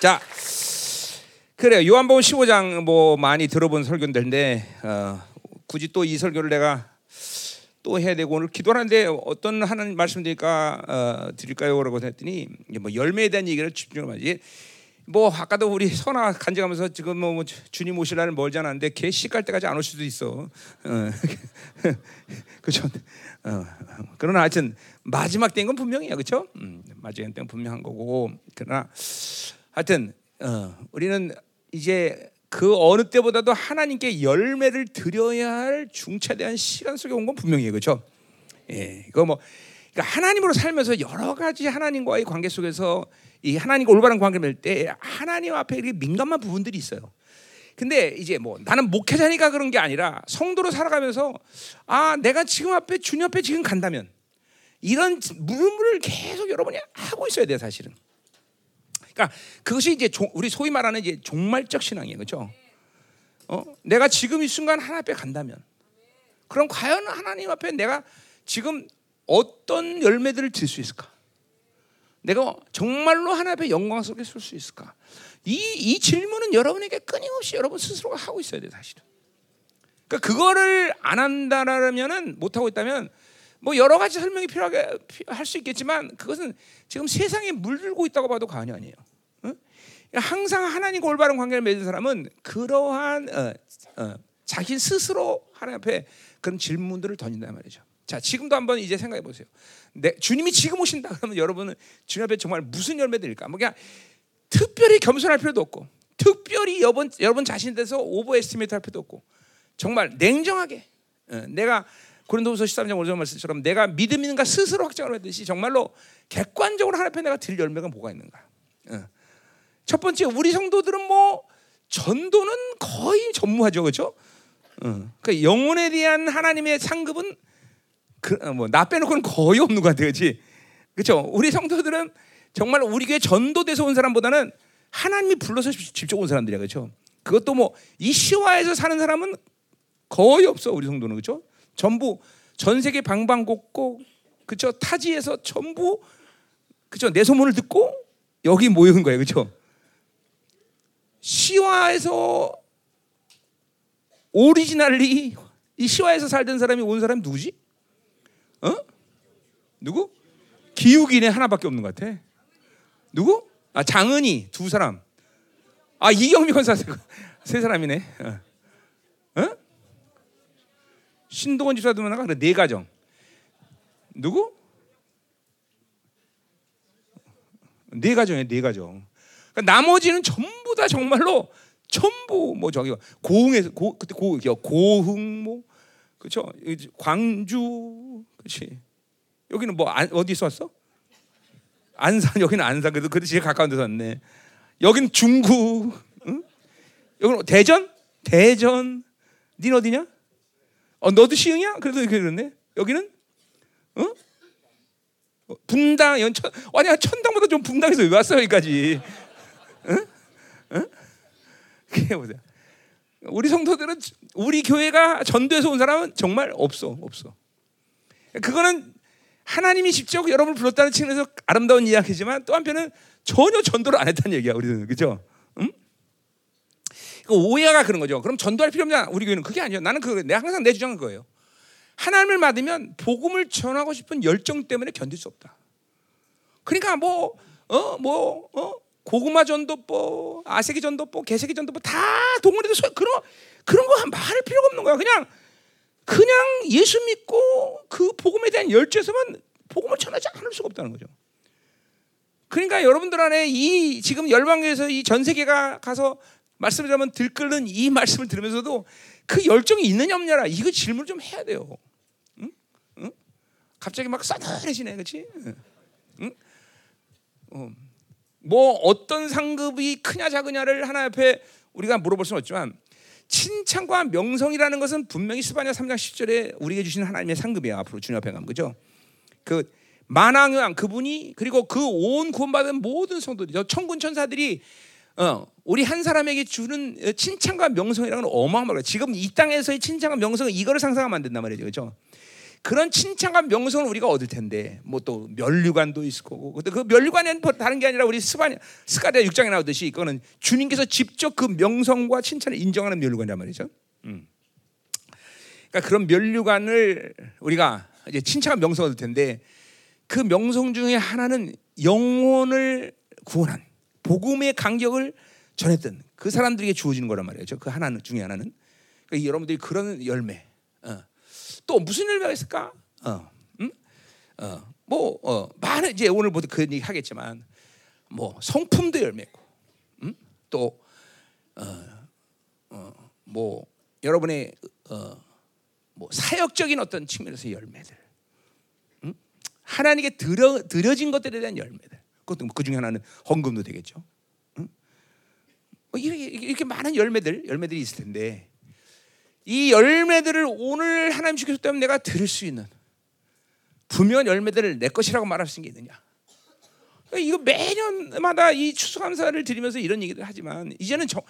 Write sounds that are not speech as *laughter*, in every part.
자, 그래요. 요한복음 15장 뭐 많이 들어본 설교인데 어, 굳이 또 이 설교를 내가 또 해야 되고 오늘 기도하는데 어떤 하는 말씀 드릴까 어, 드릴까요라고 했더니 뭐 열매에 대한 얘기를 집중을 하지. 뭐 아까도 우리 선아 간증하면서 지금 뭐, 뭐 주님 오실 날은 멀지 않았는데 개식갈 때까지 안 올 수도 있어. 어. *laughs* 그렇죠. 어. 그러나 하여튼 마지막 때인 건 분명해요, 그렇죠? 음, 마지막 때는 분명한 거고. 그러나 하여튼 어, 우리는 이제 그 어느 때보다도 하나님께 열매를 드려야 할 중차대한 시간 속에 온 건 분명해요, 그렇죠? 예, 이거 뭐 그러니까 하나님으로 살면서 여러 가지 하나님과의 관계 속에서 이 하나님과 올바른 관계를 맺을 때 하나님 앞에 이렇게 민감한 부분들이 있어요. 근데 이제 뭐 나는 목회자니까 그런 게 아니라 성도로 살아가면서 아 내가 지금 앞에 주님 앞에 지금 간다면 이런 물음을 계속 여러분이 하고 있어야 돼요 사실은. 그러니까 그것이 이제 우리 소위 말하는 이제 종말적 신앙이에요, 그렇죠? 어, 내가 지금 이 순간 하나님 앞에 간다면, 그럼 과연 하나님 앞에 내가 지금 어떤 열매들을 들 수 있을까? 내가 정말로 하나님 앞에 영광 속에 설수 있을까? 이, 이 질문은 여러분에게 끊임없이 여러분 스스로가 하고 있어야 돼, 사실은. 그러니까 그거를 안 한다라면은 못 하고 있다면 뭐 여러 가지 설명이 필요하게 할 수 있겠지만 그것은 지금 세상에 물들고 있다고 봐도 과언이 아니에요. 응? 항상 하나님과 올바른 관계를 맺은 사람은 그러한 어, 어, 자기 스스로 하나님 앞에 그런 질문들을 던진단 말이죠. 자, 지금도 한번 이제 생각해 보세요. 내, 주님이 지금 오신다 그러면 여러분은 주님 앞에 정말 무슨 열매들일까? 뭐 그냥 특별히 겸손할 필요도 없고, 특별히 여러분 여러분 자신에 대해서 overestimate 할 필요도 없고, 정말 냉정하게 어, 내가 고린도후서 13장 5절 말씀처럼 내가 믿음 있는가 스스로 확정을 했듯이 정말로 객관적으로 하나님 앞에 내가 들 열매가 뭐가 있는가. 어. 첫 번째 우리 성도들은 뭐 전도는 거의 전무하죠, 그렇죠? 어. 그 영혼에 대한 하나님의 상급은 그, 어, 뭐나 빼놓고는 거의 없는 것 같아요, 그렇지? 그렇죠? 우리 성도들은 정말 우리 교회 전도돼서 온 사람보다는 하나님이 불러서 직접 온 사람들이야, 그렇죠? 그것도 뭐이 시와에서 사는 사람은 거의 없어, 우리 성도는 그렇죠? 전부 전 세계 방방곡곡 그죠 타지에서 전부 그죠 내 소문을 듣고 여기 모인 거예요, 그죠? 시화에서 오리지널리 이 시화에서 살던 사람이 온 사람이 누구지? 어? 누구? 기욱이네 하나밖에 없는 것 같아. 누구? 아 장은이 두 사람. 아 이경미 권사 *laughs* 세 사람이네. 어? 어? 신동원 집사도 만나가 그래 네 가정. 누구? 네 가정이에요, 네 가정. 그러니까 나머지는 전부 다 정말로 전부 뭐 저기 고흥에서 고 그때 고 고흥 뭐 그렇죠 광주 그렇지 여기는 뭐 안, 어디서 왔어? 안산 여기는 안산 그래도 그래도 제일 가까운 데서 왔네. 여기는 중구 응? 여기는 대전 대전 닌 어디냐? 어, 너도 시흥이야? 그래도 그러네. 여기는 어? 어? 분당 연천 아니 천당보다 좀 분당에서 왜 왔어 여기까지? 응? 응? 그게 보세요. 우리 성도들은 우리 교회가 전도해서 온 사람은 정말 없어 없어. 그거는 하나님이 직접 여러분을 불렀다는 측면에서 아름다운 이야기지만 또 한편은 전혀 전도를 안 했다는 얘기야 우리는 그죠? 응? 그 오해가 그런 거죠. 그럼 전도할 필요 없냐? 우리 교회는 그게 아니에요. 나는 그 내가 항상 내 주장은 그거예요. 하나님을 받으면 복음을 전하고 싶은 열정 때문에 견딜 수 없다. 그러니까 뭐 어 뭐 어 고구마 전도법, 아세기 전도법, 개세기 전도법 다 동원해도 소, 그런 그런 거 말할 필요가 없는 거야. 그냥 그냥 예수 믿고 그 복음에 대한 열정에서만 복음을 전하지 않을 수가 없다는 거죠. 그러니까 여러분들 안에 이 지금 열방에서 이 전 세계가 가서 말씀을 하면 들끓는 이 말씀을 들으면서도 그 열정이 있느냐 없냐라 이거 질문 좀 해야 돼요. 응? 응? 갑자기 막 싸늘해지네, 그렇지? 응? 어. 뭐 어떤 상급이 크냐 작으냐를 하나 옆에 우리가 물어볼 수는 없지만 칭찬과 명성이라는 것은 분명히 스바냐 3장 10절에 우리에게 주신 하나님의 상급이야 앞으로 주님 앞에 가면 그죠? 그 만왕왕 그분이 그리고 그 온 구원받은 모든 성도들 저 천군 천사들이 어, 우리 한 사람에게 주는 칭찬과 명성이라는 건 어마어마해요. 지금 이 땅에서의 칭찬과 명성은 이거를 상상하면 안 된단 말이죠. 그렇죠? 그런 칭찬과 명성을 우리가 얻을 텐데 뭐또 면류관도 있을 거고 근데 그 면류관은 뭐 다른 게 아니라 우리 스바냐 스가랴 6장에 나오듯이 이거는 주님께서 직접 그 명성과 칭찬을 인정하는 면류관이란 말이죠. 음. 그러니까 그런 면류관을 우리가 이제 칭찬과 명성을 얻을 텐데 그 명성 중에 하나는 영혼을 구원한 복음의 간격을 전했던 그 사람들에게 주어지는 거란 말이죠. 그 하나는 중에 하나는 그러니까 여러분들이 그런 열매. 어. 또 무슨 열매가 있을까? 어, 음? 어, 뭐 어, 많은 이제 오늘 모두 그 얘기 하겠지만 뭐 성품도 열매고, 음? 또 어, 어, 뭐 여러분의 어, 뭐 사역적인 어떤 측면에서 열매들, 음? 하나님께 드려 드려진 것들에 대한 열매들. 그것도 그 중에 하나는 헌금도 되겠죠. 음? 뭐 이렇게, 이렇게 많은 열매들 열매들이 있을 텐데 이 열매들을 오늘 하나님 주셨다면 내가 들을 수 있는 분명 열매들을 내 것이라고 말할 수 있는 게 있느냐? 이거 매년마다 이 추수감사를 드리면서 이런 얘기를 하지만 이제는 정,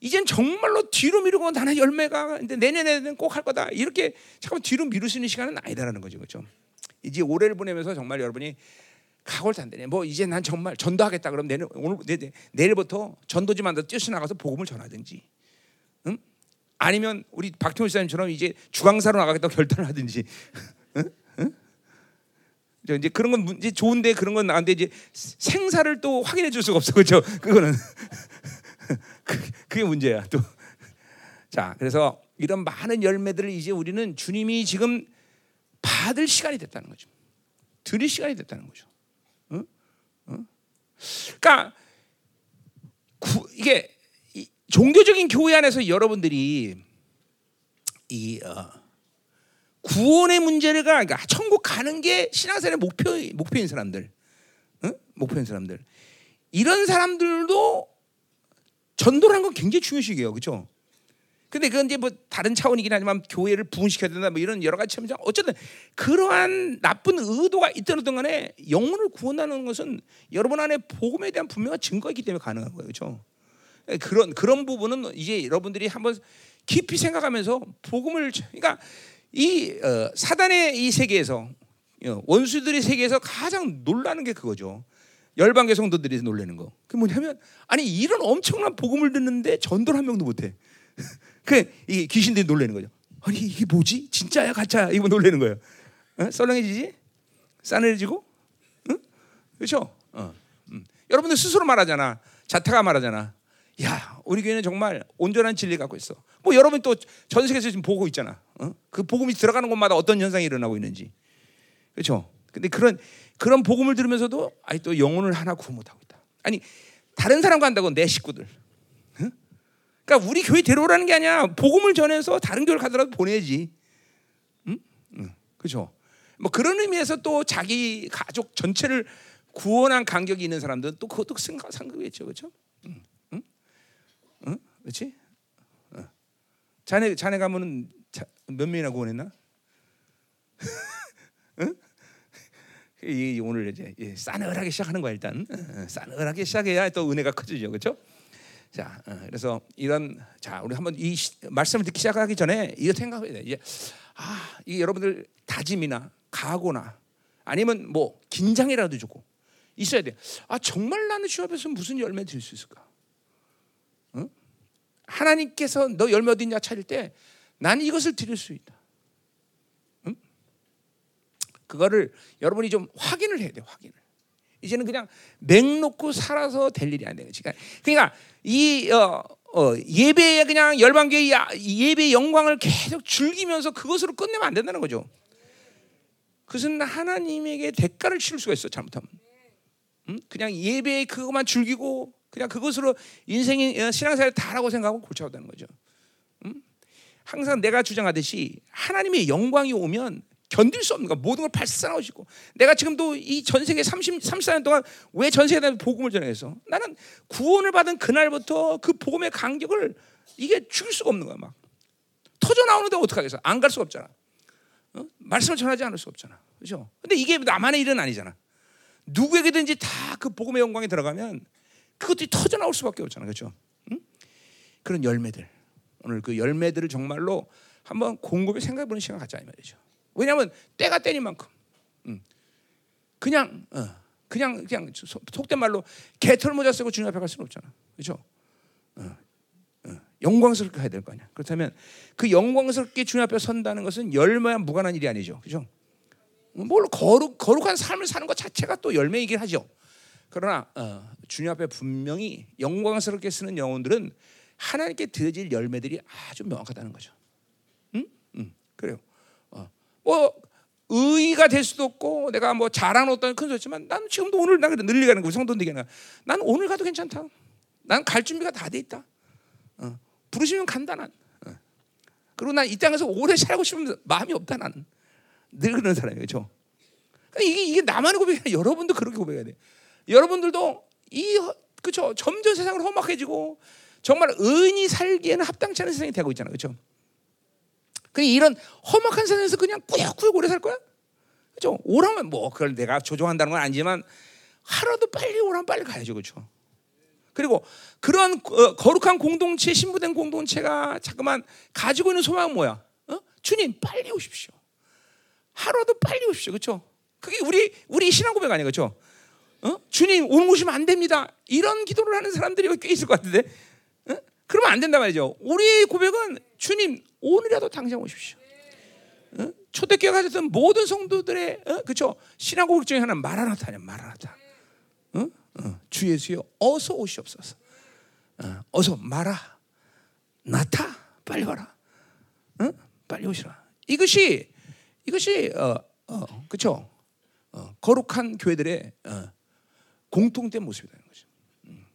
이젠 정말로 뒤로 미루고 나는 열매가 근데 내년에는 꼭 할 거다 이렇게 잠깐 뒤로 미룰 수 있는 시간은 아니다라는 거죠, 그렇죠? 이제 올해를 보내면서 정말 여러분이 각오를 단대네. 뭐 이제 난 정말 전도하겠다. 그럼 내일 오늘 내 일부터 전도지만 뛰어나가서 복음을 전하든지, 응? 아니면 우리 박태훈 사님처럼 이제 주강사로 나가겠다 고 결단을 하든지. *laughs* 응? 응? 이제 그런 건 문제 좋은데 그런 건 나은데 이제 생사를 또 확인해 줄 수가 없어 그렇죠? 그거는 *laughs* 그게 문제야 또. 자, 그래서 이런 많은 열매들을 이제 우리는 주님이 지금 받을 시간이 됐다는 거죠. 드릴 시간이 됐다는 거죠. 그러니까 구, 이게 종교적인 교회 안에서 여러분들이 이 어, 구원의 문제가 그러니까 천국 가는 게 신앙생활의 목표 목표인 사람들, 응? 목표인 사람들 이런 사람들도 전도라는 건 굉장히 중요시해요, 그렇죠? 근데 그건 이제 뭐 다른 차원이긴 하지만 교회를 부흥시켜야 된다 뭐 이런 여러 가지 차원이죠. 어쨌든 그러한 나쁜 의도가 있든 어떤 간에 영혼을 구원하는 것은 여러분 안에 복음에 대한 분명한 증거이기 때문에 가능한 거예요, 그렇죠? 그런 그런 부분은 이제 여러분들이 한번 깊이 생각하면서 복음을 그러니까 이 어, 사단의 이 세계에서 어, 원수들의 세계에서 가장 놀라는 게 그거죠. 열방계 성도들이 놀라는 거. 그 뭐냐면 아니 이런 엄청난 복음을 듣는데 전도를 한 명도 못 해. *laughs* 그이 귀신들이 놀라는 거죠. 아니 이게 뭐지? 진짜야 가짜야? 이거 놀라는 거예요. 어? 썰렁해지지? 싸늘해지고? 응? 그렇죠? 어. 음. 여러분들 스스로 말하잖아. 자타가 말하잖아. 야, 우리 교회는 정말 온전한 진리 갖고 있어. 뭐 여러분 또 전 세계에서 지금 보고 있잖아. 어? 그 복음이 들어가는 곳마다 어떤 현상이 일어나고 있는지. 그렇죠? 근데 그런 그런 복음을 들으면서도 아니 또 영혼을 하나 구원 못 하고 있다. 아니 다른 사람 간다고 내 식구들. 어? 그러니까 우리 교회 데려오라는 게 아니야. 복음을 전해서 다른 교회를 가더라도 보내야지. 응? 응. 그렇죠? 뭐 그런 의미에서 또 자기 가족 전체를 구원한 간격이 있는 사람들은 또 그것도 상급이겠죠. 그렇죠? 그렇지? 어. 자네 자네 가면은 자, 몇 명이나 구원했나? *laughs* 응? 이 오늘 이제 예, 싸늘하게 시작하는 거야 일단 어, 싸늘하게 시작해야 또 은혜가 커지죠, 그렇죠? 자, 어, 그래서 이런 자 우리 한번 이 시, 말씀을 듣기 시작하기 전에 이거 생각해야 돼. 이제 아, 이 여러분들 다짐이나 각오나 아니면 뭐 긴장이라도 주고 있어야 돼. 아 정말 나는 주 앞에서 무슨 열매 드릴 수 있을까? 하나님께서 너 열매 어디 있냐 찾을 때 나는 이것을 드릴 수 있다. 응? 그거를 여러분이 좀 확인을 해야 돼. 확인을. 이제는 그냥 맹 놓고 살아서 될 일이 아니에요. 그러니까, 그러니까 이 어, 어, 예배에 그냥 열방교회 예배의 영광을 계속 즐기면서 그것으로 끝내면 안 된다는 거죠. 그것은 하나님에게 대가를 치를 수가 있어 잘못하면. 응? 그냥 예배에 그것만 즐기고 그냥 그것으로 인생이 어, 신앙생활 다라고 생각하고 골치 아다는 거죠. 음? 항상 내가 주장하듯이 하나님의 영광이 오면 견딜 수 없는 거 모든 걸 발산하고 싶고. 내가 지금도 이 전 세계 30 34년 동안 왜 전 세계에 복음을 전해서? 나는 구원을 받은 그날부터 그 복음의 간격을 이게 죽일 수가 없는 거야 막. 터져 나오는데 어떡하겠어 안 갈 수가 없잖아. 어? 말씀을 전하지 않을 수 없잖아. 그렇죠? 근데 이게 나만의 일은 아니잖아. 누구에게든지 다 그 복음의 영광에 들어가면 그것들이 터져 나올 수밖에 없잖아, 그렇죠? 응? 그런 열매들. 오늘 그 열매들을 정말로 한번 곰곰이 생각해보는 시간 갖자 이 말이죠. 왜냐하면 때가 때린 만큼. 음. 그냥 어, 그냥 그냥 소- 속된 말로 개털 모자 쓰고 주님 앞에 갈 수는 없잖아. 그렇죠? 영광스럽게 가야 될 거 아니야. 그렇다면 그 영광스럽게 주님 앞에 선다는 것은 열매와 무관한 일이 아니죠. 그렇죠? 뭘 거룩 거룩한 삶을 사는 것 자체가 또 열매이긴 하죠. 그러나 어, 주님 앞에 분명히 영광스럽게 쓰는 영혼들은 하나님께 드려질 열매들이 아주 명확하다는 거죠. 응? 응. 그래요. 어. 뭐 의의가 될 수도 없고 내가 뭐 잘한 어떤 큰 소리지만 난 지금도 오늘 나 늘리 가는 거 성도들에게 난 오늘 가도 괜찮다. 난 갈 준비가 다 돼 있다. 어. 부르시면 간다 난. 어. 그리고 난 이 땅에서 오래 살고 싶은 마음이 없다 나는. 늘 그런 사람이에요. 그렇죠? 이게 이게 나만의 고백이 아니라 여러분도 그렇게 고백해야 돼. 여러분들도 이 그렇죠. 점점 세상을 험악해지고 정말 의인이 살기에는 합당치 않은 세상이 되고 있잖아요. 그렇죠? 그 이런 험악한 세상에서 그냥 꾸역꾸역 오래 살 거야? 그렇죠? 오라면 뭐 그걸 내가 조종한다는 건 아니지만 하루도 빨리 오라면 빨리 가야죠. 그렇죠? 그리고 그런 어, 거룩한 공동체, 신부된 공동체가 자꾸만 가지고 있는 소망은 뭐야? 어? 주님 빨리 오십시오. 하루도 빨리 오십시오. 그렇죠? 그게 우리 우리 신앙 고백 아니에요. 그렇죠? 어? 주님 오늘 오시면 안 됩니다. 이런 기도를 하는 사람들이 꽤 있을 것 같은데. 어? 그러면 안 된단 말이죠. 우리의 고백은 주님 오늘이라도 당장 오십시오. 어? 초대교회 가셨던 모든 성도들의 어? 그렇죠? 신앙 고백 중에 하나는 마라나타 아니야. 마라나타. 어? 어. 주 예수여 어서 오시옵소서. 어. 어서 마라 나타 빨리 와라. 어? 빨리 오시라. 이것이 이것이 어, 어, 그렇죠? 어, 거룩한 교회들의 어, 공통된 모습이 되는 거죠. 음.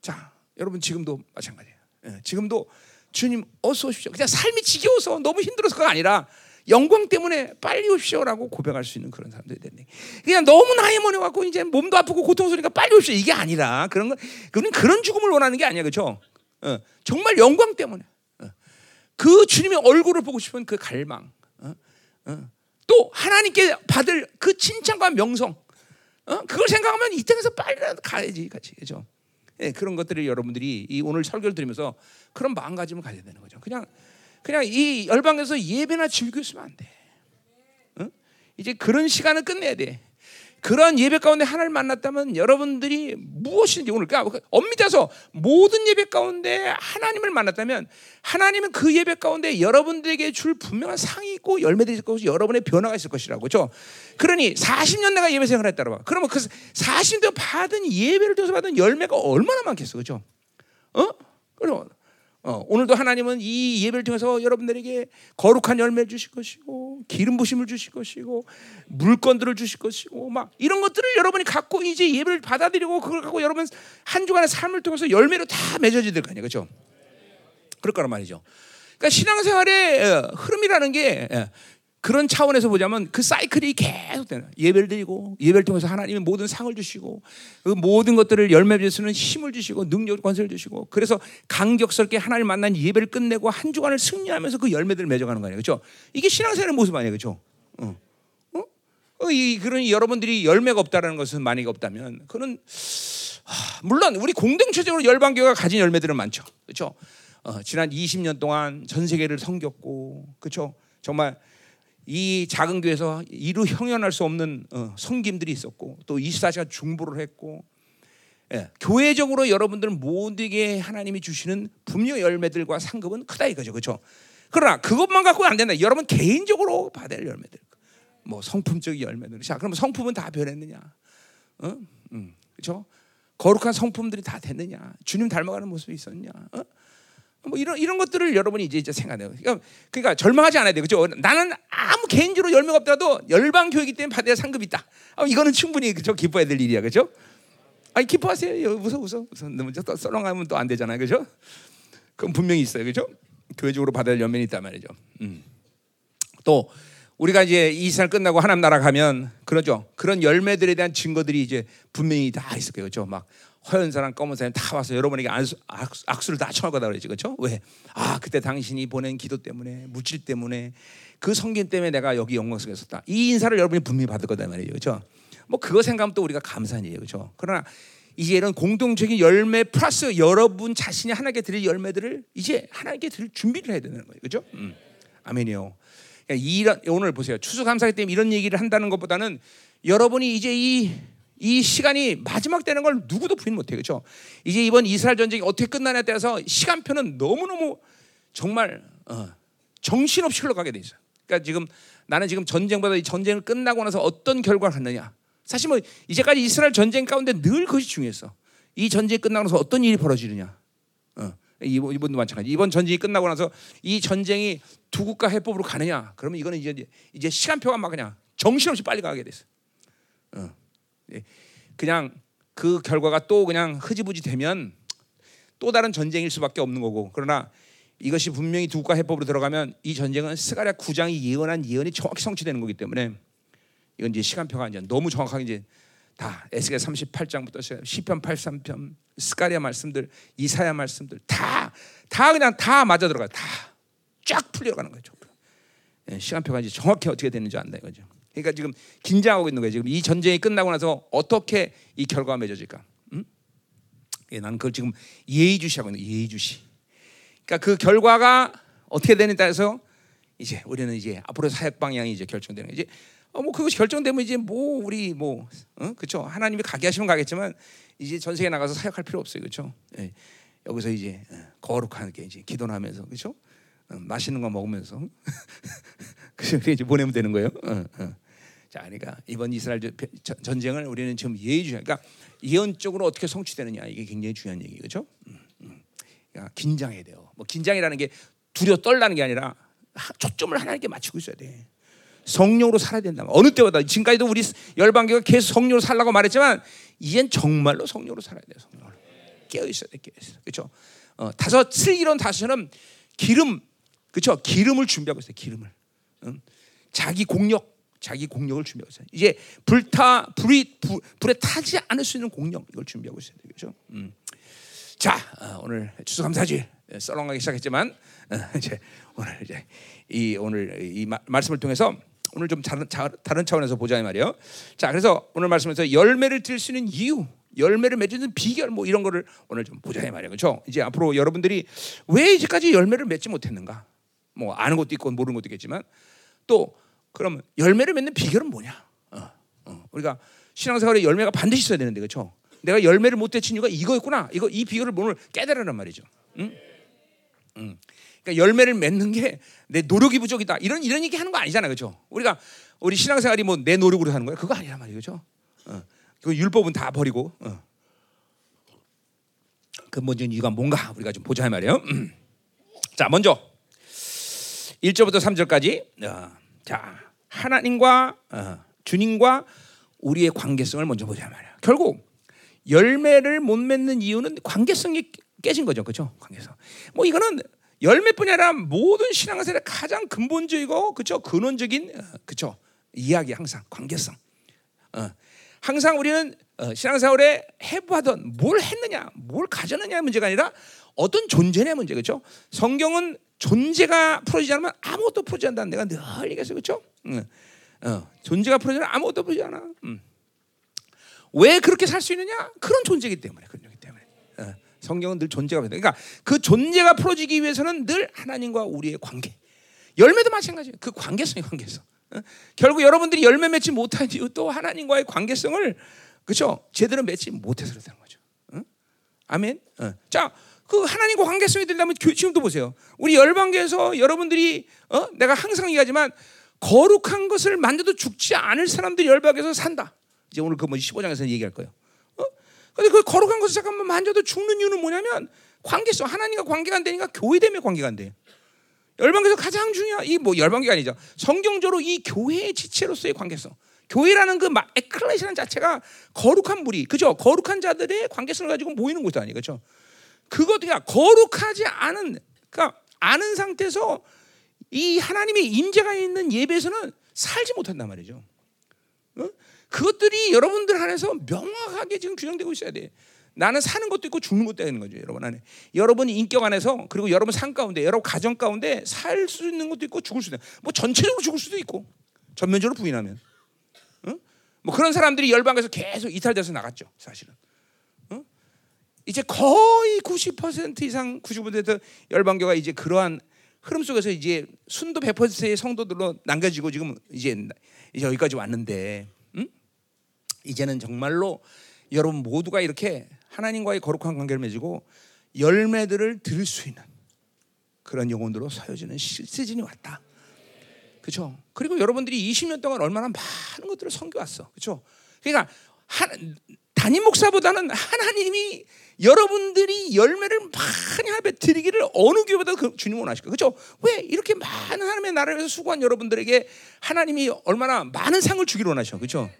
자, 여러분 지금도 마찬가지예요. 예, 지금도 주님 어서 오십시오. 그냥 삶이 지겨워서 너무 힘들어서가 아니라 영광 때문에 빨리 오십시오라고 고백할 수 있는 그런 사람들이 됐네. 그냥 너무 나이 먹어 갖고 이제 몸도 아프고 고통스러우니까 빨리 오십시오. 이게 아니라 그런 건 그는 그런 죽음을 원하는 게 아니야, 그렇죠? 어, 정말 영광 때문에 어, 그 주님의 얼굴을 보고 싶은 그 갈망, 어, 어, 또 하나님께 받을 그 칭찬과 명성, 어? 그걸 생각하면 이 땅에서 빨리라도 가야지, 같이 그죠? 예, 그런 것들을 여러분들이 이 오늘 설교를 들으면서 그런 마음가짐을 가져야 되는 거죠. 그냥 그냥 이 열방에서 예배나 즐기고 있으면 안 돼. 어? 이제 그런 시간을 끝내야 돼. 그런 예배 가운데 하나님을 만났다면 여러분들이 무엇인지 오늘 그러니까 엄밀해서 모든 예배 가운데 하나님을 만났다면 하나님은 그 예배 가운데 여러분들에게 줄 분명한 상이 있고 열매들이 있을 것이고 여러분의 변화가 있을 것이라고 그렇죠? 그러니 40년 내가 예배 생활을 했다고 봐. 그러면 그 40년 받은 예배를 통해서 받은 열매가 얼마나 많겠어. 그렇죠? 어? 그럼 어, 오늘도 하나님은 이 예배를 통해서 여러분들에게 거룩한 열매를 주실 것이고 기름 부심을 주실 것이고 물건들을 주실 것이고 막 이런 것들을 여러분이 갖고 이제 예배를 받아들이고 그걸 갖고 여러분 한 주간의 삶을 통해서 열매로 다 맺어져야 될거 아니에요. 그렇죠? 그럴 거란 말이죠. 그러니까 신앙생활의 어, 흐름이라는 게 예, 그런 차원에서 보자면 그 사이클이 계속 되는 예배를 드리고 예배를 통해서 하나님이 모든 상을 주시고 그 모든 것들을 열매 주시는 힘을 주시고 능력 권세를 주시고 그래서 강격스럽게 하나님을 만난 예배를 끝내고 한 주간을 승리하면서 그 열매들을 맺어가는 거 아니에요, 그렇죠? 이게 신앙생활의 모습 아니에요, 그렇죠? 어. 어? 어, 이 그런 여러분들이 열매가 없다라는 것은 만약에 없다면 그는 하, 물론 우리 공동체적으로 열방교가 가진 열매들은 많죠, 그렇죠? 어, 지난 20년 동안 전 세계를 섬겼고, 그렇죠? 정말 이 작은 교회에서 이루 형연할 수 없는 어, 섬김들이 있었고 또 24시간 중보를 했고 예, 교회적으로 여러분들 모두에게 하나님이 주시는 분명 열매들과 상급은 크다 이거죠, 그렇죠? 그러나 그것만 갖고 안 된다. 여러분 개인적으로 받을 열매들, 뭐 성품적 열매들. 자, 그럼 성품은 다 변했느냐? 어? 음, 그렇죠? 거룩한 성품들이 다 됐느냐? 주님 닮아가는 모습이 있었냐? 어? 뭐 이런 이런 것들을 여러분이 이제 이제 생각해요. 그러니까, 그러니까 절망하지 않아야 돼, 그죠? 나는 아무 개인적으로 열매가 없더라도 열방 교회이기 때문에 받아야 상급이 있다. 아, 이거는 충분히 그죠? 기뻐해야 될 일이야, 그죠? 아니 기뻐하세요. 웃어, 웃어, 웃어. 또 썰렁하면 또 안 되잖아요, 그죠? 그건 분명히 있어요, 그죠? 교회적으로 받아야 할 열매는 있단 말이죠. 음. 또 우리가 이제 이스라엘 끝나고 하나님 나라 가면 그러죠. 그런 열매들에 대한 증거들이 이제 분명히 다 있을 거예요, 그죠? 막 허연 사람, 검은 사람 다 와서 여러분에게 악수, 악수 를 다 청할 거다 그러지, 그렇죠? 왜? 아 그때 당신이 보낸 기도 때문에, 무질 때문에, 그 성긴 때문에 내가 여기 영광 속에 있었다. 이 인사를 여러분이 분명히 받을 거다 말이죠, 그렇죠? 뭐 그거 생각하면 또 우리가 감사한 일이에요, 그렇죠? 그러나 이제 이런 공동적인 열매 플러스 여러분 자신이 하나님께 드릴 열매들을 이제 하나님께 드릴 준비를 해야 되는 거예요, 그렇죠? 음. 아멘이요. 그러니까 이런 오늘 보세요. 추수감사기 때문에 이런 얘기를 한다는 것보다는 여러분이 이제 이 이 시간이 마지막 되는 걸 누구도 부인 못해 그렇죠? 이제 이번 이스라엘 전쟁이 어떻게 끝나냐에 따라서 시간표는 너무 너무 정말 어, 정신없이 흘러가게 돼 있어. 그러니까 지금 나는 지금 전쟁보다 이 전쟁을 끝나고 나서 어떤 결과를 갖느냐. 사실 뭐 이제까지 이스라엘 전쟁 가운데 늘 그것이 중요했어. 이 전쟁이 끝나고 나서 어떤 일이 벌어지느냐. 어, 이번, 이번도 마찬가지. 이번 전쟁이 끝나고 나서 이 전쟁이 두 국가 해법으로 가느냐. 그러면 이거는 이제 이제 시간표가 막 그냥 정신없이 빨리 가게 됐어. 어. 예. 그냥 그 결과가 또 그냥 흐지부지 되면 또 다른 전쟁일 수밖에 없는 거고. 그러나 이것이 분명히 두 국가 해법으로 들어가면 이 전쟁은 스가랴 9장이 예언한 예언이 정확히 성취되는 거기 때문에 이건 이제 시간표가 이제 너무 정확하게 이제 다 에스겔 38장부터 시편 83편 스가랴 말씀들 이사야 말씀들 다 다 그냥 다 맞아 들어가 다쫙 풀려가는 거죠. 예, 시간표가 이제 정확히 어떻게 되는지 안다 이거죠. 그러니까 지금 긴장하고 있는 거예요. 지금 이 전쟁이 끝나고 나서 어떻게 이 결과가 맺어질까? 음? 예, 나는 그걸 지금 예의주시하고 있는 예의주시. 그러니까 그 결과가 어떻게 되느냐에 따라서 이제 우리는 이제 앞으로 사역 방향이 이제 결정되는 거지. 어, 뭐 그것이 결정되면 이제 뭐 우리 뭐 어? 그렇죠. 하나님이 가게 하시면 가겠지만 이제 전 세계 나가서 사역할 필요 없어요. 그렇죠? 예. 여기서 이제 어, 거룩하게 이제 기도하면서 그렇죠? 어, 맛있는 거 먹으면서 *laughs* 그렇게 이제 보내면 되는 거예요. 어, 어. 자, 그러니까 이번 이스라엘 전쟁을 우리는 지금 예의주의, 그러니까 예언적으로 어떻게 성취되느냐 이게 굉장히 중요한 얘기 그렇죠? 음, 음. 그러니까 긴장해야 돼요. 뭐 긴장이라는 게 두려 떨라는 게 아니라 초점을 하나님께 맞추고 있어야 돼. 성령으로 살아야 된다. 어느 때보다 지금까지도 우리 열방교가 계속 성령으로 살라고 말했지만 이젠 정말로 성령으로 살아야 돼요. 성령으로 깨어 있어야 돼. 깨어 있어. 그렇죠? 어, 다섯 슬기로운 다섯은 기름, 그렇죠? 기름을 준비하고 있어요. 기름을. 응? 자기 공력, 자기 공력을 준비하고 있어요. 이제 불타 불이 불, 불에 타지 않을 수 있는 공력 이걸 준비하고 있어요. 그렇죠? 음. 자, 어, 오늘 추수 감사절 예, 썰렁하기 시작했지만 어, 이제 오늘 이제 이 오늘 이 마, 말씀을 통해서 오늘 좀 다른, 다른 차원에서 보자 이 말이에요. 자, 그래서 오늘 말씀에서 열매를 들수 있는 이유, 열매를 맺는 비결 뭐 이런 거를 오늘 좀 보자 이 말이에요. 그렇죠? 이제 앞으로 여러분들이 왜 이제까지 열매를 맺지 못했는가? 뭐 아는 것도 있고 모르는 것도 있겠지만 또 그러면 열매를 맺는 비결은 뭐냐? 어, 어. 우리가 신앙생활에 열매가 반드시 있어야 되는데 그렇죠? 내가 열매를 못 대친 이유가 이거였구나. 이거 이 비결을 오늘 깨달으란 말이죠. 응? 응. 그러니까 열매를 맺는 게 내 노력이 부족이다. 이런 이런 얘기 하는 거 아니잖아요, 그렇죠? 우리가 우리 신앙생활이 뭐 내 노력으로 하는 거야? 그거 아니란 말이죠, 어. 그 율법은 다 버리고 어. 근본적인 이유가 뭔가 우리가 좀 보자 말이에요. 음. 자, 먼저 1절부터 3절까지 어. 자 하나님과 어. 주님과 우리의 관계성을 먼저 보자 말이야. 결국 열매를 못 맺는 이유는 관계성이 깨진 거죠, 그렇죠? 관계성. 뭐 이거는 열매뿐이 아니라 모든 신앙생활의 가장 근본적이고 그렇죠 근원적인 그렇죠 이야기 항상 관계성. 어. 항상 우리는 어, 신앙생활에 해부하던 뭘 했느냐, 뭘 가졌느냐의 문제가 아니라 어떤 존재냐 문제 그렇죠. 성경은 존재가 풀어지지 않으면 아무것도 풀어지지 않는다는 내가 늘 얘기했어요, 그렇죠? 응. 어, 존재가 풀어지면 아무것도 풀어지지 않아. 음. 왜 그렇게 살 수 있느냐? 그런 존재이기 때문에 그런 존재이기 때문에. 어. 성경은 늘 존재가 풀어. 그러니까 그 존재가 풀어지기 위해서는 늘 하나님과 우리의 관계. 열매도 마찬가지예요. 그 관계성이 관계성. 어? 결국 여러분들이 열매 맺지 못한 이유 또 하나님과의 관계성을 그렇죠 제대로 맺지 못해서 그렇다는 거죠. 어? 아멘. 어. 자, 그 하나님과 관계성이 된다면 지금도 보세요. 우리 열방교에서 여러분들이 어? 내가 항상 얘기하지만 거룩한 것을 만져도 죽지 않을 사람들이 열방에서 산다. 이제 오늘 그뭐 15장에서 얘기할 거예요. 근데 그 거룩한 것을 잠깐만 만져도 죽는 이유는 뭐냐면 관계성 하나님과 관계가 안 되니까 교회 때문에 관계가 안 돼. 열방에서 가장 중요한 이 뭐 열방계가 아니죠. 성경적으로 이 교회의 지체로서의 관계성. 교회라는 그 에클레시라는 자체가 거룩한 무리, 그죠? 거룩한 자들의 관계성을 가지고 모이는 곳이 아니, 그죠? 그냥 거룩하지 않은, 그러니까 아는 상태에서 이 하나님의 임재가 있는 예배에서는 살지 못한단 말이죠. 어? 그것들이 여러분들 안에서 명확하게 지금 규정되고 있어야 돼. 나는 사는 것도 있고 죽는 것도 있는 거죠, 여러분 안에. 여러분 인격 안에서 그리고 여러분 삶 가운데, 여러분 가정 가운데 살 수 있는 것도 있고 죽을 수도 있고, 뭐 전체적으로 죽을 수도 있고, 전면적으로 부인하면. 어? 뭐 그런 사람들이 열방에서 계속 이탈돼서 나갔죠, 사실은. 어? 이제 거의 90% 이상 95% 열방교가 이제 그러한 흐름 속에서 이제 순도 100%의 성도들로 남겨지고 지금 이제 여기까지 왔는데, 음? 이제는 정말로 여러분 모두가 이렇게 하나님과의 거룩한 관계를 맺고 열매들을 들을 수 있는 그런 영혼으로 서여지는 시즌이 왔다. 그렇죠? 그리고 여러분들이 20년 동안 얼마나 많은 것들을 섬겨왔어. 그렇죠? 그러니까 한, 담임 목사보다는 하나님이 여러분들이 열매를 많이 하베 드리기를 어느 교회보다 그 주님 원하실까? 그렇죠? 왜 이렇게 많은 하나님의 나라를 위해서 수고한 여러분들에게 하나님이 얼마나 많은 상을 주기로 원하셔, 그렇죠?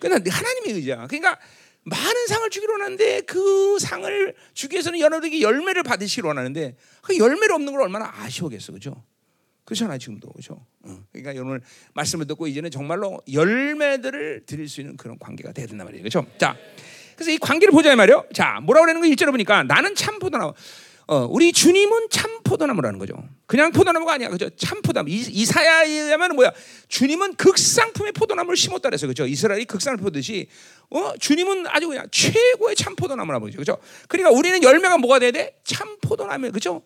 그러니까 하나님의 의지야. 그러니까 많은 상을 주기로 원하는데 그 상을 주기 위해서는 여러분에게 열매를 받으시기로 원하는데 그 열매를 없는 걸 얼마나 아쉬워겠어, 그렇죠? 그렇잖아요, 지금도 그렇죠. 그러니까 오늘 말씀을 듣고 이제는 정말로 열매들을 드릴 수 있는 그런 관계가 돼야 된단 말이에요, 그렇죠? 자, 그래서 이 관계를 보자 말이요. 자, 뭐라고 그러는 거 일절에 보니까 나는 참 포도나무. 어, 우리 주님은 참 포도나무라는 거죠. 그냥 포도나무가 아니야. 그죠? 참 포도나무. 이, 사야에 의하면 뭐야? 주님은 극상품의 포도나무를 심었다 그래서 그죠? 이스라엘이 극상을 포듯이 어, 주님은 아주 그냥 최고의 참 포도나무라고 그죠? 그죠? 그러니까 우리는 열매가 뭐가 돼야 돼? 참 포도나무. 그죠?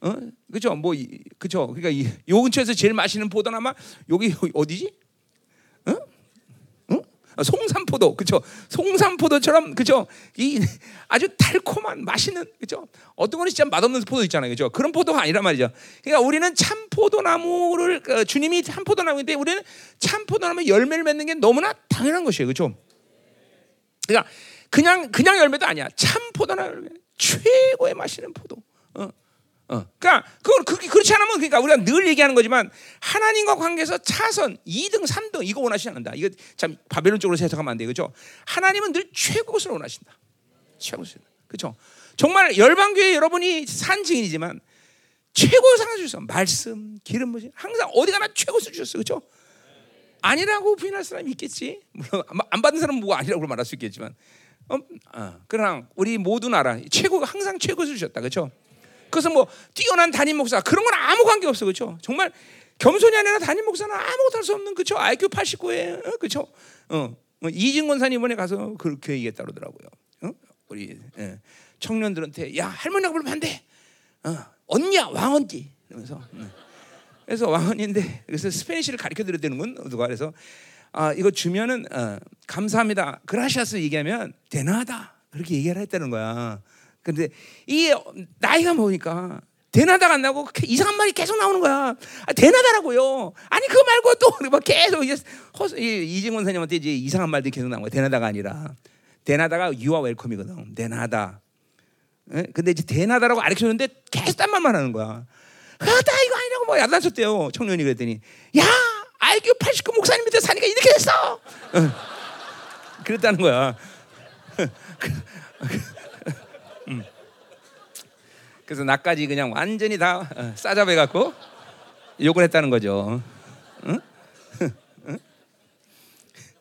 어? 그죠? 뭐 그죠? 그러니까 이, 요 근처에서 제일 맛있는 포도나무 여기 어디지? 어? 어, 송산포도 그죠? 송산포도처럼 그죠? 이 아주 달콤한 맛있는 그죠? 어떤 거는 진짜 맛없는 포도 있잖아요, 그죠? 그런 포도가 아니란 말이죠. 그러니까 우리는 참 포도나무를 어, 주님이 참 포도나무인데 우리는 참 포도나무 열매를 맺는 게 너무나 당연한 것이에요, 그죠? 그러니까 그냥 그냥 열매도 아니야. 참 포도나무 열매, 최고의 맛있는 포도. 어. 어. 그러니까 그걸 그렇게 그렇지 않으면 그러니까 우리가 늘 얘기하는 거지만 하나님과 관계에서 차선 2등, 3등 이거 원하시지 않는다. 이거 참 바벨론 쪽으로 해석하면 안 돼. 그죠? 하나님은 늘 최고것을 원하신다. 최고것을. 그죠? 정말 열방교회 여러분이 산 증인이지만 최고 상을 주셨어. 말씀, 기름 부심 항상 어디 가나 최고를 주셨어. 그죠? 아니라고 부인할 사람이 있겠지. 물론 안 받은 사람은 뭐가 아니라고 말할 수 있겠지만 어, 어, 그러나 우리 모두 알아. 최고가 항상 최고를 주셨다. 그렇죠? 그래서 뭐 뛰어난 담임 목사 그런 건 아무 관계 없어 그렇죠? 정말 겸손이 아니라 담임 목사는 아무것도 할 수 없는 그렇죠? IQ 89에 어, 그렇죠? 어, 어 이진 권 사 이번에 가서 그렇게 얘기했다 그러더라고요. 어? 우리 예. 청년들한테 야 할머니가 부르면 안 돼. 어, 언니야 왕언지 이러면서. 음. 그래서 왕언인데 그래서 스페니쉬를 가르쳐 드려야 되는군 누가 그래서 아 이거 주면은 어, 감사합니다 그라시아스 얘기하면 대나다 그렇게 얘기를 했다는 거야. 근데 이 나이가 먹으니까 대나다가 안 나고 이상한 말이 계속 나오는 거야. 아, 대나다라고요. 아니 그거 말고 또막 *laughs* 계속 이제 허, 이진권 선생님한테 이제 이상한 말들이 계속 나온 거야. 대나다가 아니라 대나다가 유아 웰컴이거든. 대나다. 에? 근데 이제 대나다라고 가르쳤는데 계속 딴 말만 하는 거야. 그다 이거 아니라고 뭐 야단쳤대요. 청년이 그랬더니 야 IQ 89 목사님 밑에 사니까 이렇게 됐어. 그랬다는 거야. *laughs* 음. 그래서 나까지 그냥 완전히 다 어, 싸잡아 갖고 욕을 했다는 거죠. 응?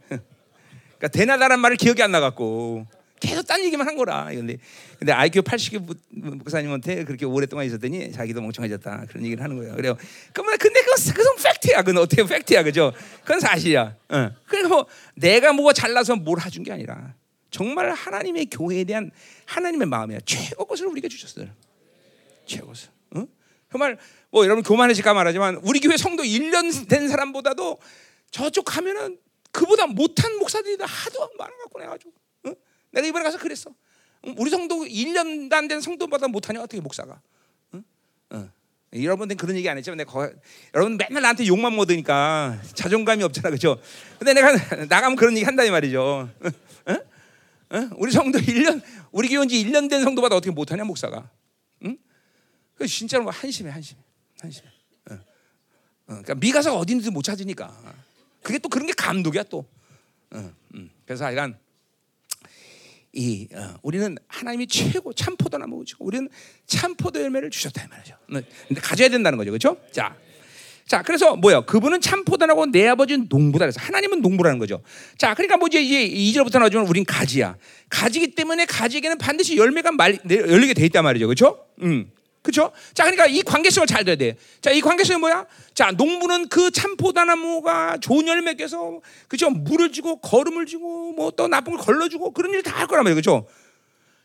그러니까 대나다란 말을 기억이 안 나갖고 계속 딴 얘기만 한 거라. 근데 근데 IQ 80개 목사님한테 그렇게 오랫동안 있었더니 자기도 멍청해졌다 그런 얘기를 하는 거예요. 그래요. 그러면 근데 그건 그건 팩트야. 그건 어떻게 팩트야, 그죠? 그건 사실이야. 어. 그러니까 뭐 내가 뭐가 잘나서 뭘 해준 게 아니라 정말 하나님의 교회에 대한 하나님의 마음이야. 최고 것을 우리가 주셨어요. 최고 것을. 어? 정말 뭐 여러분 교만해질까 말하지만 우리 교회 성도 1년 된 사람보다도 저쪽 가면은 그보다 못한 목사들이 하도 많아갖고 내가 좀 어? 내가 이번에 가서 그랬어. 우리 성도 1년 안 된 성도보다 못하냐 어떻게 목사가? 어? 어. 여러분들 그런 얘기 안 했지만 내가 거, 여러분 맨날 나한테 욕만 먹으니까 자존감이 없잖아 그죠? 근데 내가 *laughs* 나가면 그런 얘기 한다니 말이죠. 어? 어? 우리 성도 1년 우리 교회 온지 1년 된 성도보다 어떻게 못하냐 목사가. 응? 그 진짜로 한심해 한심해 한심해. 어. 어. 그러니까 미가사가 어디 있는지 못 찾으니까 그게 또 그런 게 감독이야 또. 어. 음. 그래서 하여간 이 어, 우리는 하나님이 최고 참 포도나무죠. 우리는 참 포도 열매를 주셨다 이 말이죠. 근데 가져야 된다는 거죠, 그렇죠? 자, 자, 그래서 뭐요? 그분은 참포도나고 내 아버지는 농부다. 그래서 하나님은 농부라는 거죠. 자, 그러니까 뭐 이제 이절부터 나오지만 우린 가지야. 가지기 때문에 가지에게는 반드시 열매가 말, 열리게 돼 있단 말이죠. 그렇죠? 음. 그렇죠? 자, 그러니까 이 관계성을 잘 둬야 돼. 자, 이 관계성이 뭐야? 자, 농부는 그 참포도나무가 좋은 열매 께서 그죠? 물을 주고 거름을 주고 뭐 또 나쁜 걸 걸러주고 그런 일 다 할 거란 말이에요. 그렇죠?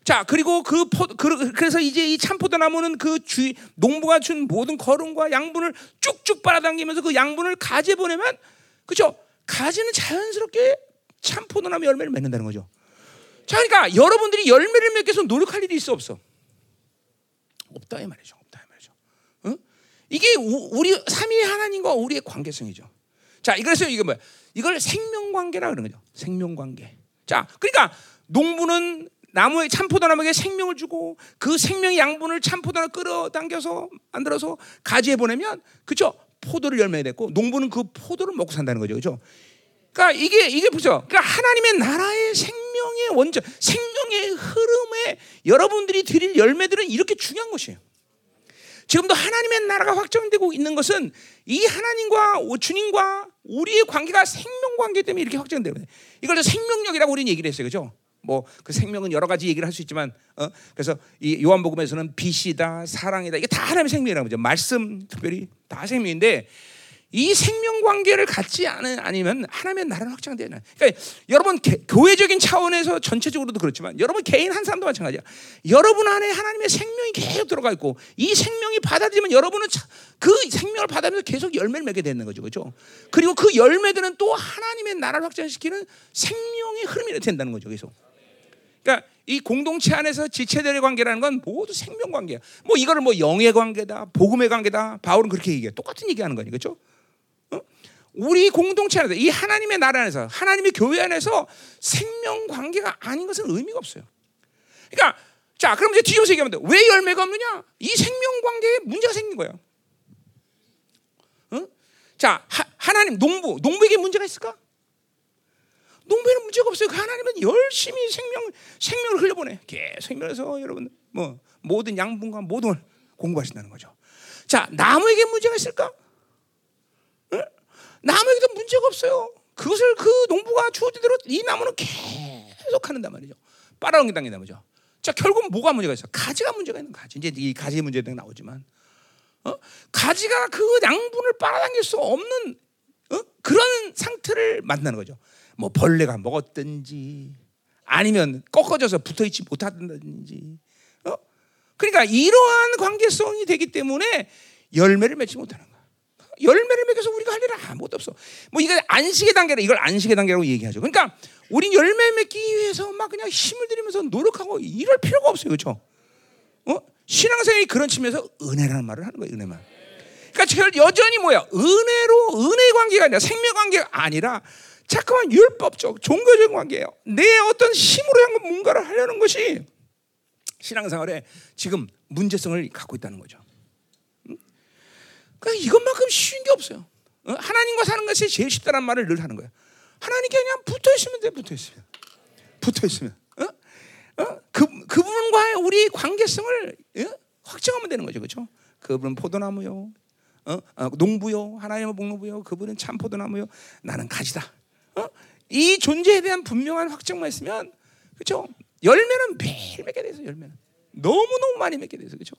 자, 그리고 그 포, 그, 그래서 이제 이 참포도나무는 그 주, 농부가 준 모든 거름과 양분을 쭉쭉 빨아당기면서 그 양분을 가지에 보내면, 그죠? 가지는 자연스럽게 참포도나무 열매를 맺는다는 거죠. 자, 그러니까 여러분들이 열매를 맺기 위해서 노력할 일이 있어 없어? 없다 이 말이죠. 없다 이 말이죠. 응? 이게 우, 우리 삼위 하나님과 우리의 관계성이죠. 자, 그래서 이게 뭐야? 이걸 생명 관계라 그러는 거죠. 생명 관계. 자, 그러니까 농부는 나무에 참포도 나무에게 생명을 주고 그 생명의 양분을 참포도나 끌어당겨서 만들어서 가지에 보내면 그죠? 포도를 열매 냈고 농부는 그 포도를 먹고 산다는 거죠. 그죠? 그러니까 이게 이게 보죠. 그러니까 하나님의 나라의 생 명의 원전, 생명의 흐름에 여러분들이 드릴 열매들은 이렇게 중요한 것이에요. 지금도 하나님의 나라가 확정되고 있는 것은 이 하나님과 주님과 우리의 관계가 생명 관계 때문에 이렇게 확정되는 거예요. 이걸 생명력이라고 우리는 얘기를 했어요. 그죠? 뭐 그 생명은 여러 가지 얘기를 할 수 있지만 어? 그래서 이 요한복음에서는 빛이다, 사랑이다. 이게 다 하나님의 생명이라고 하죠. 말씀 특별히 다 생명인데 이 생명 관계를 갖지 않은 아니면 하나님의 나라는 확장되는. 그러니까 여러분 개, 교회적인 차원에서 전체적으로도 그렇지만 여러분 개인 한 사람도 마찬가지야. 여러분 안에 하나님의 생명이 계속 들어가 있고 이 생명이 받아들이면 여러분은 차, 그 생명을 받아들면서 계속 열매를 맺게 되는 거죠, 그렇죠? 그리고 그 열매들은 또 하나님의 나라를 확장시키는 생명의 흐름이 된다는 거죠, 계속. 그러니까 이 공동체 안에서 지체들의 관계라는 건 모두 생명 관계야. 뭐 이거를 뭐 영의 관계다, 복음의 관계다. 바울은 그렇게 얘기해. 똑같은 얘기하는 거니, 그렇죠? 우리 공동체 안에서 이 하나님의 나라 안에서 하나님의 교회 안에서 생명 관계가 아닌 것은 의미가 없어요. 그러니까 자 그럼 이제 뒤집어서 얘기하면 돼. 왜 열매가 없느냐? 이 생명 관계에 문제가 생긴 거예요. 응? 자 하, 나님 농부 농부에게 문제가 있을까? 농부에는 문제가 없어요. 그 하나님은 열심히 생명 생명을 흘려보내. 계속 흘려서 여러분 뭐 모든 양분과 모든 걸 공부하신다는 거죠. 자 나무에게 문제가 있을까? 나무에게도 문제가 없어요. 그것을 그 농부가 주어진 대로 이 나무는 계속 하는단 말이죠. 빨아넘긴다는 거죠. 자, 결국 뭐가 문제가 있어? 가지가 문제가 있는 가지. 이제 이 가지 문제 등 나오지만, 어? 가지가 그 양분을 빨아당길 수 없는 어? 그런 상태를 만나는 거죠. 뭐 벌레가 먹었든지, 아니면 꺾어져서 붙어있지 못하든지, 어? 그러니까 이러한 관계성이 되기 때문에 열매를 맺지 못하는. 열매를 맺어서 우리가 할 일은 아무것도 없어. 뭐 이거 안식의 단계로 이걸 안식의 단계라고 얘기하죠. 그러니까 우린 열매 맺기 위해서 막 그냥 힘을 들이면서 노력하고 이럴 필요가 없어요. 그렇죠? 어? 신앙생활이 그런 측면에서 은혜라는 말을 하는 거예요. 은혜만. 그러니까 여전히 뭐야? 은혜로 은혜 관계가 아니라 생명 관계가 아니라 자꾸만 율법적 종교적 관계예요. 내 어떤 힘으로 한 뭔가를 하려는 것이 신앙생활에 지금 문제성을 갖고 있다는 거죠. 그러니까 이것만큼 쉬운 게 없어요. 어? 하나님과 사는 것이 제일 쉽다는 말을 늘 하는 거예요. 하나님께 그냥 붙어 있으면 돼, 붙어 있으면. 붙어 있으면. 어? 어? 그, 그분과의 우리 관계성을 어? 확정하면 되는 거죠. 그렇죠? 그분은 포도나무요. 어? 어, 농부요. 하나님은 목농부요. 그분은 참 포도나무요. 나는 가지다. 어? 이 존재에 대한 분명한 확정만 있으면 그렇죠? 열매는 매일 맺게 돼서 열매는 너무너무 많이 맺게 돼서 그렇죠?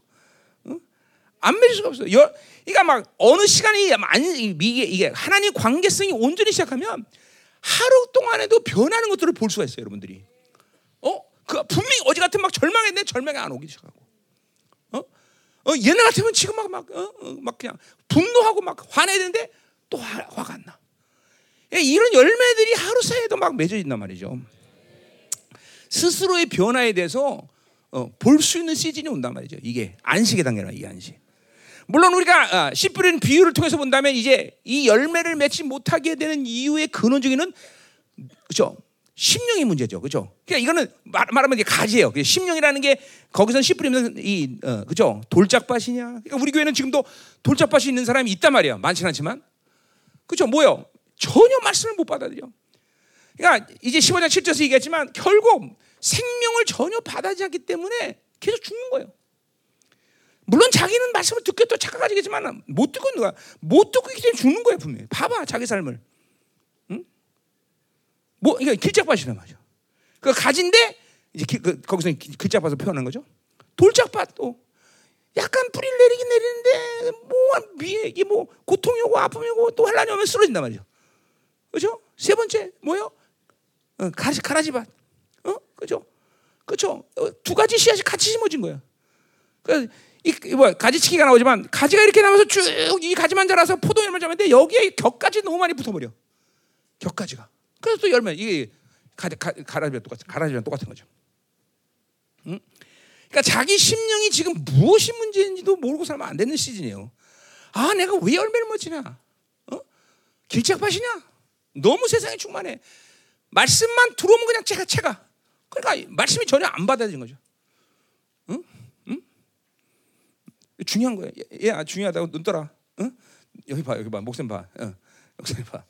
안 맺을 수가 없어요. 여, 그러니까 막 어느 시간이 안, 이게, 이게 하나님 관계성이 온전히 시작하면 하루 동안에도 변하는 것들을 볼 수가 있어요, 여러분들이. 어? 그 분명히 어제 같은 막 절망했는데 절망이 안 오기 시작하고. 어? 어 옛날 같으면 지금 막, 막, 어? 어 막 그냥 분노하고 막 화내야 되는데 또 화, 화가 안 나. 이런 열매들이 하루 사이에도 막 맺어진단 말이죠. 스스로의 변화에 대해서 어, 볼 수 있는 시즌이 온단 말이죠. 이게 안식의 단계라 이게 안식. 물론 우리가 어, 씨 뿌리는 비유를 통해서 본다면 이제 이 열매를 맺지 못하게 되는 이유의 근원적인은 그죠? 심령의 문제죠, 그죠? 그러니까 이거는 말, 말하면 이게 가지예요. 심령이라는 게 거기서는 씨 뿌리면 이 어, 그죠? 돌짝밭이냐? 그러니까 우리 교회는 지금도 돌짝밭이 있는 사람이 있단 말이야. 많지는 않지만, 그죠? 뭐요? 전혀 말씀을 못 받아들여. 그러니까 이제 15장 7절에서 얘기했지만 결국 생명을 전혀 받아들이지 않기 때문에 계속 죽는 거예요. 물론 자기는 말씀을 듣게 또 착각하지겠지만 못 듣고 거야. 못 듣고 있기 때문에 죽는 거야 분명히. 봐봐 자기 삶을. 응? 뭐 이게 길짝밭이란 말이죠. 그 가진데 이제 기, 그, 거기서 길짝밭을 표현한 거죠. 돌짝밭도 약간 뿌리를 내리긴 내리는데 뭐 위에 이게 뭐 고통이 오고 아픔이 오고 또 환란이 오면 쓰러진단 말이죠. 그죠? 세 번째 뭐요? 어, 가라지밭. 어? 그죠? 그렇죠? 어, 두 가지 씨앗이 같이 심어진 거예요. 그 이, 뭐 가지치기가 나오지만 가지가 이렇게 나면서 쭉 이 가지만 자라서 포도 열매 자는데 여기에 격까지 너무 많이 붙어버려. 격까지가. 그래서 또 열매 이게 가라지면 똑같은 가라지면 똑같은 거죠. 응? 그러니까 자기 심령이 지금 무엇이 문제인지도 모르고 살면 안 되는 시즌이에요. 아, 내가 왜 열매를 못 지냐? 어? 길짝밭이냐? 너무 세상에 충만해. 말씀만 들어오면 그냥 채가 채가. 그러니까 말씀이 전혀 안 받아들인 거죠. 응? 응? 중요한 거예요. 얘, 얘 중요하다고 눈 떠라. 응? 여기 봐, 여기 봐, 목숨 봐. 응. 목숨 봐.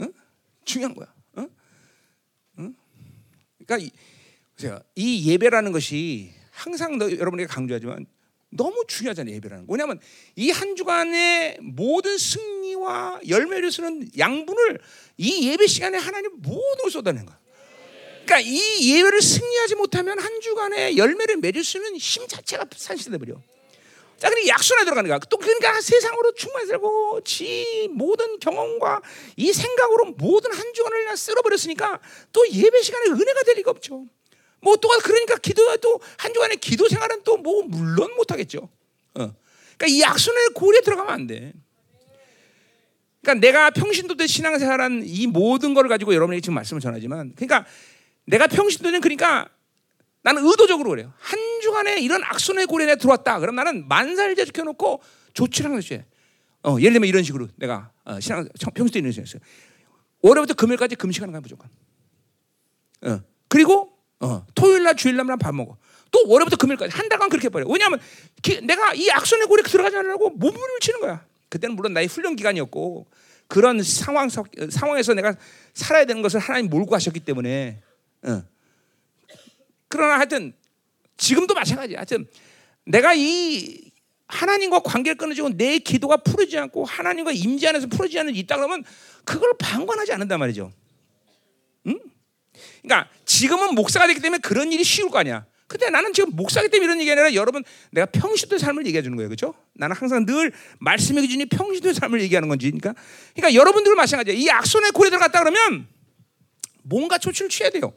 응? 중요한 거야. 응? 응? 그러니까 이, 제가 이 예배라는 것이 항상 너, 여러분에게 강조하지만 너무 중요하잖아요 예배라는 거. 왜냐하면 이 한 주간의 모든 승리와 열매를 쓰는 양분을 이 예배 시간에 하나님 모든 걸 쏟아내는 거야. 그러니까 이 예배를 승리하지 못하면 한 주간의 열매를 맺을 수 있는 힘 자체가 산실돼 버려. 자, 그러니 약속에 들어가는 거야. 또 그러니까 세상으로 충만히 살고 지 모든 경험과 이 생각으로 모든 한 주간을 그냥 쓸어버렸으니까 또 예배 시간에 은혜가 될 리가 없죠. 뭐 또 그러니까 기도도 한 주간의 기도 생활은 또 뭐 물론 못 하겠죠. 어. 그러니까 이 약속의 고리에 들어가면 안 돼. 그러니까 내가 평신도대 신앙생활한 이 모든 걸 가지고 여러분에게 지금 말씀을 전하지만, 그러니까 내가 평신도는 그러니까 나는 의도적으로 그래요. 한 주간에 이런 악순의 고리에 들어왔다. 그럼 나는 만살제 지켜놓고 조치를 하는 것이 어, 예를 들면 이런 식으로 내가 어, 신앙 평소에 이런 식으로 월요일부터 금요일까지 금식하는 거야 무조건. 어, 그리고 어, 토요일 날 주일 날만 밥 먹어. 또 월요일부터 금요일까지 한 달간 그렇게 버려. 왜냐하면 기, 내가 이 악순의 고리에 들어가지 않으려고 몸을 치는 거야. 그때는 물론 나의 훈련 기간이었고 그런 상황 상황에서 내가 살아야 되는 것을 하나님 몰고 하셨기 때문에. 어. 그러나 하여튼 지금도 마찬가지야. 하여튼 내가 이 하나님과 관계를 끊어지고 내 기도가 풀어지지 않고 하나님과 임재 안에서 풀어지지 않는 있다 그러면 그걸 방관하지 않는단 말이죠. 응? 그러니까 지금은 목사가 됐기 때문에 그런 일이 쉬울 거 아니야. 근데 나는 지금 목사기 때문에 이런 얘기 아니라 여러분 내가 평시도의 삶을 얘기해 주는 거예요. 그렇죠? 나는 항상 늘 말씀의 기준이 평시도의 삶을 얘기하는 건지. 그러니까, 그러니까 여러분들 마찬가지야. 이 악순의 고리에 들어갔다 그러면 뭔가 조치를 취해야 돼요.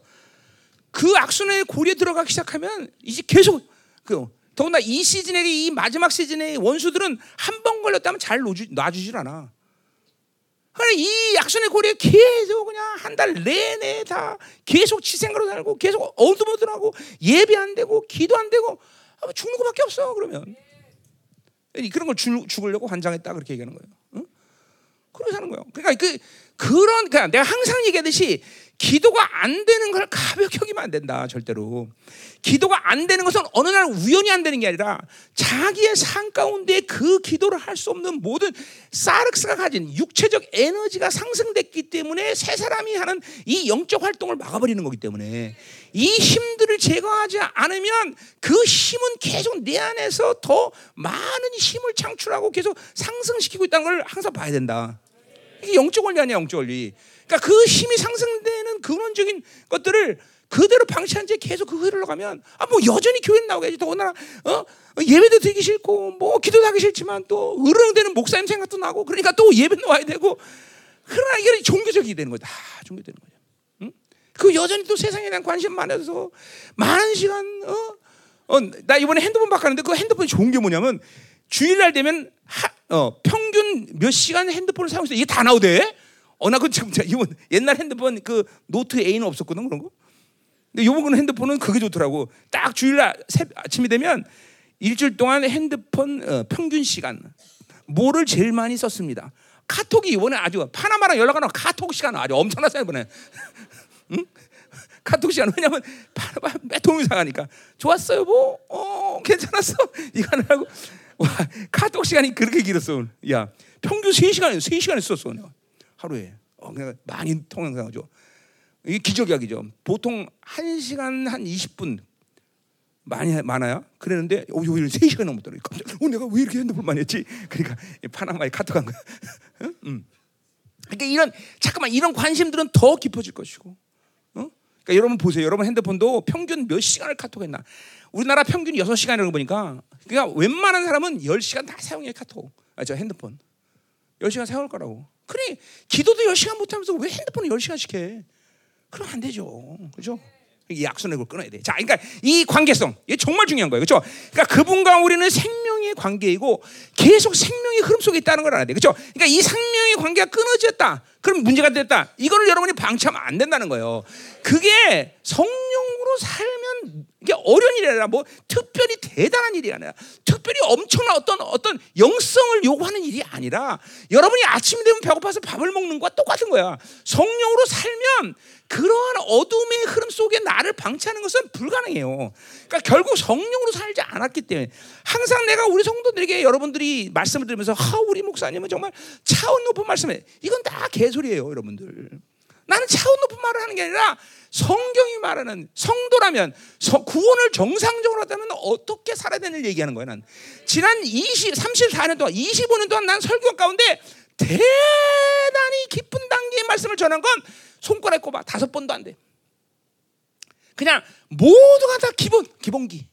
그 악순의 고리에 들어가기 시작하면 이제 계속 그 더구나 이 시즌에 이 마지막 시즌의 원수들은 한 번 걸렸다면 잘 놔주, 놔주질 않아. 그래 이 약순의 고리에 계속 그냥 한 달 내내 다 계속 치생으로 살고 계속 어두머들하고 예배 안 되고 기도 안 되고 죽는 것밖에 없어 그러면 그런 걸 죽, 죽으려고 환장했다 그렇게 얘기하는 거예요. 응? 그러고 사는 거예요. 그러니까 그 그런 그러니까 내가 항상 얘기하듯이 기도가 안 되는 걸 가볍게 여기면 안 된다 절대로. 기도가 안 되는 것은 어느 날 우연히 안 되는 게 아니라 자기의 삶 가운데 그 기도를 할 수 없는 모든 사르스가 가진 육체적 에너지가 상승됐기 때문에 새 사람이 하는 이 영적 활동을 막아버리는 거기 때문에 이 힘들을 제거하지 않으면 그 힘은 계속 내 안에서 더 많은 힘을 창출하고 계속 상승시키고 있다는 걸 항상 봐야 된다. 이게 영적 원리 아니야, 영적 원리. 그러니까 그 힘이 상승되는 근원적인 것들을 그대로 방치한 채 계속 그 흐르러 가면 아 뭐 여전히 교회 나오겠지 더구나 어 예배도 드리기 싫고 뭐 기도도 하기 싫지만 또 으르렁대는 목사님 생각도 나고 그러니까 또 예배 나와야 되고 그러나 이게 종교적이 되는 거다 종교되는 거죠. 응? 그 여전히 또 세상에 대한 관심 많아서 많은 시간 어? 어, 나 이번에 핸드폰 바꿨는데 그 핸드폰이 좋은 게 뭐냐면 주일날 되면 하, 어, 평균 몇 시간 핸드폰을 사용해서 이게 다 나오대. 어, 나 그 지금 이번 옛날 핸드폰 그 노트 A는 없었거든 그런 거. 근데 요번 핸드폰은 그게 좋더라고. 딱 주일날 새, 아침이 되면 일주일 동안 핸드폰 어, 평균 시간 뭐를 제일 많이 썼습니다. 카톡이 이번에 아주 파나마랑 연락하는 카톡 시간 아주 엄청났어요 이번에. *laughs* 응? 카톡 시간 왜냐면 파나마 몇 통이 상하니까 좋았어요 뭐, 어 괜찮았어 *laughs* 이거 하느라고 와 카톡 시간이 그렇게 길었어. 야 평균 3 시간 3 시간을 썼어 내가. 하루에. 어, 그러니까 많이 통행상하죠. 이게 기적이야기죠. 보통 1시간 한 20분 많이 많아요. 그랬는데 어, 여기 3시간 넘었더라. 어, 내가 왜 이렇게 핸드폰 많이 했지? 그러니까 파나마에 카톡 한 거야. *laughs* 응? 그러니까 이런 잠깐만 이런 관심들은 더 깊어질 것이고. 어? 그러니까 여러분 보세요. 여러분 핸드폰도 평균 몇 시간을 카톡했나? 우리나라 평균 6시간이라고 보니까 그러니까 웬만한 사람은 10시간 다 사용해 카톡. 아, 저 핸드폰. 10시간 사용할 거라고. 그래 기도도 10시간 못하면서 왜 핸드폰을 10시간씩 해? 그럼 안 되죠. 그죠? 이 약속을 끊어야 돼. 자, 그러니까 이 관계성 이게 정말 중요한 거예요, 그렇죠? 그러니까 그분과 우리는 생명의 관계이고 계속 생명의 흐름 속에 있다는 걸 알아야 돼, 그렇죠? 그러니까 이 생명의 관계가 끊어졌다, 그럼 문제가 됐다. 이거를 여러분이 방치하면 안 된다는 거예요. 그게 성 령으로 살면 이게 어려운 일이 아니라 뭐 특별히 대단한 일이 아니라 특별히 엄청난 어떤 어떤 영성을 요구하는 일이 아니라 여러분이 아침이 되면 배고파서 밥을 먹는 것과 똑같은 거야. 성령으로 살면 그러한 어둠의 흐름 속에 나를 방치하는 것은 불가능해요. 그러니까 결국 성령으로 살지 않았기 때문에 항상 내가 우리 성도들에게 여러분들이 말씀을 들으면서 하 우리 목사님은 정말 차원 높은 말씀에 이건 다 개소리예요, 여러분들. 나는 차원 높은 말을 하는 게 아니라 성경이 말하는 성도라면 구원을 정상적으로 하다면 어떻게 살아야 되는 얘기하는 거야. 난 지난 20, 34년 동안 25년 동안 난 설교 가운데 대단히 깊은 단계의 말씀을 전한 건 손가락 꼽아 다섯 번도 안 돼. 그냥 모두가 다 기본 기본기.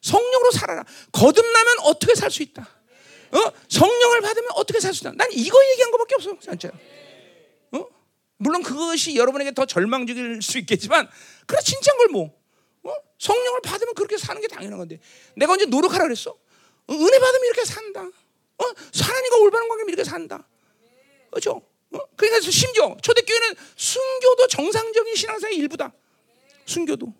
성령으로 살아라. 거듭나면 어떻게 살 수 있다. 어? 성령을 받으면 어떻게 살 수 있다. 난 이거 얘기한 것밖에 없어, 진짜. 어? 물론 그것이 여러분에게 더 절망적일 수 있겠지만, 그래 진짜인 걸 뭐. 어? 성령을 받으면 그렇게 사는 게 당연한 건데. 내가 언제 노력하라 그랬어? 어? 은혜 받으면 이렇게 산다. 어? 하나님과 올바른 관계면 이렇게 산다. 그렇죠? 어? 그러니까 심지어 초대교회는 순교도 정상적인 신앙생활의 일부다. 순교도.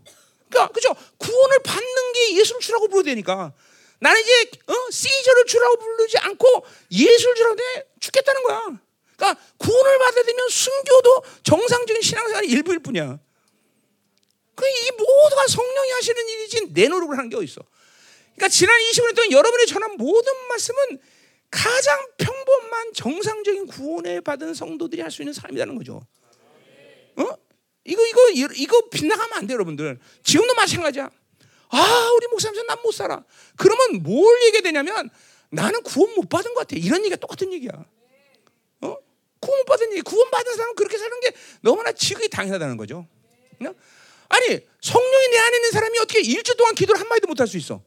그러니까 그죠? 구원을 받는 게 예수를 주라고 부르야 되니까. 나는 이제 어? 시저를 주라고 부르지 않고 예수를 주라고 돼 죽겠다는 거야. 그러니까 구원을 받아야 되면 순교도 정상적인 신앙생활의 일부일 뿐이야. 그 이 모두가 성령이 하시는 일이지 내 노력을 하는 게 어디 있어? 그러니까 지난 20년 동안 여러분이 전한 모든 말씀은 가장 평범한 정상적인 구원을 받은 성도들이 할 수 있는 삶이라는 거죠. 어? 이거 이거 이거 빗나가면 안 돼, 여러분들. 지금도 마찬가지야. 아, 우리 목사님 난못 살아. 그러면 뭘 얘기해야 되냐면 나는 구원 못 받은 것 같아. 이런 얘기가 똑같은 얘기야. 어? 구원 못 받은 얘기. 구원 받은 사람은 그렇게 사는 게 너무나 지극히 당연하다는 거죠. 어? 아니, 성령이 내 안에 있는 사람이 어떻게 일주 동안 기도를 한 마디도 못 할 수 있어?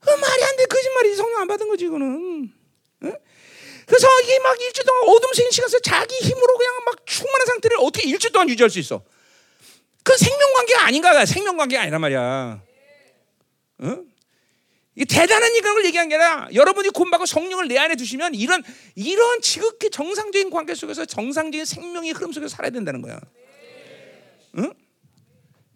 그 말이 안 돼. 거짓말이지. 성령 안 받은 거지, 이거는. 어? 그래서 이게 막 일주 동안 어둠 생긴 시간에서 자기 힘으로 그냥 막 충만한 상태를 어떻게 일주 동안 유지할 수 있어? 그 생명 관계가 아닌가? 생명 관계가 아니란 말이야. 어? 이 대단한 이걸 얘기한 게 아니라 여러분이 구원받고 성령을 내 안에 두시면 이런 이런 지극히 정상적인 관계 속에서 정상적인 생명의 흐름 속에서 살아야 된다는 거야. 응?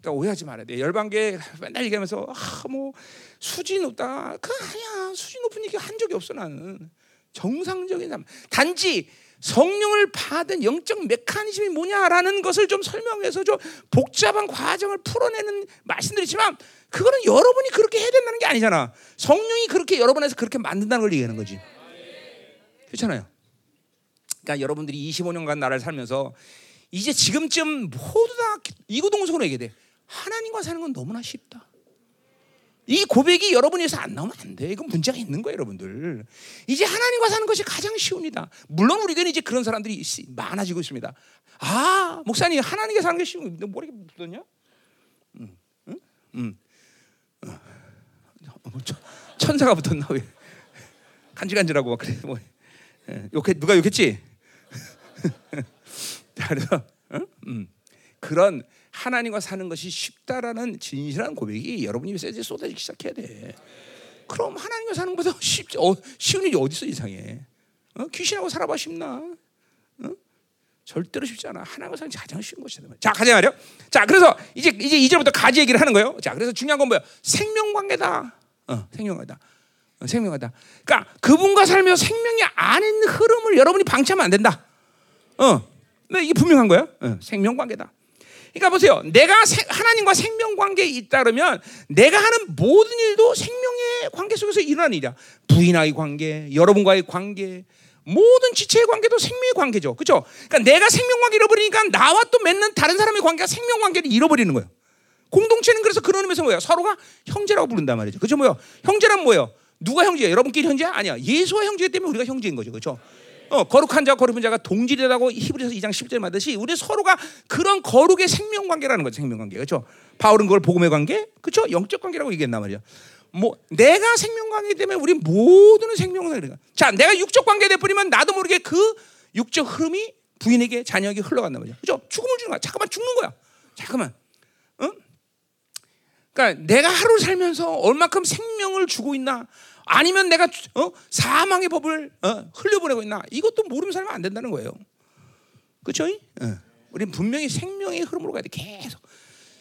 그러니까 오해하지 말아야 돼. 열방계 맨날 얘기하면서 아, 뭐 수지 높다. 그 아니야. 수지 높은 얘기 한 적이 없어 나는. 정상적인 삶. 단지 성령을 받은 영적 메커니즘이 뭐냐라는 것을 좀 설명해서 좀 복잡한 과정을 풀어내는 말씀드리지만 그거는 여러분이 그렇게 해야 된다는 게 아니잖아. 성령이 그렇게 여러분에서 그렇게 만든다는 걸 얘기하는 거지. 그렇잖아요. 그러니까 여러분들이 25년간 나를 살면서 이제 지금쯤 모두 다 이구동성으로 얘기해 돼. 하나님과 사는 건 너무나 쉽다. 이 고백이 여러분에서 안 나오면 안 돼. 이건 문제가 있는 거예요, 여러분들. 이제 하나님과 사는 것이 가장 쉬웁니다. 물론 우리 교회는 이제 그런 사람들이 많아지고 있습니다. 아, 목사님 하나님과 사는 게 쉬운. 너 머리가 묻었냐? 응, 응, 응. 어. 뭐 천사가 붙었나 왜? 간질간질하고 그래 뭐 예, 욕해 누가 욕했지? *laughs* 그래서 응? 음. 그런 하나님과 사는 것이 쉽다라는 진실한 고백이 여러분이 메시지에 쏟아지기 시작해야 돼. 그럼 하나님과 사는 것보다 쉽, 어, 쉬운 일이 어디 있어 이상해? 어? 귀신하고 살아봐 쉽나? 어? 절대로 쉽지 않아. 하나님과 사는 게 가장 쉬운 것이다. 자, 가자 말이요. 자, 그래서 이제 이제 이제부터 가지 얘기를 하는 거예요. 자, 그래서 중요한 건 뭐야? 생명 관계다. 어, 생명 관계다. 어, 생명하다. 그러니까 그분과 살면서 생명이 있는 흐름을 여러분이 방치하면 안 된다. 어, 네, 이게 분명한 거야. 어, 생명 관계다. 그러니까 보세요. 내가 세, 하나님과 생명 관계에 있다 그러면 내가 하는 모든 일도 생명의 관계 속에서 일어나는 일이야. 부인와의 관계, 여러분과의 관계, 모든 지체의 관계도 생명의 관계죠. 그렇죠? 그러니까 내가 생명 관계 잃어버리니까 나와 또 맺는 다른 사람의 관계가 생명 관계를 잃어버리는 거예요. 공동체는 그래서 그런 의미에서 뭐예요? 서로가 형제라고 부른단 말이죠. 그렇죠? 뭐요? 형제란 뭐예요? 누가 형제야? 여러분끼리 형제야? 아니야. 예수와 형제이기 때문에 우리가 형제인 거죠. 그렇죠? 어, 거룩한 자와 거룩한 자가 동질이라고 히브리서 2장 10절 말듯이 우리 서로가 그런 거룩의 생명 관계라는 거죠. 생명 관계. 그렇죠? 바울은 그걸 복음의 관계, 그렇죠? 영적 관계라고 얘기했단 말이야. 뭐 내가 생명 관계 때문에 우리 모두는 생명 관계가. 자, 내가 육적 관계 돼 버리면 나도 모르게 그 육적 흐름이 부인에게 자녀에게 흘러간단 말이야. 그렇죠? 죽음을 주는 거야. 잠깐만 죽는 거야. 잠깐만. 어? 그러니까 내가 하루 살면서 얼마큼 생명을 주고 있나? 아니면 내가 어? 사망의 법을 어? 흘려보내고 있나? 이것도 모르면 살면 안 된다는 거예요. 그렇죠? 어. 우리는 분명히 생명의 흐름으로 가야 돼. 계속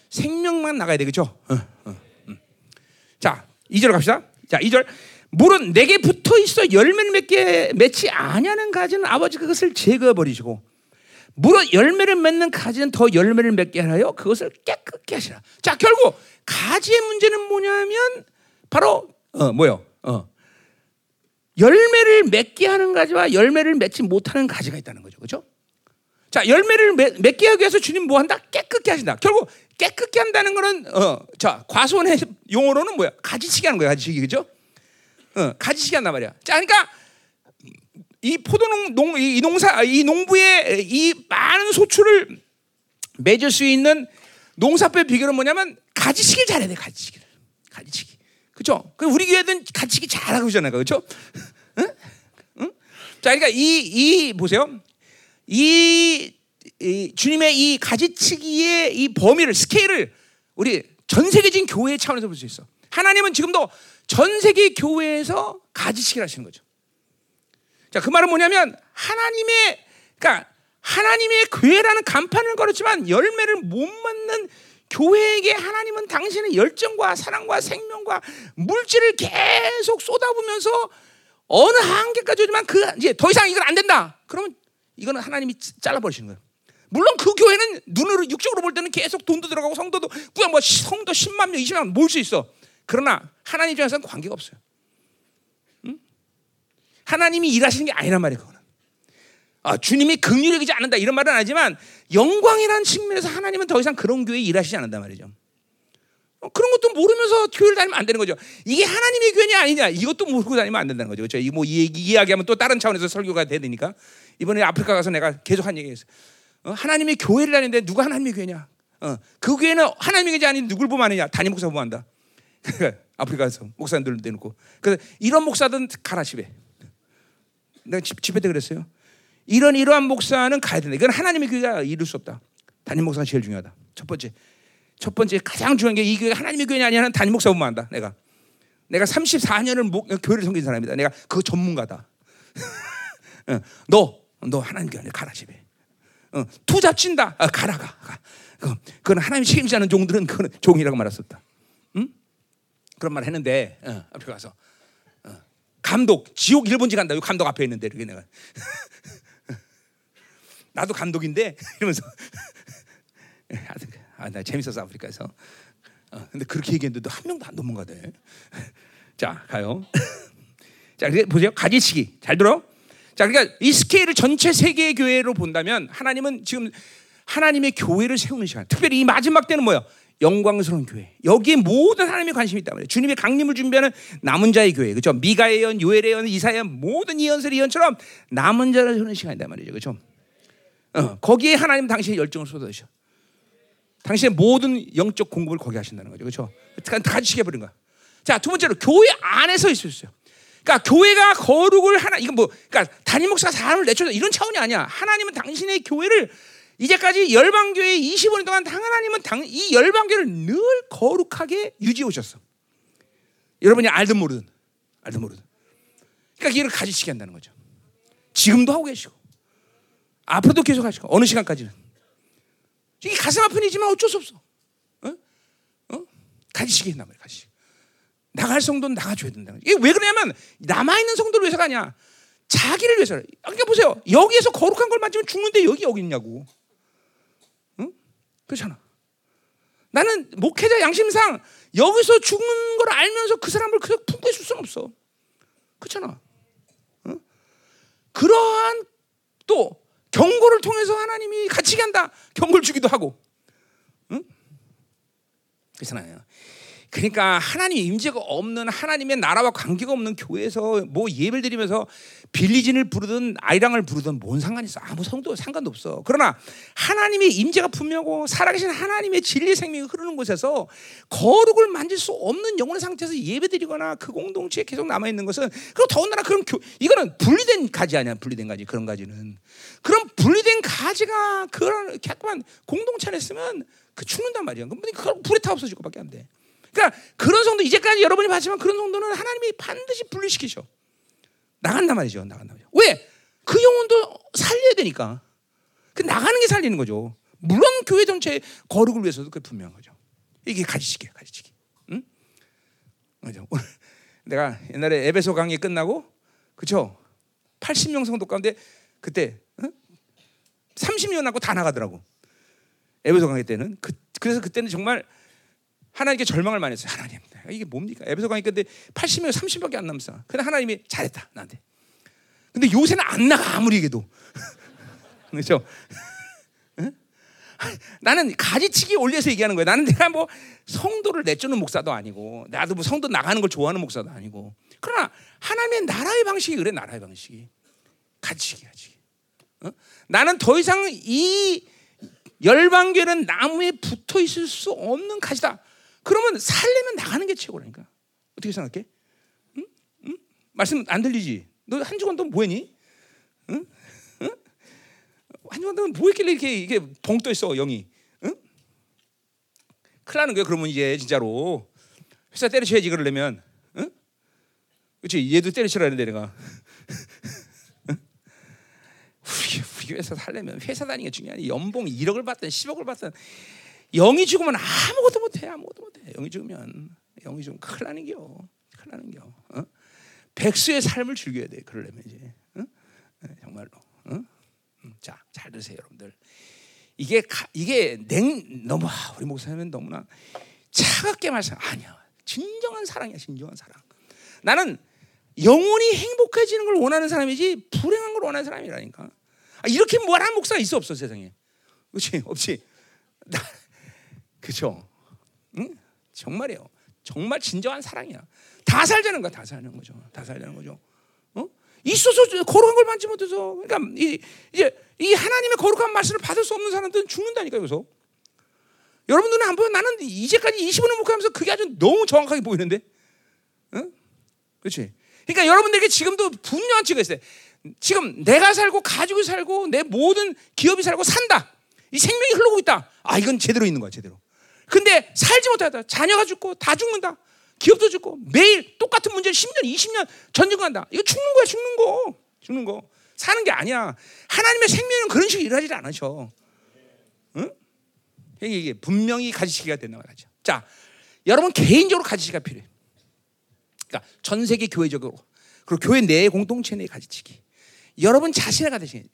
생명만 나가야. 어, 어, 음. 자, 2절 갑시다. 자, 2절. 물은 내게 붙어 있어 열매를 맺게 맺지 아니하는 가지는 아버지 그것을 제거해 버리시고 물은 열매를 맺는 가지는 더 열매를 맺게 하여 그것을 깨끗게 하시라. 자, 결국 가지의 문제는 뭐냐면 바로 어 뭐요? 어 열매를 맺게 하는 가지와 열매를 맺지 못하는 가지가 있다는 거죠, 그렇죠? 자, 열매를 맺, 게 하기 위해서 주님 뭐 한다? 깨끗게 하신다. 결국 깨끗게 한다는 거는 어, 자 과수원의 용어로는 뭐야? 가지치기 하는 거야, 가지치기 그죠? 어, 가지치기 한단 말이야. 자, 그러니까 이 포도농 농, 이 농사 이 농부의 이 많은 소출을 맺을 수 있는 농사법의 비결은 뭐냐면 가지치기를 잘해야 돼, 가지치기를. 가지치기. 그죠? 그 우리 교회는 가지치기 잘하고 있잖아요, 그렇죠? 응? 응? 자, 그러니까 이, 이 보세요. 이, 이 주님의 이 가지치기의 이 범위를 스케일을 우리 전 세계적인 교회 차원에서 볼 수 있어. 하나님은 지금도 전 세계 교회에서 가지치기를 하시는 거죠. 자, 그 말은 뭐냐면 하나님의 그러니까 하나님의 교회라는 간판을 걸었지만 열매를 못 맞는 교회에게 하나님은 당신의 열정과 사랑과 생명과 물질을 계속 쏟아부면서 어느 한계까지 오지만 그 이제 더 이상 이건 안 된다. 그러면 이거는 하나님이 잘라버리시는 거예요. 물론 그 교회는 눈으로 육적으로 볼 때는 계속 돈도 들어가고 성도도 뭐 성도 10만 명, 20만 명 모을 수 있어. 그러나 하나님 입장에서는 관계가 없어요. 응? 하나님이 일하시는 게 아니란 말이에요. 그거는. 아, 주님이 긍휼이지 않는다 이런 말은 아니지만 영광이라는 측면에서 하나님은 더 이상 그런 교회에 일하시지 않는단 말이죠. 어, 그런 것도 모르면서 교회를 다니면 안 되는 거죠. 이게 하나님의 교회냐 아니냐 이것도 모르고 다니면 안 된다는 거죠. 그렇죠? 이뭐 이야기하면 또 다른 차원에서 설교가 되니까 이번에 아프리카 가서 내가 계속 한 얘기했어요. 어, 하나님의 교회를 다니는데 누가 하나님의 교회냐? 어, 그 교회는 하나님의 교회 아닌 누굴 보면 하느냐? 담임 목사 보면 한다. *laughs* 아프리카에서 목사님들 내놓고 그래서 이런 목사든 가라 집에. 내가 집, 집회 때 그랬어요. 이런 이러한 목사는 가야 된다. 이건 하나님의 교회가 이룰 수 없다. 담임 목사가 제일 중요하다. 첫 번째. 첫 번째 가장 중요한 게 이 교회가 하나님의 교회냐 아니냐는 담임 목사 보면 한다. 내가. 내가 34년을 목, 교회를 섬긴 사람이다. 내가 그 전문가다. *laughs* 너, 너 하나님 교회 가라 집에. 어, 투 잡친다. 아, 가라 가. 가. 그, 그건 하나님 책임지 않는 종들은 그건 종이라고 말했었다. 응? 그런 말 했는데 어, 앞에 가서 어, 감독 지옥 일본지 간다. 요 감독 앞에 있는데 이렇게 내가 *laughs* 나도 감독인데 *laughs* 이러면서 아, 나 재밌었어 아프리카에서. 어, 근데 그렇게 얘기했는데 한 명도 안 넘어가대. *laughs* 자 가요. *laughs* 자 보세요 가지치기 잘 들어. 자 그러니까 이 스케일을 전체 세계 교회로 본다면 하나님은 지금 하나님의 교회를 세우는 시간. 특별히 이 마지막 때는 뭐야? 영광스러운 교회. 여기에 모든 하나님의 관심이 있단 말이에요. 주님의 강림을 준비하는 남은 자의 교회. 그렇죠? 미가의 연, 요엘의 연, 이사의 연, 모든 이연설의 연처럼 남은 자를 세우는 시간이단 말이죠. 그렇죠? 어, 거기에 하나님 당신의 열정을 쏟아주셔. 당신의 모든 영적 공급을 거기 하신다는 거죠. 그렇죠? 같이 시켜버린 거야. 자, 두 번째로 교회 안에서 있었어요. 그러니까 교회가 거룩을 하나 이건 뭐 그러니까 담임 목사가 사람을 내쫓아 이런 차원이 아니야. 하나님은 당신의 교회를 이제까지 열방 교회 25년 동안 하나님은 당, 이 열방 교회를 늘 거룩하게 유지해 오셨어. 여러분이 알든 모르든 알든 모르든. 그러니까 이를 가지치게 한다는 거죠. 지금도 하고 계시고 앞으로도 계속 하시고 어느 시간까지는 이게 가슴 아픈 일이지만 어쩔 수 없어. 어? 어? 가지치게 했단 말이야. 가지. 나갈 성도는 나가줘야 된다. 이게 왜 그러냐면 남아있는 성도를 위해서가 아니야. 자기를 위해서. 그러니까 보세요. 여기에서 거룩한 걸 맞으면 죽는데 여기 여기 있냐고. 응? 그렇잖아. 나는 목회자 양심상 여기서 죽는 걸 알면서 그 사람을 그냥 품고 있을 수는 없어. 그렇잖아. 응? 그러한 또 경고를 통해서 하나님이 같이 간다. 경고를 주기도 하고. 응? 그렇잖아요. 그러니까 하나님의 임재가 없는 하나님의 나라와 관계가 없는 교회에서 뭐 예배를 드리면서 빌리진을 부르든 아이랑을 부르든 뭔 상관이 있어? 아무 성도 상관도 없어. 그러나 하나님의 임재가 분명하고 살아계신 하나님의 진리 생명이 흐르는 곳에서 거룩을 만질 수 없는 영혼의 상태에서 예배드리거나 그 공동체에 계속 남아 있는 것은 그리고 더군다나 그런 교 이거는 분리된 가지 아니야? 분리된 가지 그런 가지는 그런 가지가 그런 자꾸만 공동체 있으면 그 죽는단 말이야. 그럼 그걸 불에 타 없어질 것밖에 안 돼. 그러니까 그런 성도 이제까지 여러분이 봤지만 그런 성도는 하나님이 반드시 분리시키셔. 나간단 말이죠. 나간단 말이죠. 왜? 그 영혼도 살려야 되니까. 그 나가는 게 살리는 거죠. 물론 교회 전체 거룩을 위해서도 그 분명한 거죠. 이게 가지치기야, 가지치기. 응? 맞아. *laughs* 내가 옛날에 에베소 강의 끝나고 그쵸? 80명 성도 가운데 그때 응? 30명 남고 다 나가더라고. 에베소 강의 때는 그, 그래서 그때는 정말 하나님께 절망을 많이 했어요. 하나님, 이게 뭡니까? 에베소 강의 끝에 80명 30밖에 안 남았어. 근데 하나님이 잘했다 나한테. 근데 요새는 안 나가 아무리 얘기도. *laughs* 그렇죠? 나는 가지치기 올려서 얘기하는 거야. 나는 내가 뭐 성도를 내쫓는 목사도 아니고, 나도 뭐 성도 나가는 걸 좋아하는 목사도 아니고. 그러나 하나님의 나라의 방식이 그래, 나라의 방식이. 가지치기, 가지치기. 어? 나는 더 이상 이 열방교는 나무에 붙어 있을 수 없는 가지다. 그러면 살려면 나가는 게 최고라니까. 어떻게 생각해? 응? 응? 말씀 안 들리지? 너 한 주간 동안 뭐했니? 응? 응? 한 주간 동안 뭐했길래 이렇게 이게 벙떠 있어 영이? 응? 큰일 나는 거야. 그러면 이제 진짜로 회사 때려쳐야지 그러려면, 응? 그렇지? 얘도 때려치라 했는데 내가. 우리, *laughs* 우리 회사 살려면 회사 다니는 게 중요하니 연봉 1억을 받든 10억을 받든 영이 죽으면 아무것도 못해 아무것도 못해 영이 죽으면 영이 죽으면 큰일 나는 겨 큰일 나는 겨 어? 백수의 삶을 즐겨야 돼 그러려면 이제 어? 네, 정말로 어? 음, 자잘 들으세요 여러분들 이게 가, 이게 냉 너무 아, 우리 목사님은 너무나 차갑게 말씀 아니야 진정한 사랑이야 진정한 사랑 나는 영혼이 행복해지는 걸 원하는 사람이지 불행한 걸 원하는 사람이라니까. 아, 이렇게 말하는 목사가 있어 없어 세상에. 그렇지 없지. 그렇죠. 응? 정말이에요. 정말 진정한 사랑이야. 다 살자는 거야. 다 살자는 거죠. 다 살자는 거죠. 어? 있어서 거룩한 걸 만지 못해서 그러니까 이, 이제 이 하나님의 거룩한 말씀을 받을 수 없는 사람들은 죽는다니까 여기서. 여러분들은 안 보여? 나는 이제까지 20년 목회하면서 그게 아주 너무 정확하게 보이는데, 응? 그렇지? 그러니까 여러분들에게 지금도 분명한 지가 있어요. 지금 내가 살고 가지고 살고 내 모든 기업이 살고 산다. 이 생명이 흐르고 있다. 아 이건 제대로 있는 거야 제대로. 근데 살지 못하다. 자녀가 죽고 다 죽는다. 기업도 죽고 매일 똑같은 문제를 10년, 20년 전쟁한다. 이거 죽는 거야 죽는 거. 죽는 거. 사는 게 아니야. 하나님의 생명은 그런 식으로 일하지 않으셔. 응? 이게 분명히 가지치기가 된다 말이죠. 자, 여러분 개인적으로 가지치기가 필요해. 그러니까 전 세계 교회적으로 그리고 교회 내 공동체 내 가지치기. 여러분 자신의 가지치기.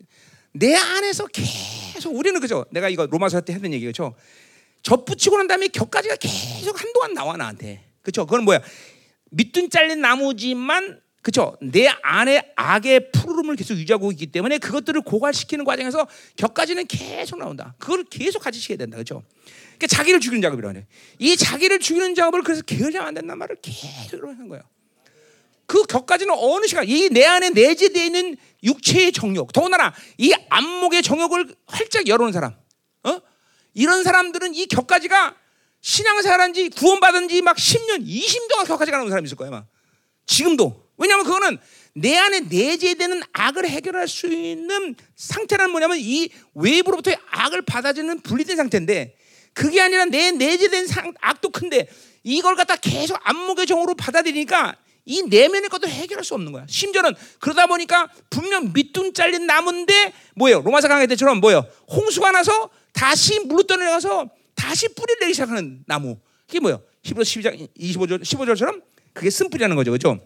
내 안에서 계속 우리는 그죠? 내가 이거 로마서 때 했던 얘기 그죠? 접붙이고 난 다음에 격가지가 계속 한동안 나와 나한테. 그죠? 그건 뭐야? 밑둥 잘린 나무지만 그죠? 내 안에 악의 푸르름을 계속 유지하고 있기 때문에 그것들을 고갈시키는 과정에서 격가지는 계속 나온다. 그걸 계속 가지시켜야 된다. 그죠? 그러니까 자기를 죽이는 작업이라고 이 자기를 죽이는 작업을 그래서 게을리하면 안 된다는 말을 계속 하는 거예요. 그 격까지는 어느 시간 이 내 안에 내재되어 있는 육체의 정욕, 더군다나 이 안목의 정욕을 활짝 열어놓은 사람, 어? 이런 사람들은 이 격까지가 신앙생활한지 구원받은지 막 10년, 20년 동안 격까지 가는 사람이 있을 거야, 막. 지금도. 왜냐하면 그거는 내 안에 내재되는 악을 해결할 수 있는 상태는 뭐냐면 이 외부로부터의 악을 받아주는 분리된 상태인데 그게 아니라 내 내재된 상, 악도 큰데 이걸 갖다 계속 안목의 정으로 받아들이니까 이 내면의 것도 해결할 수 없는 거야. 심지어는 그러다 보니까 분명 밑둥 잘린 나무인데 뭐예요? 로마서 강의 때처럼 뭐예요? 홍수가 나서 다시 물로 떠내려가서 다시 뿌리를 내기 시작하는 나무. 그게 뭐예요? 히브리 12장 25절 15절처럼 그게 쓴뿌리라는 거죠. 그죠?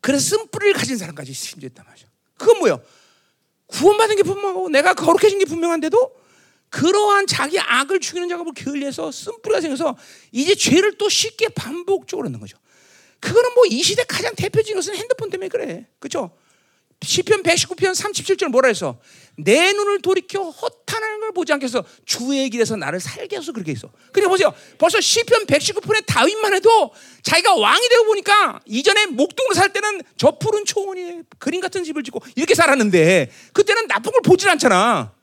그래서 쓴뿌리를 가진 사람까지 심지어 있단 말이죠. 그건 뭐예요? 구원받은 게 분명하고 내가 거룩해진 게 분명한데도 그러한 자기 악을 죽이는 작업을 게을리해서 쓴뿌리가 생겨서 이제 죄를 또 쉽게 반복적으로 넣는 거죠. 그거는 뭐 이 시대 가장 대표적인 것은 핸드폰 때문에 그래. 그죠? 시편 119편 37절 뭐라 해서 내 눈을 돌이켜 허탄하는 걸 보지 않겠어 주의 길에서 나를 살게 해서 그렇게 했어. 근데 보세요. 벌써 시편 119편의 다윗만 해도 자기가 왕이 되고 보니까 이전에 목동으로 살 때는 저 푸른 초원에 그림 같은 집을 짓고 이렇게 살았는데 그때는 나쁜 걸 보질 않잖아.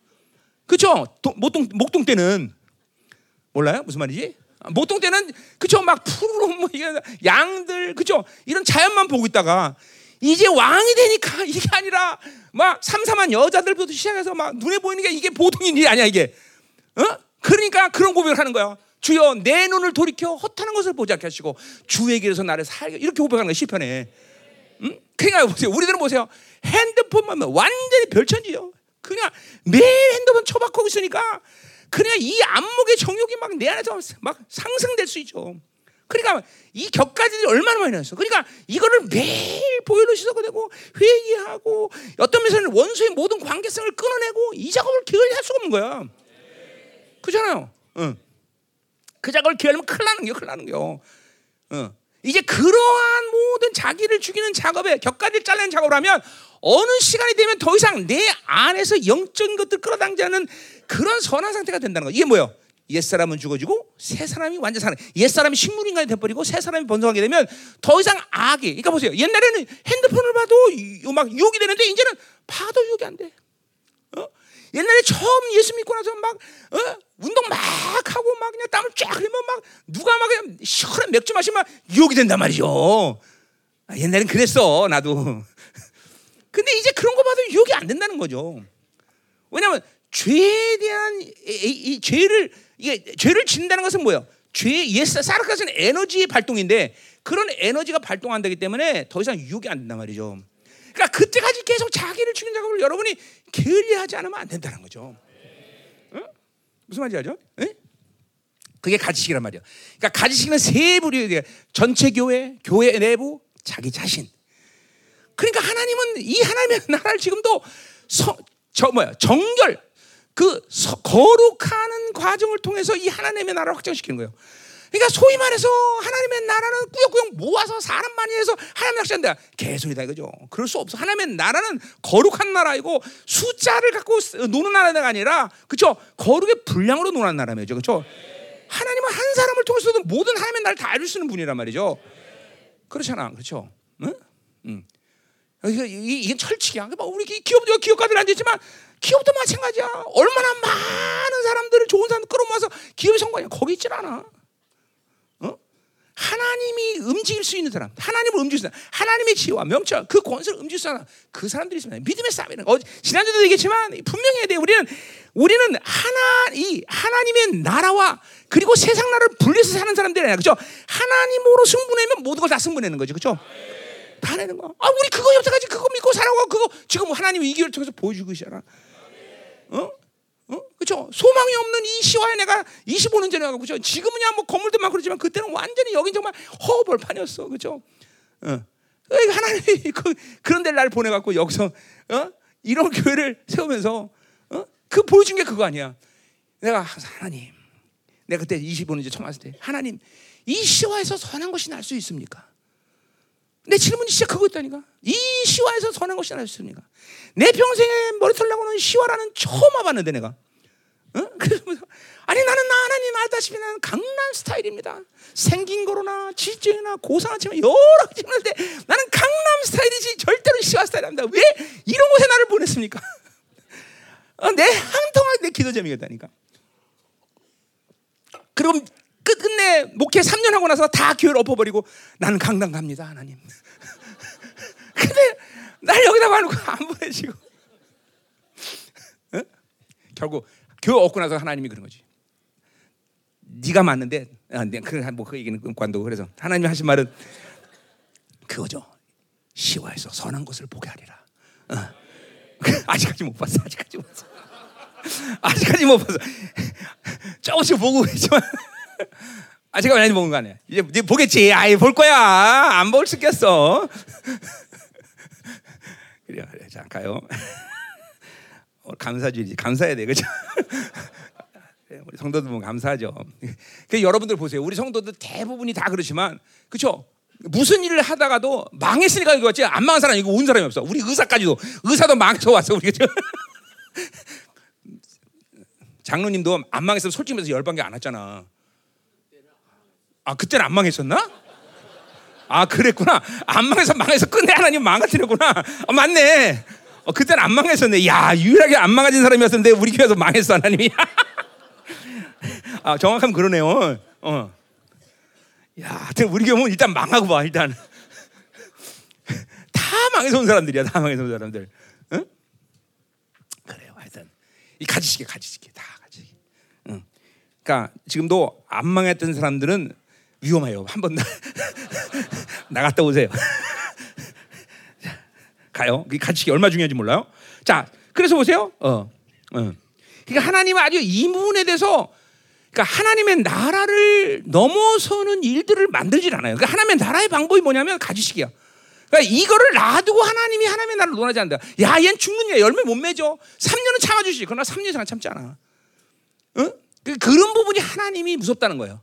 그쵸? 목동, 목동 때는 몰라요? 무슨 말이지? 목동 때는 그쵸? 막 푸르른 뭐 양들 그쵸? 이런 자연만 보고 있다가 이제 왕이 되니까 *laughs* 이게 아니라 막 삼삼한 여자들부터 시작해서 막 눈에 보이는 게 이게 보통 일이 아니야 이게. 어? 그러니까 그런 고백을 하는 거야. 주여 내 눈을 돌이켜 헛하는 것을 보지 않게 하시고 주의 길에서 나를 살게 이렇게 고백하는 거예요 시편에. 응? 그러니까 보세요. 우리들은 보세요. 핸드폰만 완전히 별천지요. 그냥 매일 핸드폰 쳐박고 있으니까 그냥 이 안목의 정욕이 막 내 안에서 막 상승될 수 있죠. 그러니까 이 격가지들이 얼마나 많이 나왔어. 그러니까 이거를 매일 보혈로 씻어내고 회개하고 어떤 면에서는 원수의 모든 관계성을 끊어내고 이 작업을 게을리 할 수가 없는 거야. 그잖아요. 응. 그 작업을 게을리면 큰일 나는 게 큰일 나는 거요. 응. 이제 그러한 모든 자기를 죽이는 작업에 격가지를 잘라낸 작업을 하면 어느 시간이 되면 더 이상 내 안에서 영적인 것들 끌어당지 않는 그런 선한 상태가 된다는 거. 이게 뭐예요? 옛사람은 죽어지고 새 사람이 완전 사는 옛사람이 식물인간이 돼버리고 새 사람이 번성하게 되면 더 이상 악이 그러니까 보세요 옛날에는 핸드폰을 봐도 막 유혹이 되는데 이제는 봐도 유혹이 안 돼. 어? 옛날에 처음 예수 믿고 나서 막 어? 운동 막 하고 막 그냥 땀을 쫙 흘리면 막 누가 막 그냥 시원한 맥주 마시면 유혹이 된단 말이죠. 아, 옛날엔 그랬어 나도. 근데 이제 그런 거 봐도 유혹이 안 된다는 거죠. 왜냐하면 죄에 대한 이, 이, 이 죄를 이게 죄를 짓는다는 것은 뭐예요? 죄 예스 사르카스는 에너지의 발동인데 그런 에너지가 발동한다기 때문에 더 이상 유혹이 안 된단 말이죠. 그러니까 그때까지 계속 자기를 죽이는 작업을 여러분이 게을리하지 않으면 안 된다는 거죠. 어? 무슨 말인지 알죠? 에? 그게 가지식이란 말이야. 그러니까 가지식은 세 부류에 전체 교회, 교회 내부, 자기 자신. 그러니까 하나님은 이 하나님의 나라를 지금도 서, 저 뭐야 정결 그 서, 거룩하는 과정을 통해서 이 하나님의 나라를 확장시키는 거예요. 그러니까 소위 말해서 하나님의 나라는 꾸역꾸역 모아서 사람 많이 해서 하나님 낚시한다. 개소리다 이거죠. 그럴 수 없어. 하나님의 나라는 거룩한 나라이고 숫자를 갖고 노는 나라가 아니라 그렇죠. 거룩의 분량으로 노는 나라죠. 그렇죠. 하나님은 한 사람을 통해서도 모든 하나님의 나라를 다 알릴 수 있는 분이란 말이죠. 그렇잖아. 그렇죠. 응? 응. 이게, 이게 철칙이야. 뭐 우리 기업도 기업가들 앉아있지만 기업도 마찬가지야. 얼마나 많은 사람들을 좋은 사람 끌어모아서 기업의 성공이야. 거기 있질 않아. 어? 하나님이 움직일 수 있는 사람, 하나님을 움직일 수 있는 사람, 하나님의 지혜와 명철, 그 권세를 움직일 수 있는 사람, 그 사람들이 있습니다. 믿음의 싸움이는 어, 지난주도 얘기했지만 분명히 해야 돼. 우리는 우리는 하나 이 하나님의 나라와 그리고 세상 나라를 분리해서 사는 사람들이 아니라 그죠? 하나님으로 승분하면 모든 걸 다 승분하는 거죠, 그렇죠? 다 내는 거야. 아, 우리 그거 여태까지 그거 믿고 살아고 그거 지금 하나님이 이 길을 통해서 보여주고 있잖아. 어? 어? 그렇죠? 소망이 없는 이 시와에 내가 25년 전에 가고? 지금은야 뭐 건물도 많고 그러지만 그때는 완전히 여긴 정말 허벌판이었어. 그렇죠? 어. 하나님이 *laughs* 그, 그런 데를 날 보내 갖고 여기서 어? 이런 교회를 세우면서 어? 그 보여준 게 그거 아니야. 내가 하나님 내가 그때 25년 전 처음 왔을 때 하나님 이 시와에서 선한 것이 날 수 있습니까? 내 질문이 진짜 그거였다니까. 이 시와에서 선한 것이 날수 있습니까? 내 평생에 머리털 나고는 시와라는 처음 와봤는데 내가. 어? *laughs* 그래서 아니 나는 나 하나님 알다시피 나는 강남 스타일입니다. 생긴 거로나 지적이나 고상하지만 여러 가지 있는데 나는 강남 스타일이지 절대로 시와 스타일 합니다. 왜 이런 곳에 나를 보냈습니까? *laughs* 어, 내 한동안 내 기도 제목이었다니까. 그럼 끝끝내 목회 3년 하고 나서 다 교회를 엎어버리고 나는 강당 갑니다 하나님. *laughs* 근데 날 여기다 봐놓고 안 보내시고 어? 결국 교회 얻고 나서 하나님이 그런 거지. 네가 맞는데 아, 그뭐그 얘기는 관도 그래서 하나님이 하신 말은 그거죠. 시와에서 선한 것을 보게 하리라. 어. *laughs* 아직까지 못 봤어. 아직까지 못 봤어. *laughs* 아직까지 못 봤어. 조금씩 보고 있지만 *laughs* 아직까 많이 먹은 거 아니야. 이제, 이제 보겠지. 아이 볼 거야. 안 볼 수 있겠어. *laughs* 그래, 그래. 자 가요. *laughs* 어, 감사주의 감사해야 돼, 그죠? 우리 성도들 보면 감사하죠. 그 여러분들 보세요. 우리 성도들 대부분이 다 그렇지만, 그렇죠? 무슨 일을 하다가도 망했으니까 여기 왔지 안 망한 사람 이거 온 사람이 없어. 우리 의사까지도 의사도 망해서 왔어 우리 그죠? 장로님도 안 망했으면 솔직히 말해서 열반개 안 왔잖아. 아 그때는 안 망했었나? 아 그랬구나. 안 망해서 망해서 끝내 하나님 망가뜨렸구나. 아, 맞네. 어, 그때는 안 망했었네. 야 유일하게 안 망가진 사람이었는데 우리 교회에서 망했어 하나님이. *laughs* 아 정확하면 그러네요. 어. 야, 우리 교회는 일단 망하고 봐 일단. 다 망해서 온 사람들이야. 다 망해서 온 사람들. 응? 그래요. 하여튼 이 가지시게 가지시게 다 가지시게. 응. 그러니까 지금도 안 망했던 사람들은 위험해요. 한번 나, *laughs* 나갔다 오세요. *laughs* 자, 가요. 이 가치가 얼마 중요한지 몰라요. 자, 그래서 보세요. 어, 어. 그러니까 하나님은 아주 이 부분에 대해서 그러니까 하나님의 나라를 넘어서는 일들을 만들질 않아요. 그러니까 하나님의 나라의 방법이 뭐냐면 가지식이야. 그러니까 이거를 놔두고 하나님이 하나님의 나라를 논하지 않는다. 야, 얜 죽느냐 열매 못 맺어. 3년은 참아주시. 그러나 3년 이상 참지 않아. 어? 그, 그런 부분이 하나님이 무섭다는 거예요.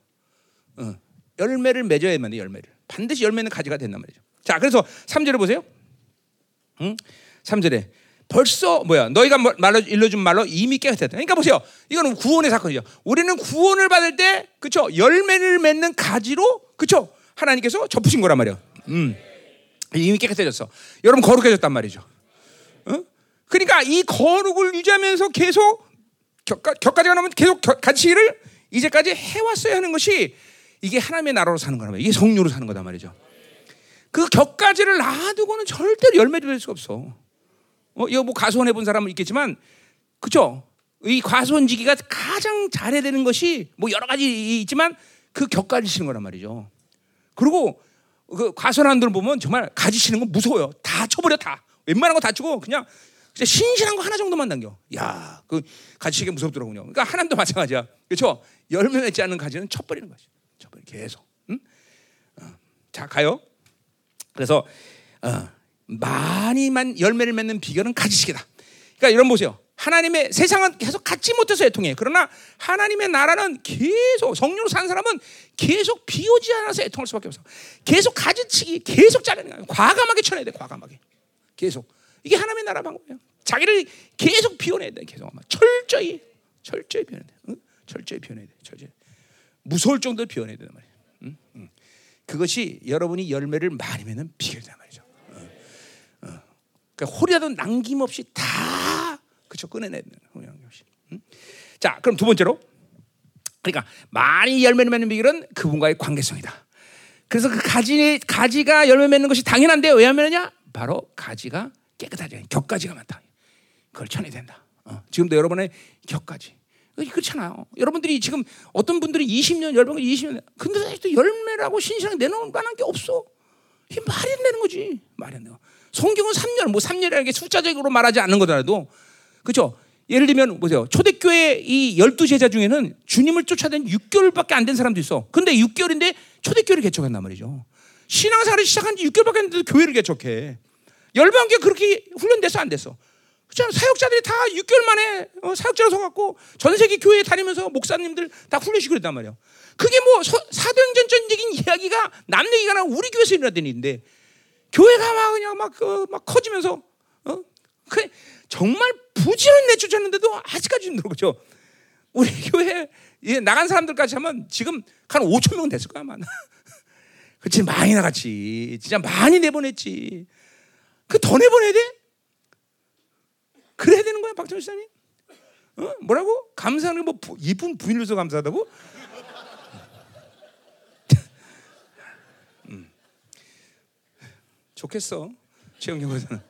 어. 열매를 맺어야만 돼, 열매를. 반드시 열매는 가지가 된단 말이죠. 자, 그래서 3절에 보세요. 응? 3절에 벌써 뭐야 너희가 뭐 말로 일러준 말로 이미 깨끗했다. 그러니까 보세요. 이거는 구원의 사건이죠. 우리는 구원을 받을 때 그쵸 열매를 맺는 가지로 그쵸 하나님께서 접으신 거란 말이에요. 음. 이미 깨끗해졌어. 여러분 거룩해졌단 말이죠. 어? 그러니까 이 거룩을 유지하면서 계속 격가, 격가지가 나면 계속 가치를 이제까지 해왔어야 하는 것이 이게 하나님의 나라로 사는 거란 말이에요. 이게 성료로 사는 거단 말이죠. 그 격가지를 놔두고는 절대로 열매를 낼 수가 없어. 어, 이거 뭐 과수원 해본 사람은 있겠지만, 그죠? 이 과수원지기가 가장 잘해야 되는 것이 뭐 여러 가지 있지만 그 격가지 치는 거란 말이죠. 그리고 그 과수원한들 보면 정말 가지 치는 건 무서워요. 다 쳐버려 다. 웬만한 거 다 치고 그냥 진짜 신실한 거 하나 정도만 당겨. 야, 그 가지 치기 무섭더라고요. 그러니까 하나님도 마찬가지야. 그렇죠? 열매 맺지 않는 가지는 쳐버리는 거지. 쳐버리 계속. 응? 어. 자 가요. 그래서 어. 많이만 열매를 맺는 비결은 가지식이다. 그러니까 여러분 보세요. 하나님의 세상은 계속 갖지 못해서 애통해. 그러나 하나님의 나라는 계속 성령으로 사는 사람은 계속 비오지 않아서 애통할 수밖에 없어. 계속 가지치기, 계속 자르는 거야. 과감하게 쳐내야 돼. 과감하게. 계속. 이게 하나님의 나라 방법이야. 자기를 계속 비워내야 돼. 계속 철저히 철저히 비워내야 돼. 응? 철저히 비워내야 돼. 철저히. 무서울 정도로 비워내야 된단 말이야. 응? 응. 그것이 여러분이 열매를 많이 맺는 비결이란 말이죠. 그러니까 홀이라도 남김없이 다 그쵸 꺼내내는 남김없이. 응? 자, 그럼 두 번째로 그러니까 많이 열매를 맺는 비결은 그분과의 관계성이다. 그래서 그 가지 가지가 열매 맺는 것이 당연한데 왜 하면냐? 바로 가지가 깨끗하지 격가지가 많다. 그걸 쳐내야 된다. 어, 지금도 여러분의 격가지. 그렇잖아요. 여러분들이 지금 어떤 분들이 20년, 열번 20년, 근데 아직도 열매라고 신신하게 내놓을 만한 게 없어. 이 말이 안 되는 거지. 말이 안 돼. 성경은 3년, 뭐 3년이라는 게 숫자적으로 말하지 않는 거더라도, 그죠? 예를 들면, 보세요. 초대교회 이 열두 제자 중에는 주님을 쫓아낸 6개월밖에 안 된 사람도 있어. 근데 6개월인데 초대교회를 개척한단 말이죠. 신앙생활을 시작한 지 6개월밖에 안 됐는데 교회를 개척해. 열방교 그렇게 훈련돼서 안 됐어. 사역자들이 다 6개월 만에 어, 사역자로 서갖고 전 세계 교회에 다니면서 목사님들 다 훈련시키고 그랬단 말이야. 그게 뭐 사도행전적인 이야기가 남 얘기가 아니라 우리 교회에서 일어나던 일인데 교회가 막 그냥 막, 그, 막 커지면서 어? 그 정말 부지런히 내쫓았는데도 아직까지 힘들어 그죠? 우리 *laughs* 교회 나간 사람들까지 하면 지금 한 5천 명 됐을 거야 아마. *laughs* 그렇지 많이 나갔지. 진짜 많이 내보냈지. 그 더 내보내야 돼? 그래야 되는 거야 박정희 시장님? 어? 뭐라고? 감사하는 뭐 이쁜 부인으로서 감사하다고? 좋겠어. 최영경 교사는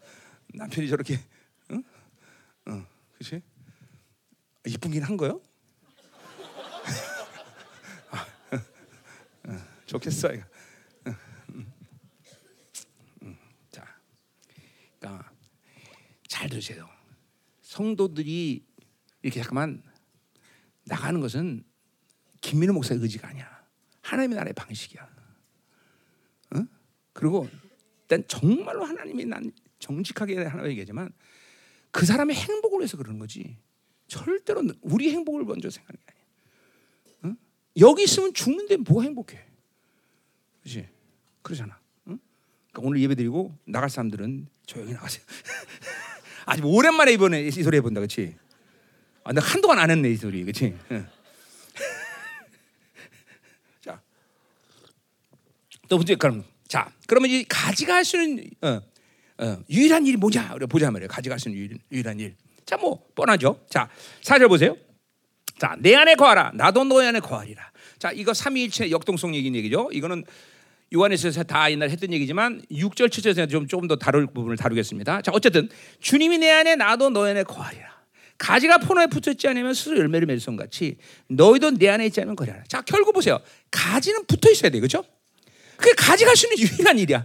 남편이 저렇게 응? 어, 그렇지? 이쁜긴 한 거요? 아, 어, 좋겠어. 이거. 자, 그러니까 잘 들으세요. 성도들이 이렇게 잠깐만 나가는 것은 김민호 목사의 의지가 아니야. 하나님의 나라의 방식이야. 응? 그리고 일단 정말로 하나님이 난 정직하게 하나 얘기하지만 그 사람의 행복을 위해서 그러는 거지. 절대로 우리 행복을 먼저 생각하는 게 아니야. 응? 여기 있으면 죽는데 뭐가 행복해? 그렇지? 그러잖아. 응? 그러니까 오늘 예배드리고 나갈 사람들은 조용히 나가세요. *laughs* 아직 오랜만에 이번에 이 소리 해본다, 그렇지? 아, 나 한동안 안 했네 이 소리, 그렇지? 응. *laughs* 자, 또 문제 그럼 자, 그러면 이 가지가 할 수 있는 어, 어, 유일한 일이 뭐냐? 우리 보자 말이에요. 가지가 할 수 있는 유일, 한 일. 자, 뭐 뻔하죠. 자, 사절 보세요. 자, 내 안에 거하라. 나도 너희 안에 거하리라. 자, 이거 삼위일체 역동성 얘기는 얘기죠. 이거는 요한에서 다 옛날 했던 얘기지만 6절 7절에서 좀 조금 더 다룰 부분을 다루겠습니다. 자, 어쨌든 주님이 내 안에 나도 너희 안에 거하리라. 가지가 포도에 붙었지 않으면 스스로 열매를 맺을 것 같이 너희도 내 안에 있지 않으면 거리하라. 자, 결국 보세요. 가지는 붙어 있어야 돼, 그렇죠? 그게 가지갈 수 있는 유일한 일이야.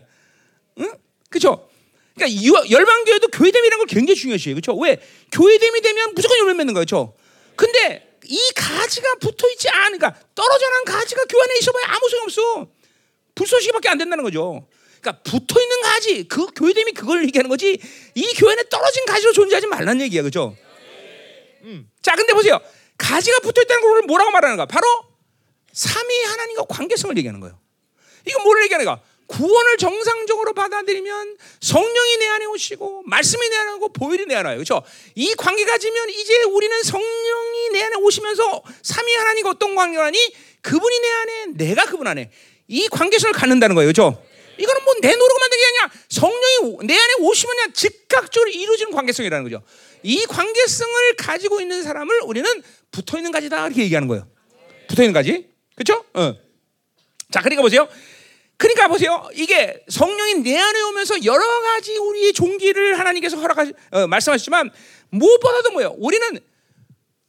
응? 그렇죠? 그러니까 열방교회도 교회됨이라는 걸 굉장히 중요시해요. 그렇죠? 왜? 교회됨이 되면 무조건 열매 맺는 거죠. 그렇죠? 근데 이 가지가 붙어 있지 않으니까 떨어져 난 가지가 교회 안에 있어봐야 아무 소용 없어. 불쏘시개밖에 안 된다는 거죠. 그러니까 붙어 있는 가지, 그 교회됨이 그걸 얘기하는 거지. 이 교회는 떨어진 가지로 존재하지 말라는 얘기야, 그렇죠? 음. 자, 근데 보세요. 가지가 붙어 있다는 걸 뭐라고 말하는가? 바로 삼위 하나님과 관계성을 얘기하는 거예요. 이거 뭐를 얘기하는가? 구원을 정상적으로 받아들이면 성령이 내 안에 오시고 말씀이 내 안에 오고 보혈이 내 안에 와요. 그렇죠? 이 관계가 지면 이제 우리는 성령이 내 안에 오시면서 삼위 하나님과 어떤 관계라니 그분이 내 안에 내가 그분 안에 이 관계성을 갖는다는 거예요. 그렇죠? 이거는 뭐 내 노력으로 만든 게 아니라 성령이 내 안에 오시면 즉각적으로 이루어지는 관계성이라는 거죠. 이 관계성을 가지고 있는 사람을 우리는 붙어 있는 가지다 이렇게 얘기하는 거예요. 붙어 있는 가지. 그렇죠? 어. 자, 그러니까 보세요. 그러니까 보세요. 이게 성령이 내 안에 오면서 여러 가지 우리의 종기를 하나님께서 허락하시 어, 말씀하시지만 무엇보다도 뭐예요? 우리는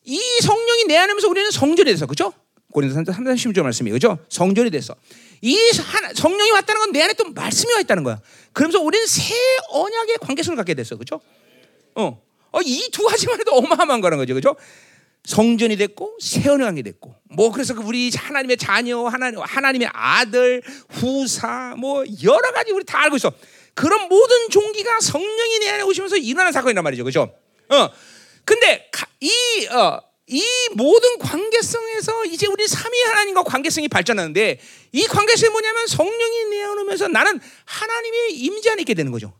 이 성령이 내 안에 오면서 우리는 성전이 돼서 그죠? 고린도서 3장 16절 말씀이 그죠? 성전이 돼서 이 성령이 왔다는 건 내 안에 또 말씀이 와 있다는 거야. 그러면서 우리는 새 언약의 관계성을 갖게 됐어. 그죠? 어. 어, 이 두 가지만 해도 어마어마한 거라는 거죠. 그죠? 성전이 됐고 세언왕이 됐고 뭐 그래서 그 우리 하나님의 자녀 하나님 하나님의 아들 후사 뭐 여러 가지 우리 다 알고 있어 그런 모든 종기가 성령이 내 안에 오시면서 일어나는 사건이란 말이죠 그죠 어 근데 이 어 이 모든 관계성에서 이제 우리 삼위 하나님과 관계성이 발전하는데 이 관계성이 뭐냐면 성령이 내어놓으면서 나는 하나님의 임재 안에 있게 되는 거죠.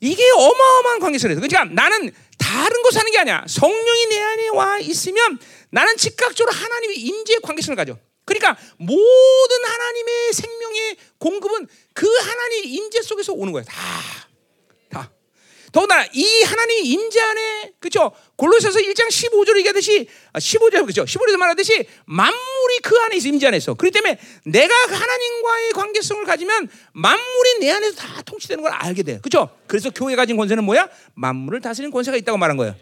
이게 어마어마한 관계성이에요. 그러니까 나는 다른 곳 사는 게 아니야. 성령이 내 안에 와 있으면 나는 즉각적으로 하나님의 임재의 관계성을 가져. 그러니까 모든 하나님의 생명의 공급은 그 하나님의 임재 속에서 오는 거야. 다. 다. 더구나 이 하나님의 임재 안에 그죠? 골로새서 1장 15절에 얘기하듯이 15절 아, 그죠? 15절에 말하듯이 만물이 그 안에 있어 임재 안에 있어. 그렇기 때문에 내가 하나님과의 관계성을 가지면 만물이 내 안에서 다 통치되는 걸 알게 돼. 그죠? 그래서 교회 가진 권세는 뭐야? 만물을 다스리는 권세가 있다고 말한 거예요.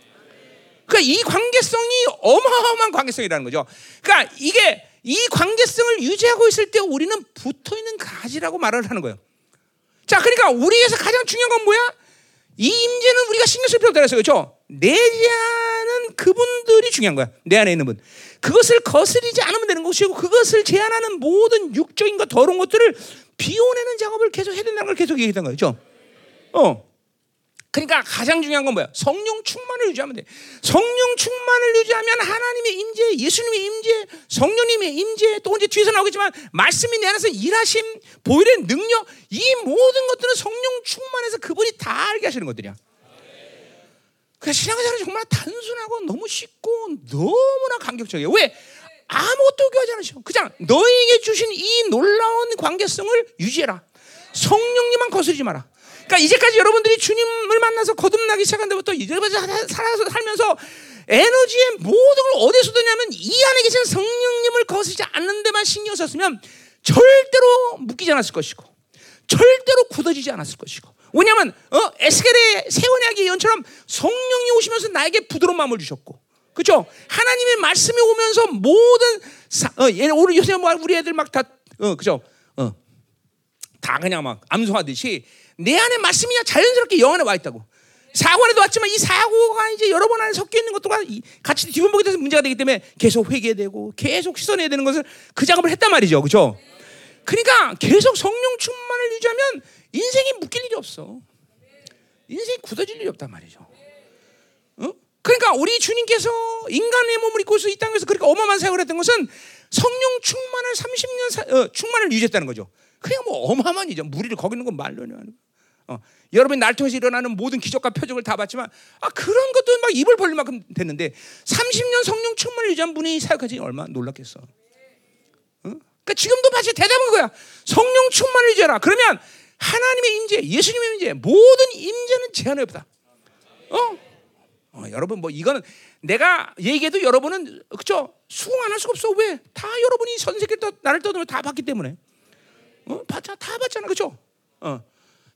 그러니까 이 관계성이 어마어마한 관계성이라는 거죠. 그러니까 이게 이 관계성을 유지하고 있을 때 우리는 붙어 있는 가지라고 말을 하는 거예요. 자, 그러니까 우리에서 가장 중요한 건 뭐야? 이 임재는 우리가 신경 쓸 필요가 없다 그렇죠? 내재하는 그분들이 중요한 거야. 내 안에 있는 분. 그것을 거스리지 않으면 되는 것이고 그것을 제한하는 모든 육적인 것 더러운 것들을 비워내는 작업을 계속 해야 된다는 걸 계속 얘기했던 거죠. 어. 그러니까 가장 중요한 건 뭐야? 성령 충만을 유지하면 돼. 성령 충만을 유지하면 하나님의 임재, 예수님의 임재, 성령님의 임재, 또 이제 뒤에서 나오겠지만 말씀이 내 안에서 일하심, 보일의 능력, 이 모든 것들은 성령 충만해서 그분이 다 알게 하시는 것들이야. 그 신앙생활은 정말 단순하고 너무 쉽고 너무나 감격적이에요. 왜? 아무것도 요구하지 않으셔. 그냥 너에게 주신 이 놀라운 관계성을 유지해라. 성령님만 거스르지 마라. 그러니까 이제까지 여러분들이 주님을 만나서 거듭나기 시작한 데부터 이제부터 살아서 살면서 에너지의 모든 걸 어디서 듣냐면 이 안에 계신 성령님을 거스르지 않는 데만 신경 썼으면 절대로 묶이지 않았을 것이고 절대로 굳어지지 않았을 것이고 왜냐하면 어? 에스겔의 새 언약의 예언처럼 성령이 오시면서 나에게 부드러운 마음을 주셨고 그렇죠? 하나님의 말씀이 오면서 모든 사, 어, 오늘 요새 뭐 우리 애들 막 다 어, 그죠? 어, 다 그냥 막 암송하듯이 내 안에 말씀이 자연스럽게 영 안에 와 있다고. 사고 안에도 왔지만 이 사고가 이제 여러 번 안에 섞여 있는 것도 같이 뒤집어보게 돼서 문제가 되기 때문에 계속 회개되고 계속 씻어내야 되는 것을 그 작업을 했단 말이죠. 그죠? 그러니까 계속 성령 충만을 유지하면 인생이 묶일 일이 없어. 인생이 굳어질 일이 없단 말이죠. 어? 그러니까 우리 주님께서 인간의 몸을 입고서 이 땅에서 그렇게 어마어마한 생활을 했던 것은 성령 충만을 30년 사, 어, 충만을 유지했다는 거죠. 그냥 뭐 어마어마한 일이죠. 무리를 거기는 건 거. 어, 여러분이 날 통해서 일어나는 모든 기적과 표적을 다 봤지만 아 그런 것도 막 입을 벌릴 만큼 됐는데 30년 성령 충만을 유지한 분이 사역하지 얼마 놀랐겠어. 어? 그러니까 지금도 마치 대답은 그거야. 성령 충만을 유지하라. 그러면 하나님의 임재, 예수님의 임재, 모든 임재는 제한이 없다. 어? 어? 여러분 뭐 이거는 내가 얘기해도 여러분은 그죠 수긍 안 할 수가 없어. 왜? 다 여러분이 선생께 나를 떠들면 다 봤기 때문에. 어? 봤잖아, 다 봤잖아, 그죠? 어.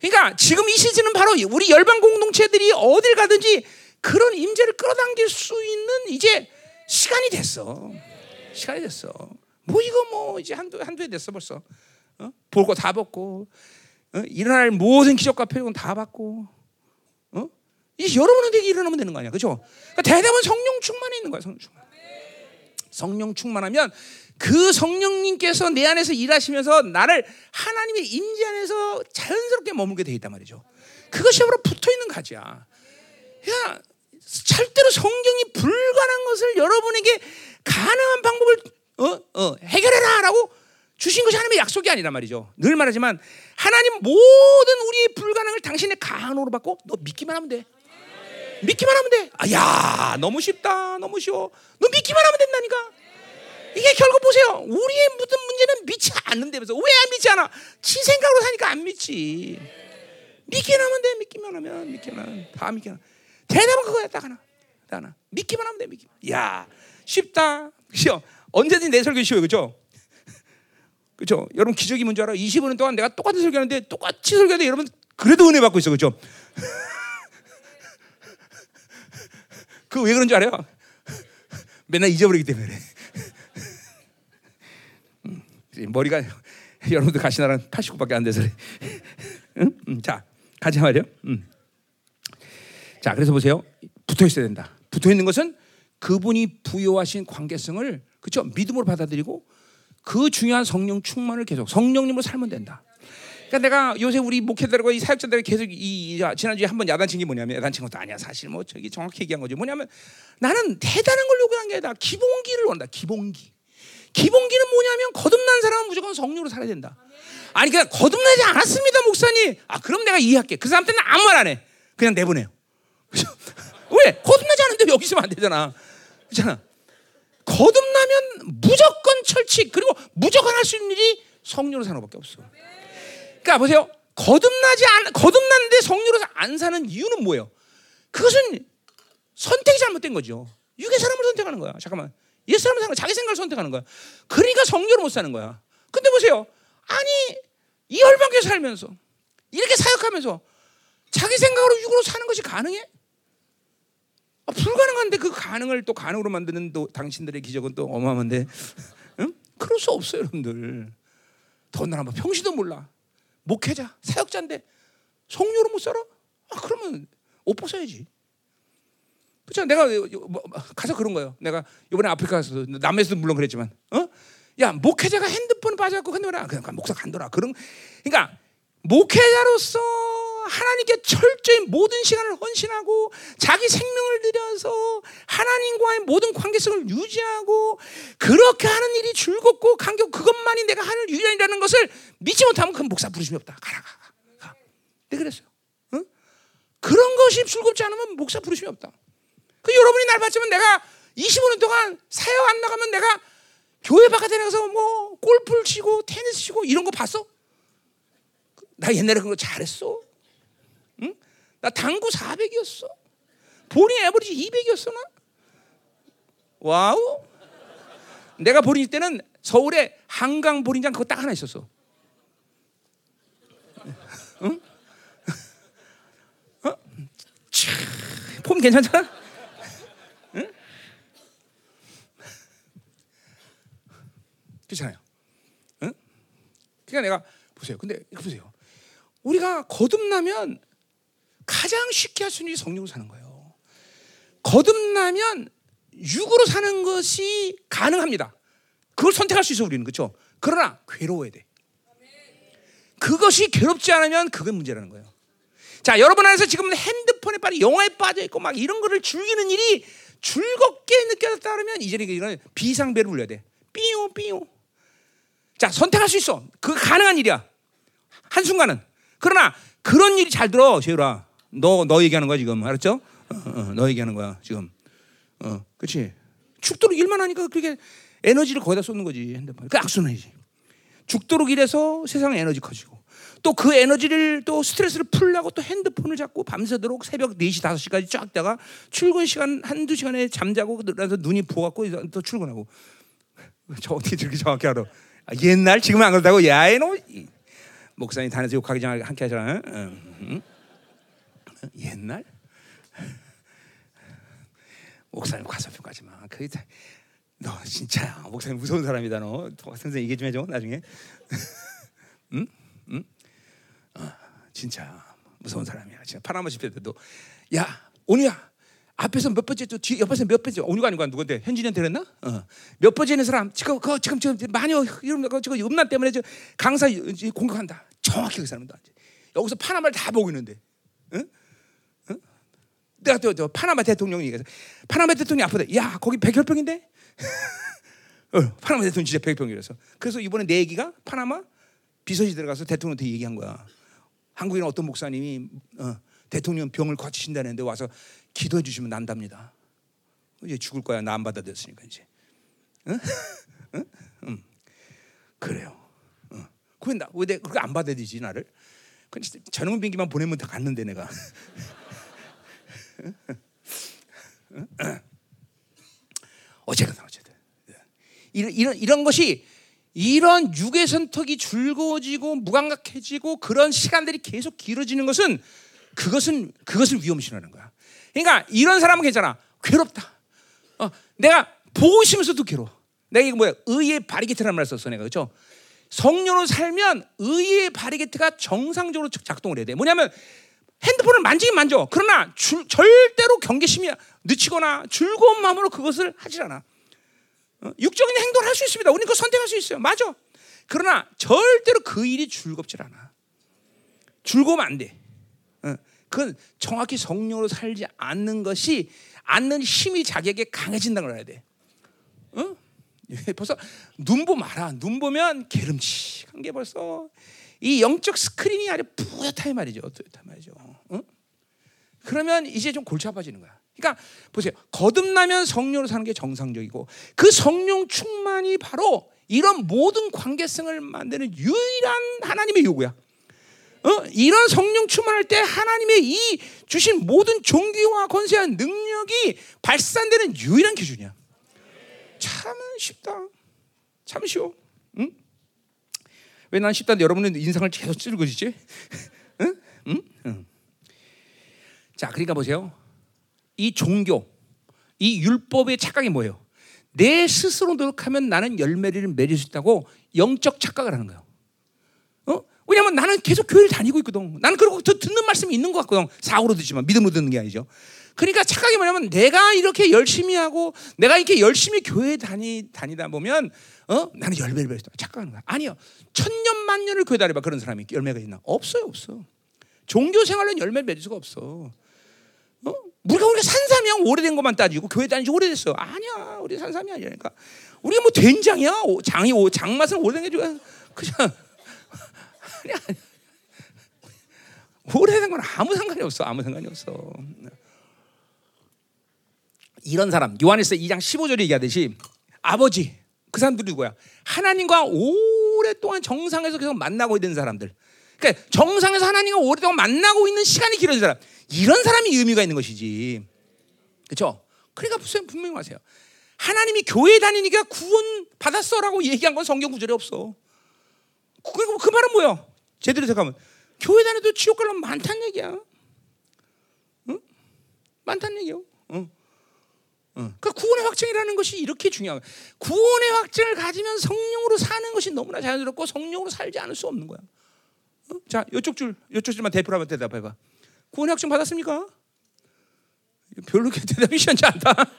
그러니까 지금 이 시즌은 바로 우리 열방 공동체들이 어딜 가든지 그런 임재를 끌어당길 수 있는 이제 시간이 됐어. 시간이 됐어. 뭐 이거 뭐 이제 한두 한두해 됐어 벌써. 어? 볼거 다 벗고 어? 일어날 모든 기적과 표적은 다 받고 어? 이제 여러분에게 일어나면 되는 거 아니야, 그렇죠? 그러니까 대답은 성령 충만에 있는 거야, 성령 충만. 성령 충만하면 그 성령님께서 내 안에서 일하시면서 나를 하나님의 임재 안에서 자연스럽게 머물게 돼 있단 말이죠. 그것이 바로 붙어 있는 가지야. 야, 절대로 성경이 불가능한 것을 여러분에게 가능한 방법을 어, 어, 해결해라라고 주신 것이 하나님의 약속이 아니란 말이죠. 늘 말하지만 하나님 모든 우리의 불가능을 당신의 가능으로 받고 너 믿기만 하면 돼. 믿기만 하면 돼. 아, 야, 너무 쉽다. 너무 쉬워. 너 믿기만 하면 된다니까. 이게 결국 보세요. 우리의 모든 문제는 믿지 않는다면서. 왜 안 믿지 않아? 지 생각으로 사니까 안 믿지. 믿기만 하면 돼. 믿기만 하면. 믿기만 하면. 다 믿기만 하면. 대답은 그거야. 딱 하나. 딱 하나. 믿기만 하면 돼. 믿기만. 야, 쉽다. 그죠? 언제든지 내 설교 쉬워요. 그죠? 그죠? 여러분 기적이 뭔지 알아? 25년 동안 내가 똑같은 설교하는데 똑같이 설교하는데 여러분 그래도 은혜 받고 있어. 그죠? *laughs* 그 왜 그런 줄 알아요? *laughs* 맨날 잊어버리기 때문에 그래. *laughs* 음, 머리가 여러분들 가시나랑 89밖에 안 돼서 그래. *laughs* 응? 음, 자, 가자 말이요. 음. 자, 그래서 보세요. 붙어 있어야 된다. 붙어 있는 것은 그분이 부여하신 관계성을 그렇죠? 믿음으로 받아들이고 그 중요한 성령 충만을 계속 성령님으로 살면 된다. 그러니까 내가 요새 우리 목회들과 이 사역자들이 계속 이, 이 지난주에 한 번 야단친 게 뭐냐면 야단친 것도 아니야. 사실 뭐 저기 정확히 얘기한 거지. 뭐냐면 나는 대단한 걸 요구한 게 아니라 기본기를 원한다. 기본기. 기본기는 뭐냐면 거듭난 사람은 무조건 성령으로 살아야 된다. 아니 그냥 거듭나지 않았습니다 목사님. 아 그럼 내가 이해할게. 그 사람 때는 아무 말 안 해. 그냥 내보내요. *laughs* 왜? 거듭나지 않은데 여기 있으면 안 되잖아. 그렇잖아. 거듭나면 무조건 철칙 그리고 무조건 할 수 있는 일이 성령으로 사는 것밖에 없어 그러니까 보세요. 거듭나지 않 거듭났는데 성령으로 안 사는 이유는 뭐예요? 그것은 선택이 잘못된 거죠. 육의 사람을 선택하는 거야. 잠깐만. 옛 사람을 사는 자기 생각을 선택하는 거야. 그러니까 성령으로 못 사는 거야. 근데 보세요. 아니 이 열방교회 살면서 이렇게 사역하면서 자기 생각으로 육으로 사는 것이 가능해? 아, 불가능한데 그 가능을 또 가능으로 만드는 또 당신들의 기적은 또 어마어마한데, 응? 그럴 수 없어요, 여러분들. 더군다나 뭐 평시도 몰라. 목회자, 사역자인데 성료로 못 살아? 아, 그러면 옷 벗어야지. 그렇죠? 내가 뭐, 가서 그런 거예요. 내가 이번에 아프리카 가서 남에서도 물론 그랬지만, 어? 야 목회자가 핸드폰 빠져갖고 핸드폰 그냥 목사 간더라. 그런, 그러니까 목회자로서 하나님께 철저히 모든 시간을 헌신하고 자기 생명을 들여서 하나님과의 모든 관계성을 유지하고 그렇게 하는 일이 즐겁고 감격 그것만이 내가 하는 유일이라는 것을 믿지 못하면 그건 목사 부르심이 없다. 가라 가. 가. 가. 네 그랬어요. 응? 그런 것이 즐겁지 않으면 목사 부르심이 없다. 그 여러분이 날 봤지만 내가 25년 동안 사역 안 나가면 내가 교회 바깥에 나가서 뭐 골프를 치고 테니스 치고 이런 거 봤어? 나 옛날에 그런 거 잘했어. 응? 나 당구 400이었어. 볼링 애버리지 200이었어 나. 와우. 내가 보링 때는 서울에 한강 보링장 그거 딱 하나 있었어. 응? 어? 폼 괜찮잖아? 응? 그렇잖아요. 응? 그러니까 내가 보세요. 근데 보세요. 우리가 거듭나면 가장 쉽게 할 수 있는 게 성령으로 사는 거예요. 거듭나면 육으로 사는 것이 가능합니다. 그걸 선택할 수 있어 우리는 그렇죠. 그러나 괴로워야 돼. 그것이 괴롭지 않으면 그게 문제라는 거예요. 자, 여러분 안에서 지금 핸드폰에 빠져 영화에 빠져 있고 막 이런 거를 즐기는 일이 즐겁게 느껴졌다 그러면 이제는 이런 비상배를 불려야 돼. 삐용 삐용. 자, 선택할 수 있어. 그거 가능한 일이야. 한순간은. 그러나 그런 일이 잘 들어, 재율아. 너, 너 얘기하는 거야, 지금. 알았죠? 어, 어, 너 얘기하는 거야, 지금. 어, 그치? 죽도록 일만 하니까 그렇게 에너지를 거기다 쏟는 거지, 핸드폰. 그 악순환이지. 죽도록 일해서 세상 에너지 커지고. 또 그 에너지를 또 스트레스를 풀려고 또 핸드폰을 잡고 밤새도록 새벽 4시, 5시까지 쫙 다가 출근 시간 한두 시간에 잠자고 그래서 눈이 부어갖고 또 출근하고. *laughs* 저 어떻게 저렇게 정확히 알아? 아, 옛날 지금은 안 그렇다고? 야, 이놈. 목사님 단에서 욕하기 전에 함께 하잖아. 응? 응? 옛날? *laughs* 목사님 과소평가하지 마. 그게 다, 너 진짜야. 목사님 무서운 사람이다 너. 선생 얘기 좀 해줘 나중에. *laughs* 응? 응? 어, 진짜 무서운 사람이야. 진짜 파나마 집회 때도 야 오니야 앞에서 몇 번째 또 뒤 옆에서 몇 번째 오니가 아니고 누군데 현진이한테 그랬나? 어. 몇 번째 있는 사람 지금 그 지금 지금 많이 이런 거 지금 음란 때문에 저 강사 공격한다. 정확히 그 사람다. 여기서 파나마를 다 보고 있는데. 응? 응? 내가 또, 저 파나마 대통령이 얘기해서 파나마 대통령이 앞으로 야 거기 백혈병인데? *laughs* 어, 파나마 대통령 진짜 백혈병이라서. 그래서 이번에 내 얘기가 파나마 비서실 들어가서 대통령한테 얘기한 거야. 한국인 어떤 목사님이 어, 대통령 병을 거치신다는데 와서 기도해 주시면 난답니다. 이제 죽을 거야. 나 안 받아들였으니까 이제. 응? *laughs* 응? 응. 그래요. 어. 그왜 나, 왜 내가 그렇게 안 받아들이지 나를? 전용 비행기만 보내면 다 갔는데 내가 *laughs* *laughs* 어쨌든 어쨌든 이런 이런 이런 것이 이런 육의 선택이 즐거워지고 무감각해지고 그런 시간들이 계속 길어지는 것은 그것은 그것을 위험시하는 거야. 그러니까 이런 사람은 괜찮아. 괴롭다. 어, 내가 보고 있으면서도 괴로워. 내가 이거 뭐야? 의의 바리게트라는 말 썼어 내가 그렇죠? 성령으로 살면 의의 바리게트가 정상적으로 작동을 해야 돼. 뭐냐면 핸드폰을 만지긴 만져. 그러나 줄, 절대로 경계심이 늦추거나 즐거운 마음으로 그것을 하질 않아. 어? 육적인 행동을 할 수 있습니다. 우리는 그 선택할 수 있어요. 맞아. 그러나 절대로 그 일이 즐겁질 않아. 즐거우면 안 돼. 어? 그건 정확히 성령으로 살지 않는 것이 않는 힘이 자기에게 강해진다는 걸 알아야 돼. 어? *laughs* 벌써 눈 보면 알아. 눈 보면 게름칙한 게 벌써 이 영적 스크린이 아주 뿌옇다 말이죠. 뿌옇다 말이죠. 어? 그러면 이제 좀 골치 아파지는 거야. 그러니까 보세요. 거듭나면 성령으로 사는 게 정상적이고 그 성령 충만이 바로 이런 모든 관계성을 만드는 유일한 하나님의 요구야. 어? 이런 성령 충만할 때 하나님의 이 주신 모든 종기와 권세와 능력이 발산되는 유일한 기준이야. 참 쉽다. 참 쉬워. 응? 왜난 쉽다는데 여러분은 인상을 계속 찌르고지지? *laughs* 응? 응? 응. 자, 그러니까 보세요. 이 종교, 이 율법의 착각이 뭐예요? 내 스스로 노력하면 나는 열매를 맺을 수 있다고 영적 착각을 하는 거예요. 어? 왜냐면 나는 계속 교회를 다니고 있거든. 나는 그러고 듣는 말씀이 있는 것 같거든. 사고로 듣지만 믿음으로 듣는 게 아니죠. 그러니까 착각이 뭐냐면 내가 이렇게 열심히 하고 내가 이렇게 열심히 교회 다니 다니다 보면 어 나는 열매를 맺다 착각하는 거야. 아니요. 천년 만년을 교회 다니봐 그런 사람이 열매가 있나? 없어요, 없어. 종교 생활은 열매를 맺을 수가 없어. 어? 우리가 우리가 산삼이야 오래된 것만 따지고 교회 다니지 오래됐어. 아니야, 우리 산삼이 아니라니까. 우리가 뭐 된장이야? 장이 장맛은 오래된 게 좋아. 그냥 *laughs* 아니야. 오래된 건 아무 상관이 없어. 아무 상관이 없어. 이런 사람 요한에서 2장 15절에 얘기하듯이 아버지 그 사람들이 누구야? 하나님과 오랫동안 정상에서 계속 만나고 있는 사람들. 그러니까 정상에서 하나님과 오랫동안 만나고 있는 시간이 길어진 사람. 이런 사람이 의미가 있는 것이지. 그렇죠? 그러니까 분명히 하세요. 하나님이 교회 다니니까 구원 받았어라고 얘기한 건 성경 구절에 없어. 그리고 그 말은 뭐야? 제대로 생각하면 교회 다녀도 지옥 가려면 많다는 얘기야. 응? 많다는 얘기요. 응. 그러니까 구원의 확증이라는 것이 이렇게 중요한 거야. 구원의 확증을 가지면 성령으로 사는 것이 너무나 자연스럽고 성령으로 살지 않을 수 없는 거야. 어? 자, 이쪽 줄, 이쪽 줄만 대표로 한번 대답해봐. 구원의 확증 받았습니까? 별로 대답이 시원치 않다. *laughs*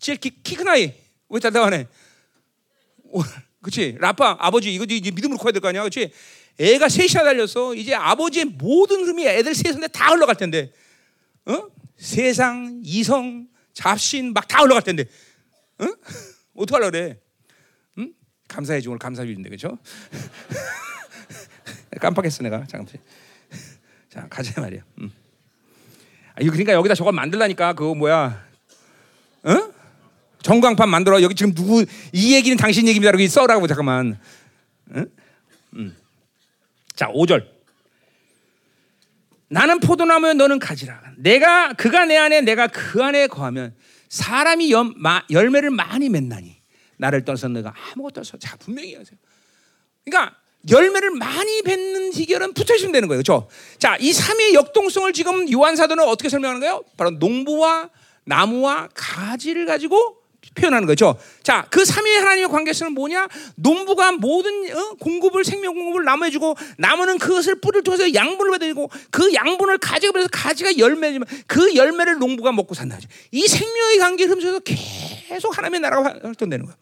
제일 키, 키큰 아이 왜 대답 안 해? 그렇지? 라파 아버지 이거 이제 믿음으로 커야 될 거 아니야, 그렇지? 애가 셋이나 달렸어. 이제 아버지의 모든 흐름이 애들 셋인데 다 흘러갈 텐데, 어? 세상, 이성, 잡신 막 다 올라갈 텐데, 응? *laughs* 어떡하려 그래? 응? 감사해 주 오늘 감사일인데 그죠? *laughs* 깜빡했어 내가 잠깐. *laughs* 자 가자 말이야. 응. 아, 그러니까 여기다 저걸 만들라니까 그거 뭐야? 응? 전광판 만들어 여기 지금 누구 이 얘기는 당신 얘기입니다. 여기 써라고 잠깐만. 응? 응. 자 5절. 나는 포도나무에 너는 가지라. 내가 그가 내 안에 내가 그 안에 거하면 사람이 연, 마, 열매를 많이 맺나니 나를 떠나서 너가 아무것도 없어. 자 분명히 하세요. 그러니까 열매를 많이 맺는 희결은 붙어 있으면 되는 거예요. 그렇죠? 자, 이 삼위의 역동성을 지금 요한 사도는 어떻게 설명하는 거예요? 바로 농부와 나무와 가지를 가지고 표현하는 거죠. 자, 그 삼위의 하나님의 관계성은 뭐냐? 농부가 모든 어? 공급을 생명 공급을 나무에 주고 나무는 그것을 뿌리를 통해서 양분을 받아들이고 그 양분을 가지가 그래서 가지가 열매지만 그 열매를 농부가 먹고 산다. 이 생명의 관계 흐름에서 계속 하나님의 나라가 활동되는 거예요.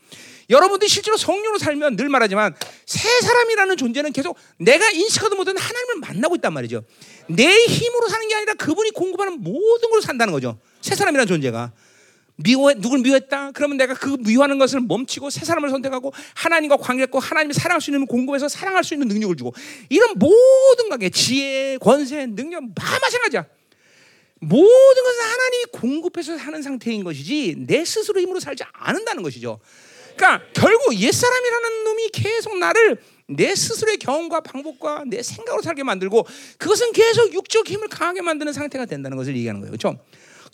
여러분들이 실제로 성령으로 살면 늘 말하지만 새 사람이라는 존재는 계속 내가 인식하도 못한 하나님을 만나고 있단 말이죠. 내 힘으로 사는 게 아니라 그분이 공급하는 모든 걸로 산다는 거죠. 새 사람이라는 존재가. 미워 누굴 미워했다? 그러면 내가 그 미워하는 것을 멈추고 새 사람을 선택하고 하나님과 관계했고 하나님이 사랑할 수 있는 공급해서 사랑할 수 있는 능력을 주고 이런 모든 관계 지혜, 권세, 능력 다 마찬가지야. 모든 것은 하나님이 공급해서 사는 상태인 것이지 내 스스로 힘으로 살지 않는다는 것이죠. 그러니까 결국 옛사람이라는 놈이 계속 나를 내 스스로의 경험과 방법과 내 생각으로 살게 만들고 그것은 계속 육적 힘을 강하게 만드는 상태가 된다는 것을 얘기하는 거예요. 그렇죠?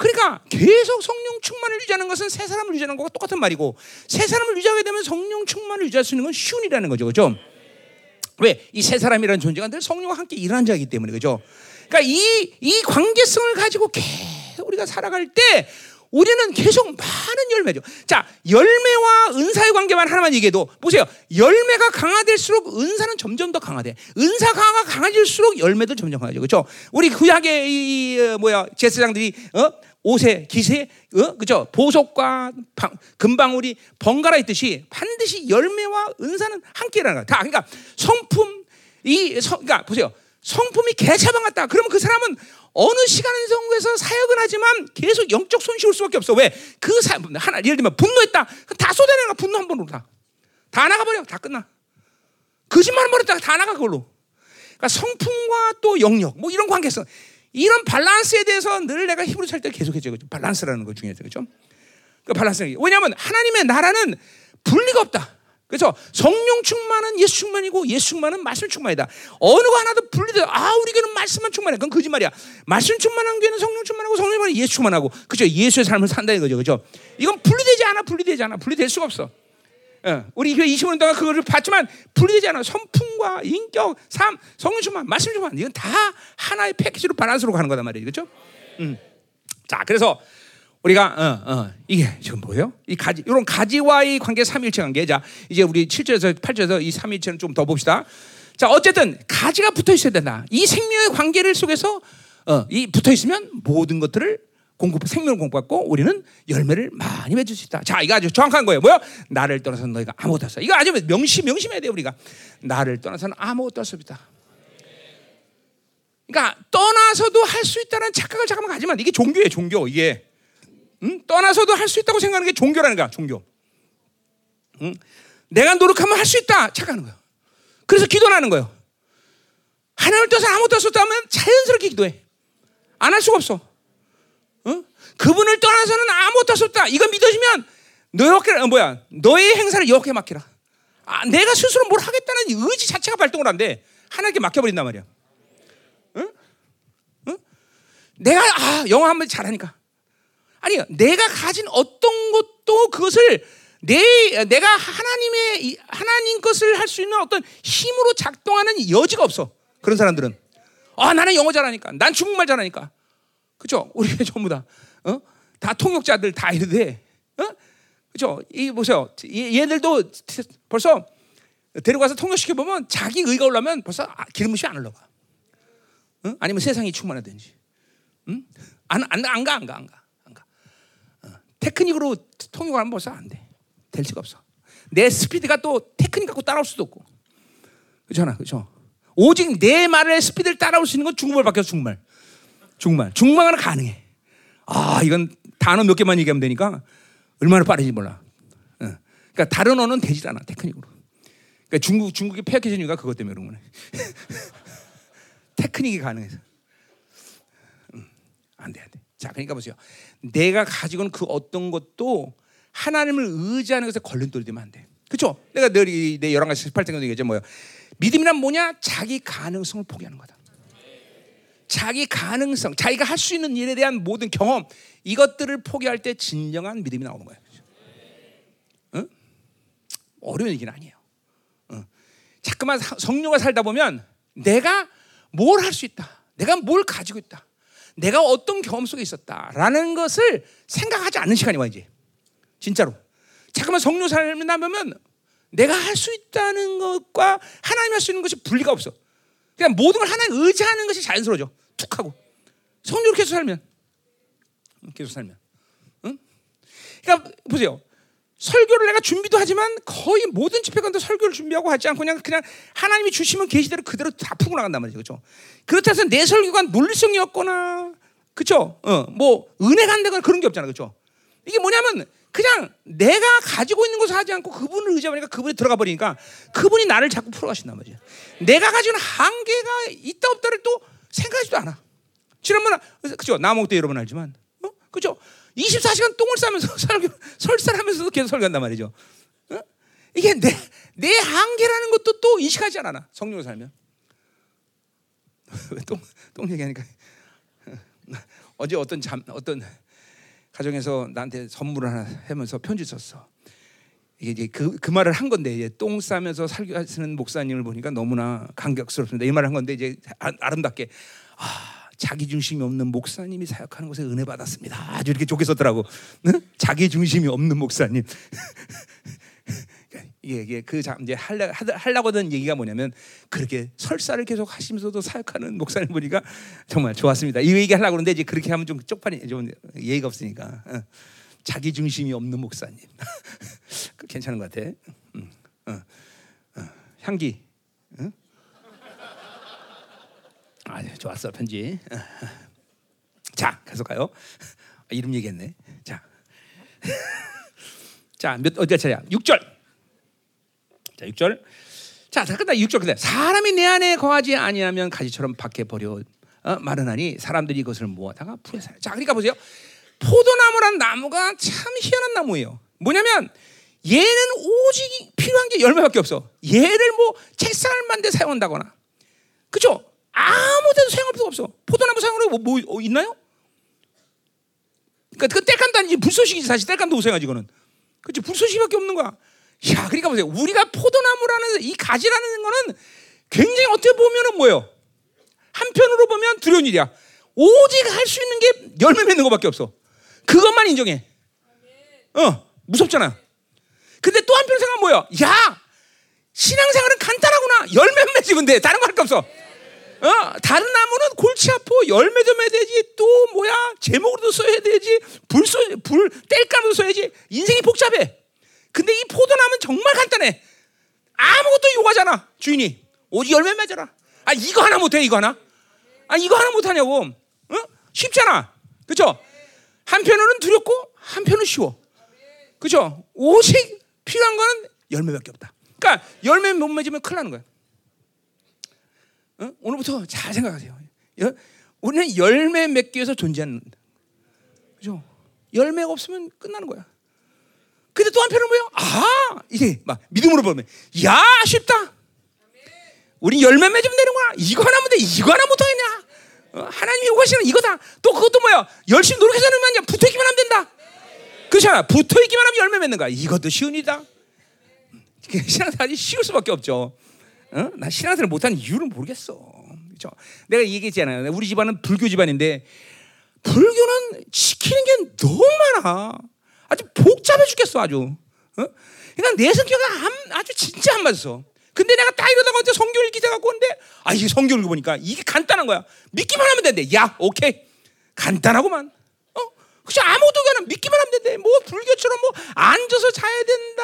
그러니까 계속 성령 충만을 유지하는 것은 새 사람을 유지하는 것과 똑같은 말이고 새 사람을 유지하게 되면 성령 충만을 유지할 수 있는 건 쉬운 일이라는 거죠. 그렇죠? 왜? 이 새 사람이라는 존재가 늘 성령과 함께 일하는 자이기 때문에 그죠? 그러니까 이, 이 관계성을 가지고 계속 우리가 살아갈 때 우리는 계속 많은 열매죠. 자, 열매와 은사의 관계만 하나만 얘기해도 보세요. 열매가 강화될수록 은사는 점점 더 강화돼. 은사 강화가 강해질수록 열매도 점점 강하죠. 그렇죠? 우리 구약의 이, 이 어, 뭐야 제사장들이 어? 옷에 기세 어? 그죠? 보석과 방, 금방울이 번갈아 있듯이 반드시 열매와 은사는 함께라는 거야. 다 그러니까 성품 이 성, 그러니까 보세요. 성품이 개차방 같다. 그러면 그 사람은 어느 시간 성에서 사역은 하지만 계속 영적 손실을 수밖에 없어. 왜? 그 사, 하나 예를 들면 분노했다. 다 쏟아내는 거 분노 한 번으로 다. 다 나가버려. 다 끝나. 거짓말 한 번 했다가 다 나가 그걸로. 그러니까 성품과 또 영역 뭐 이런 관계성 이런 밸런스에 대해서 늘 내가 히브리 살때 계속했죠. 그죠? 밸런스라는 거 중요해요. 그죠? 그 밸런스. 왜냐하면 하나님의 나라는 분리가 없다. 그래서 성령 충만은 예수 충만이고 예수 충만은 말씀 충만이다. 어느 거 하나도 분리돼. 아, 우리 교는 말씀만 충만해. 그건 거짓말이야. 말씀 충만한 교회는 성령 충만하고 성령 충만은 예수 충만하고. 그죠? 예수의 삶을 산다 이거죠. 그죠? 이건 분리되지 않아. 분리되지 않아. 분리될 수가 없어. 예, 우리 교회 25년 동안 그거를 봤지만 분리되지 않아. 성품과 인격, 삶, 성령 충만, 말씀 충만. 이건 다 하나의 패키지로 바란스로 가는 거단 말이에요. 그죠? 음. 자, 그래서 우리가 어, 어, 이게 지금 뭐예요? 이 가지 이런 가지와의 관계 삼일체 관계. 자, 이제 우리 7절에서 8절에서 이 삼일체는 좀 더 봅시다. 자, 어쨌든 가지가 붙어 있어야 된다. 이 생명의 관계를 속에서 어, 이 붙어 있으면 모든 것들을 공급 생명을 공급받고 우리는 열매를 많이 맺을 수 있다. 자, 이거 아주 정확한 거예요. 뭐요? 나를 떠나서 너희가 아무것도 없어. 이거 아주 명심 명심해야 돼 우리가. 나를 떠나서는 아무것도 없습니다. 그러니까 떠나서도 할 수 있다는 착각을 잠깐만 가지만 이게 종교예요, 종교. 이게 응? 떠나서도 할 수 있다고 생각하는 게 종교라는 거야, 종교. 응? 내가 노력하면 할 수 있다 착각하는 거야. 그래서 기도하는 거예요. 하나님을 떠서 아무것도 없었다면 자연스럽게 기도해. 안 할 수가 없어. 응? 그분을 떠나서는 아무것도 없었다. 이거 믿어지면 너여께 어, 뭐야? 너의 행사를 여호와께 맡기라. 아, 내가 스스로 뭘 하겠다는 의지 자체가 발동을 한대. 하나님께 맡겨버린단 말이야. 응? 응? 내가 아 영어 한번 잘하니까 아니요. 내가 가진 어떤 것도 그것을 내 내가 하나님의 하나님 것을 할 수 있는 어떤 힘으로 작동하는 여지가 없어. 그런 사람들은 아 나는 영어 잘하니까, 난 중국말 잘하니까, 그죠? 우리 *laughs* 전부 다, 어? 다 통역자들 다 이러대, 어? 그죠? 이 보세요. 얘들도 벌써 데려가서 통역시켜 보면 자기 의가 올라면 벌써 아, 기름부시 안 올라가. 응? 아니면 세상이 충만하든지, 응? 안 안 안 가 안 가 안 가. 테크닉으로 통역하면 벌써 안 돼. 될 수가 없어. 내 스피드가 또 테크닉 갖고 따라올 수도 없고. 그렇잖아. 그렇죠? 오직 내 말의 스피드를 따라올 수 있는 건 중국말밖에 없어. 중국말. 중국말. 중국말은 가능해. 아, 이건 단어 몇 개만 얘기하면 되니까 얼마나 빠른지 몰라. 어. 그러니까 다른 언어는 되지 않아. 테크닉으로. 그러니까 중국 중국이 폐역해진 이유가 그것 때문에 그런 거네. *laughs* 테크닉이 가능해서. 음, 안 돼, 안 돼. 자, 그러니까 보세요. 내가 가지고 있는 그 어떤 것도 하나님을 의지하는 것에 걸림돌이 되면 안 돼. 그렇죠? 내가 늘내 열한 가지 18장 얘기했죠. 뭐요? 믿음이란 뭐냐? 자기 가능성을 포기하는 거다. 자기 가능성, 자기가 할 수 있는 일에 대한 모든 경험 이것들을 포기할 때 진정한 믿음이 나오는 거예요. 응? 어려운 얘기는 아니에요. 응. 자꾸만 성령과 살다 보면 내가 뭘 할 수 있다. 내가 뭘 가지고 있다. 내가 어떤 경험 속에 있었다라는 것을 생각하지 않는 시간이 와 이제 진짜로. 잠깐만 성령 삶이 나면 내가 할 수 있다는 것과 하나님 할 수 있는 것이 분리가 없어. 그냥 모든 걸 하나님 의지하는 것이 자연스러워져. 툭 하고 성령을 계속 살면 계속 살면. 응? 그러니까 보세요. 설교를 내가 준비도 하지만 거의 모든 집회관도 설교를 준비하고 하지 않고 그냥 그냥 하나님이 주시면 계시대로 그대로 다 풀고 나간단 말이죠. 그렇죠? 그렇다 해서 내 설교가 논리성이 없거나 그렇죠? 어, 뭐 은혜가 안 되거나 그런 게 없잖아. 그렇죠? 이게 뭐냐면 그냥 내가 가지고 있는 것을 하지 않고 그분을 의지하니까 그분이 들어가 버리니까 그분이 나를 자꾸 풀어가신단 말이죠. 내가 가지고 있는 한계가 있다 없다를 또 생각하지도 않아. 지난번에 그죠? 때 여러분 알지만 어? 그죠? 24시간 똥을 싸면서 *laughs* 설교, 설사하면서도 계속 설교한단 말이죠. 어? 이게 내, 내 한계라는 것도 또 인식하지 않아. 성령으로 살면. *laughs* 똥, 똥 얘기하니까. *laughs* 어제 어떤 잠, 어떤 가정에서 나한테 선물을 하나 하면서 편지 썼어. 이게 이제 그, 그 말을 한 건데 이제 똥 싸면서 살교하시는 목사님을 보니까 너무나 감격스럽습니다. 이 말을 한 건데 이제 아, 아름답게 아 자기 중심이 없는 목사님이 사역하는 것에 은혜 받았습니다. 아주 이렇게 좋게 썼더라고. 응? 자기 중심이 없는 목사님. *laughs* 이게, 이게 그 이제 할라 하려고 하던 얘기가 뭐냐면 그렇게 설사를 계속 하시면서도 사역하는 목사님 보니까 정말 좋았습니다. 이 얘기 하려고 그러는데 이제 그렇게 하면 좀 쪽팔이 좀 예의가 없으니까 어. 자기 중심이 없는 목사님 *laughs* 괜찮은 것 같아. 응. 어. 어. 향기. 응? 아, 좋았어 편지. 자, 계속 가요. 이름 얘기했네. 자, *laughs* 자, 몇 어디 차례야? 6절. 자, 6절. 자, 끝나 6절 끝나. 사람이 내 안에 거하지 아니하면 가지처럼 밖에 버려 어, 마르나니 사람들이 이것을 모아다가 풀에 살. 자, 그러니까 보세요. 포도나무란 나무가 참 희한한 나무예요. 뭐냐면 얘는 오직 필요한 게 열매밖에 없어. 얘를 뭐 책상을 만들 사용한다거나, 그죠? 아무 데도 사용할 필요가 없어. 포도나무 사용으로 뭐, 뭐 어, 있나요? 그러니까 그 아니지 불쏘시기지 사실 땔감도 고생하지 이거는. 그렇지 불쏘시기밖에 없는 거야. 야, 그러니까 보세요. 우리가 포도나무라는 이 가지라는 거는 굉장히 어떻게 보면은 뭐예요? 한편으로 보면 두려운 일이야. 오직 할 수 있는 게 열매 맺는 것밖에 없어. 그것만 인정해. 어, 무섭잖아. 근데 또 한편 생각 뭐야? 야, 신앙생활은 간단하구나. 열매 맺으면 돼. 다른 거 할 거 없어. 어, 다른 나무는 골치 아파 열매도 맺어야 되지 또 뭐야 제목으로도 써야 되지 불 써, 불 뗄감으로 써야지 인생이 복잡해 근데 이 포도나무는 정말 간단해 아무것도 요구하잖아 주인이 오직 열매 맺어라 아 이거 하나 못해 이거 하나 아 이거 하나 못하냐고 어? 쉽잖아 그죠 한편으로는 두렵고 한편은 쉬워 그죠 오직 필요한 거는 열매밖에 없다 그러니까 열매 못 맺으면 큰일 나는 거야 어? 오늘부터 잘 생각하세요. 우리는 열매 맺기 위해서 존재하는 그죠? 열매가 없으면 끝나는 거야. 근데 또 한편은 뭐예요? 아, 이게 막 믿음으로 보면 야, 쉽다. 우리 열매 맺으면 되는 거야. 이거 하나 면 돼. 이거 하나 못 하겠냐? 어, 하나님이 요구하시는 이거다. 또 그것도 뭐야? 열심히 노력해서 하면 붙어 있기만 하면 된다. 그렇잖아. 붙어 있기만 하면 열매 맺는 거야. 이것도 쉬운 일이다. 신앙생활이 쉬울 수밖에 없죠. 어? 나 신앙생활 못하는 이유를 모르겠어. 그렇죠? 내가 얘기했잖아요. 우리 집안은 불교 집안인데 불교는 지키는 게 너무 많아. 아주 복잡해 죽겠어 아주. 어? 그러니까 내 성격은 아주 진짜 안 맞았어. 근데 내가 딱 이러다가 어제 성경 읽기 시작하고 온데 아 이게 성경 읽어 보니까 이게 간단한 거야. 믿기만 하면 된대. 야 오케이 간단하고만. 그냥 아무것도 그냥 믿기만 하면 된대. 뭐 불교처럼 뭐 앉아서 자야 된다.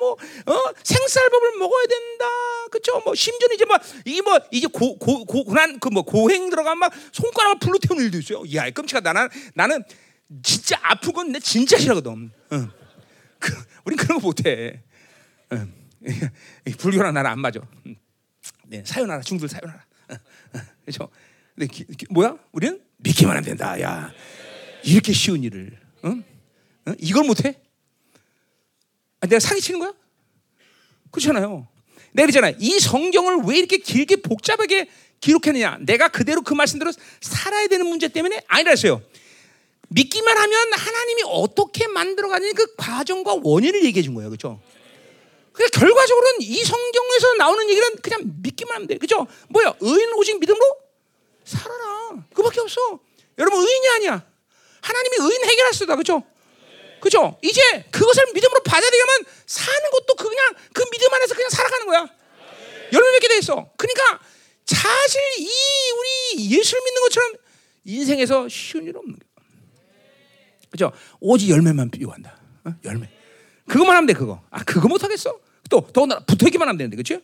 뭐 어? 생쌀밥을 먹어야 된다. 그렇죠? 뭐 심지어 이제 뭐 이게 뭐 이제 고 고 고난 그 뭐 고행 들어가면 막 손가락을 불로 태우는 일도 있어요. 야, 끔찍하다. 나는 나는 진짜 아픈 건내 진짜 싫어하거든. 응. 그, 우린 그런 거 못해. 응. 불교랑 나랑 안 맞아. 네, 사연하라 중들 사연하라. 그렇죠? 근데 기, 기, 뭐야? 우리는 믿기만 하면 된다. 야. 이렇게 쉬운 일을, 어? 어? 이걸 못해? 아, 내가 사기치는 거야? 그렇잖아요. 내가 그러잖아. 이 성경을 왜 이렇게 길게 복잡하게 기록했느냐? 내가 그대로 그 말씀대로 살아야 되는 문제 때문에 아니라 했어요. 믿기만 하면 하나님이 어떻게 만들어가는 그 과정과 원인을 얘기해 준 거예요. 그렇죠? 그래 결과적으로는 이 성경에서 나오는 얘기는 그냥 믿기만 하면 돼. 그죠? 뭐야? 의인 오직 믿음으로 살아라. 그밖에 없어. 여러분 의인이 아니야. 하나님이 의인 해결할 수다. 그렇죠? 그죠? 이제 그것을 믿음으로 받아들이면 사는 것도 그냥 그 믿음 안에서 그냥 살아가는 거야. 열매 맺게 돼 있어. 그러니까 사실 이 우리 예수를 믿는 것처럼 인생에서 쉬운 일 없는 거야. 그죠? 오직 열매만 요구한다. 어? 열매. 그것만 하면 돼 그거. 아 그거 못 하겠어? 또 더군다나 붙어있기만 하면 되는데 그렇죠?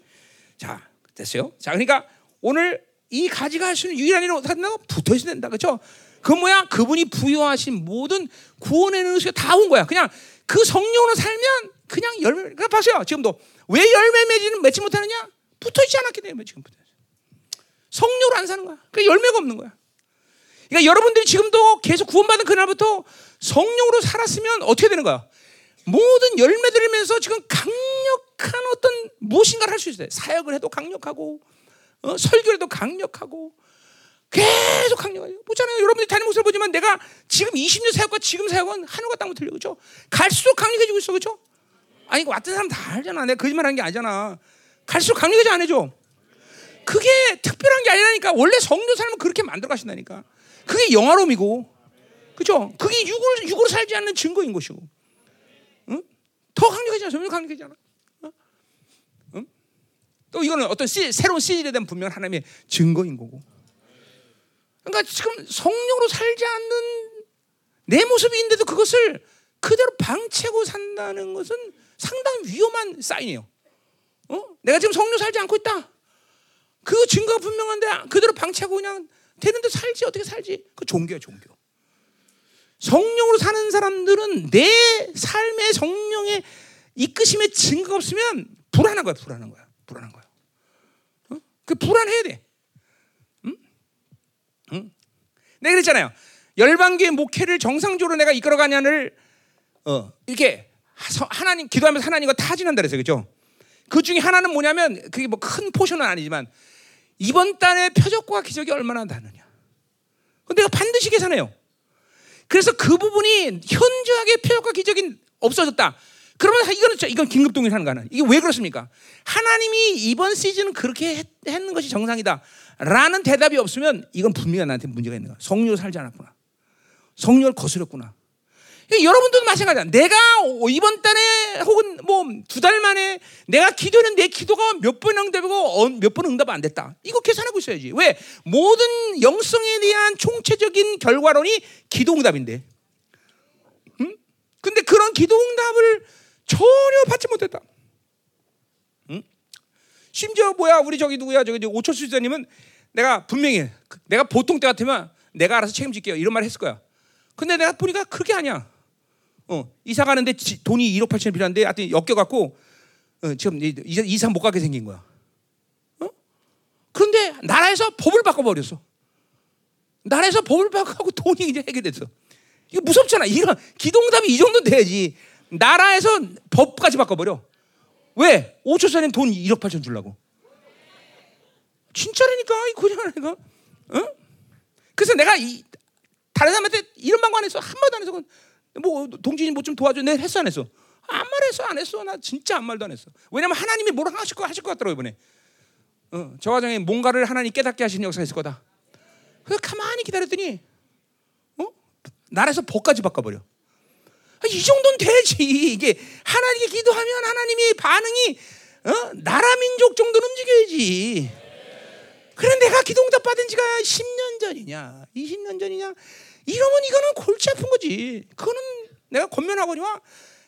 자 됐어요. 자 그러니까 오늘 이 가지가 할 수 있는 유일한 일은 어떻게 된다고? 붙어 있어야 된다. 그렇죠? 그 뭐야? 그분이 부여하신 모든 구원의 능력이 다 온 거야. 그냥 그 성령으로 살면 그냥 열매. 그러니까 보세요. 지금도 왜 열매 맺지는 맺지 못하느냐? 붙어 있지 않았기 때문에 지금 붙어. 성령으로 안 사는 거야. 그 열매가 없는 거야. 그러니까 여러분들이 지금도 계속 구원받은 그날부터 성령으로 살았으면 어떻게 되는 거야? 모든 열매들이면서 지금 강력한 어떤 무엇인가를 할 수 있어요. 사역을 해도 강력하고 어? 설교를 해도 강력하고 계속 강력해요. 보잖아요. 여러분들이 다니는 모습을 보지만 내가 지금 20년 사역과 지금 사역은 하늘과 땅은 틀려. 그죠? 갈수록 강력해지고 있어. 그죠? 아니, 왔던 사람 다 알잖아. 내가 거짓말 하는 게 아니잖아. 갈수록 강력해져 안 해줘. 그게 특별한 게 아니라니까. 원래 성도 삶은 그렇게 만들어 가신다니까. 그게 영화로움이고. 그죠? 그게 육으로, 육으로 살지 않는 증거인 것이고. 응? 더 강력해지잖아. 점점 강력해지잖아. 응? 또 이거는 어떤 시, 새로운 시즌에 대한 분명 하나님의 증거인 거고. 그러니까 지금 성령으로 살지 않는 내 모습인데도 그것을 그대로 방치하고 산다는 것은 상당히 위험한 사인이에요. 어? 내가 지금 성령 살지 않고 있다. 그 증거가 분명한데 그대로 방치하고 그냥 되는데 살지 어떻게 살지? 그 종교야 종교. 성령으로 사는 사람들은 내 삶의 성령의 이끄심의 증거가 없으면 불안한 거야, 불안한 거야, 불안한 거야. 어? 그 불안해야 돼. 응? 내가 그랬잖아요. 열방교회 목회를 정상적으로 내가 이끌어가냐를 어, 이렇게 하나님 기도하면서 하나님과 타진한다 그랬어요. 그죠? 그 중에 하나는 뭐냐면 그게 뭐 큰 포션은 아니지만 이번 달에 표적과 기적이 얼마나 다느냐. 내가 반드시 계산해요. 그래서 그 부분이 현저하게 표적과 기적이 없어졌다. 그러면 이거는 이건 긴급 동의하는 거는 이게 왜 그렇습니까? 하나님이 이번 시즌은 그렇게 했, 는 것이 정상이다. 라는 대답이 없으면 이건 분명히 나한테 문제가 있는 거야. 성령 살지 않았구나. 성령을 거스렸구나. 여러분들도 마찬가지야. 내가 이번 달에 혹은 뭐 두 달 만에 내가 기도는 내 기도가 몇 번 응답이고 어, 몇번 응답 안 됐다. 이거 계산하고 있어야지. 왜? 모든 영성에 대한 총체적인 결과론이 기도 응답인데. 응? 근데 그런 기도 응답을 전혀 받지 못했다. 응? 심지어 뭐야 우리 저기 누구야 저기 오철수 지사님은 내가 분명히 내가 보통 때 같으면 내가 알아서 책임질게요 이런 말 했을 거야. 근데 내가 보니까 그게 아니야. 어, 이사 가는데 지, 돈이 1억 8천이 필요한데 하여튼 엮여갖고 어, 지금 이사, 이사 못 가게 생긴 거야. 어? 그런데 나라에서 법을 바꿔버렸어. 나라에서 법을 바꿔고 돈이 이제 해결됐어. 이거 무섭잖아. 이런 기동답이 이 정도 돼야지. 나라에서 법까지 바꿔버려. 왜? 5초 전에 돈 1억 8천 주려고. 진짜라니까 이 내가. 어? 그래서 내가 이, 다른 사람한테 이런 방법 안 했어. 한 번도 안 했어. 뭐 동진이 뭐 좀 도와줘. 내 했어 안 했어? 안 말했어 안 했어. 나 진짜 안 말도 안 했어. 왜냐면 하나님이 뭘 하실 거 하실 것 같더라고 이번에. 어, 저 과정에 뭔가를 하나님 깨닫게 하시는 역사가 있을 거다. 그래서 가만히 기다렸더니 어? 나라에서 법까지 바꿔버려. 아, 이 정도는 되지. 이게 하나님께 기도하면 하나님이 반응이 어? 나라 민족 정도는 움직여야지. 그래 내가 기도응답 받은 지가 10년 전이냐, 20년 전이냐. 이러면 이거는 골치 아픈 거지. 그거는 내가 권면하거니와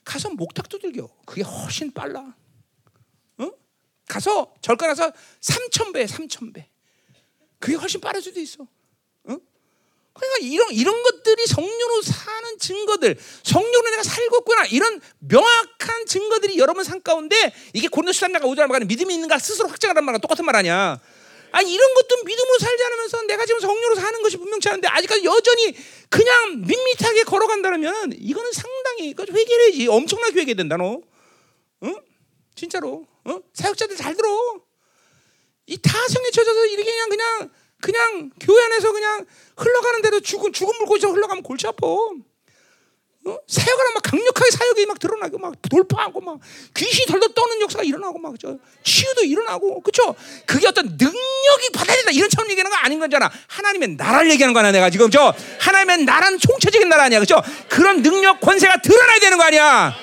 가서 목탁 두들겨. 그게 훨씬 빨라. 어? 가서 절가 나서 3천 배, 3천 배. 그게 훨씬 빠를 수도 있어. 그러니까 이런 이런 것들이 성령으로 사는 증거들, 성령으로 내가 살고 있구나 이런 명확한 증거들이 여러분 삶 가운데 이게 고린도서 13장과 5절 말하는 믿음이 있는가 스스로 확증하는 말과 똑같은 말 아니야. 아 이런 것도 믿음으로 살지 않으면서 내가 지금 성령으로 사는 것이 분명치 않은데 아직까지 여전히 그냥 밋밋하게 걸어간다면 이거는 상당히 회개해야지 엄청나게 회개 된다 너. 응? 진짜로. 어? 사역자들 잘 들어. 이 타성에 젖어서 이렇게 그냥 그냥 그냥 교회 안에서 그냥 흘러가는 대로 죽은 죽은 물고기처럼 흘러가면 골치 아파. 어? 어? 사역을 막 강력하게 사역이 막 드러나고 막 돌파하고 막 귀신이 덜덜 떠는 역사가 일어나고 막저 치유도 일어나고 그렇죠? 그게 어떤 능력이 받아야 된다 이런 처럼 얘기하는 거 아닌 거잖아. 하나님의 나라를 얘기하는 거야 내가 지금 저 하나님의 나라는 총체적인 나라 아니야 그렇죠? 그런 능력 권세가 드러나야 되는 거 아니야.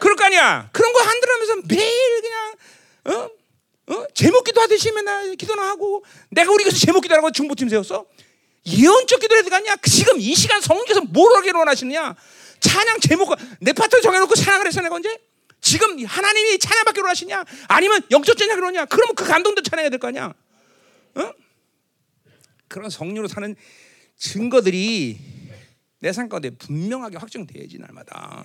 그럴 거 아니야. 그런 거 한들하면서 매일 그냥 어? 어? 제목 기도 하듯이 맨날 기도나 하고 내가 우리 교회에서 제목 기도라고 중보팀 세웠어? 예언적 기도를 가냐? 지금 이 시간 성경에서 뭘 하기를 원하시느냐? 찬양 제목 내 파트 정해놓고 찬양을 했어 내가 언제? 지금 하나님이 찬양받기로 하시냐? 아니면 영적 찬양을 하냐? 그러면 그 감동도 찬양해야 될 거 아니야? 어? 그런 성령으로 사는 증거들이 내 삶 가운데 분명하게 확정돼야지 날마다.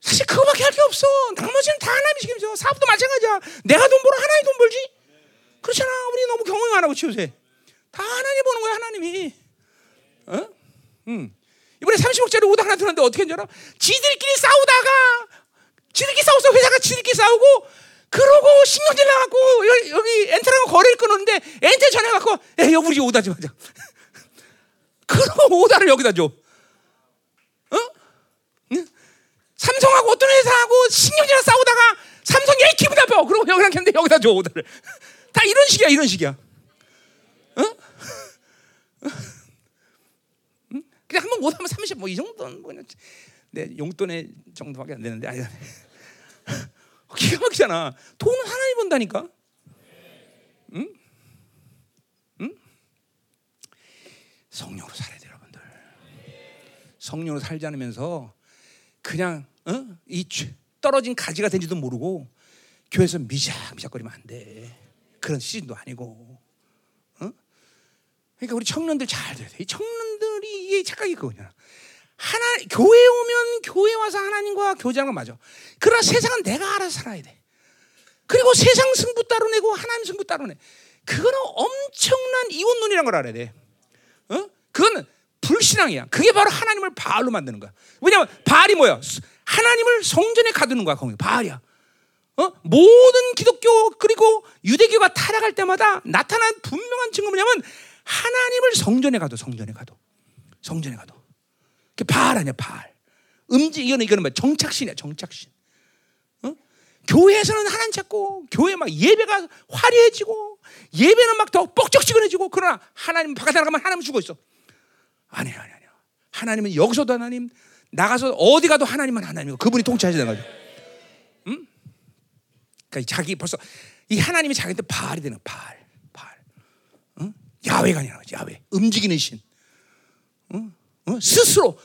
사실 그거밖에 할 게 없어. 나머지는 다 하나님이 책임져. 사업도 마찬가지야. 내가 돈 벌어 하나님 돈 벌지. 그렇잖아. 우리 너무 경험이 많아 그치 요새. 다 하나님 보는 거야 하나님이. 어? 응. 이번에 30억짜리 오다 하나 들었는데 어떻게 했냐? 지들끼리 싸우다가 지들끼리 싸워서 회사가 지들끼리 싸우고 그러고 신경질 나갖고 여기, 여기 엔테랑 거래를 끊었는데 엔테 전해갖고 야 여기 우리 오다 좀 하자. *laughs* 그러고 오다를 여기다 줘. 어? 응? 삼성하고 어떤 회사하고 신경질나 싸우다가 삼성 얘 기분 나빠. 그리고 여기랑 했는데 여기다 줘 오다를. *laughs* 다 이런 식이야 이런 식이야. 어? *laughs* 응? 그냥 한번 못 하면 30, 뭐 이 정도는 뭐 그냥 내 용돈의 정도밖에 안 되는데 아니 *laughs* 기가 막히잖아. 돈은 하나님 번다니까. 응? 응? 성령으로 살아야 돼 여러분들. 성령으로 살지 않으면서 그냥 어? 이 떨어진 가지가 된지도 모르고 교회에서 미작미작거리면 안 돼. 그런 시즌도 아니고. 어? 그러니까 우리 청년들 잘 들어야 돼. 이 청년들이 이게 착각이 그거냐. 하나 교회 오면 교회 와서 하나님과 교제하는 건 맞아. 그러나 세상은 내가 알아서 살아야 돼. 그리고 세상 승부 따로 내고 하나님 승부 따로 내. 그거는 엄청난 이혼론이라는 걸 알아야 돼. 어? 그거는 불신앙이야. 그게 바로 하나님을 바알로 만드는 거야. 왜냐하면 바알이 뭐야? 하나님을 성전에 가두는 거야. 거기 바알이야. 어? 모든 기독교 그리고 유대교가 타락할 때마다 나타난 분명한 증거 뭐냐면 하나님을 성전에 가도 성전에 가도 성전에 가도 그 바알 아니야 바알 음지 이거는 이거는 뭐 정착신이야 정착신 어? 교회에서는 하나님 찾고 교회 막 예배가 화려해지고 예배는 막 더 뻑적지근해지고 그러나 하나님 바깥에 나가면 하나님 죽어 있어 아니야 아니야 아니야 하나님은 여기서도 하나님 나가서 어디 가도 하나님은 하나님이고 그분이 통치하시는 거죠 음? 그러니까 자기 벌써 이 하나님이 자기한테 바알이 되는 바알? 야훼가 아니라 야훼 움직이는 신 어? 어? 스스로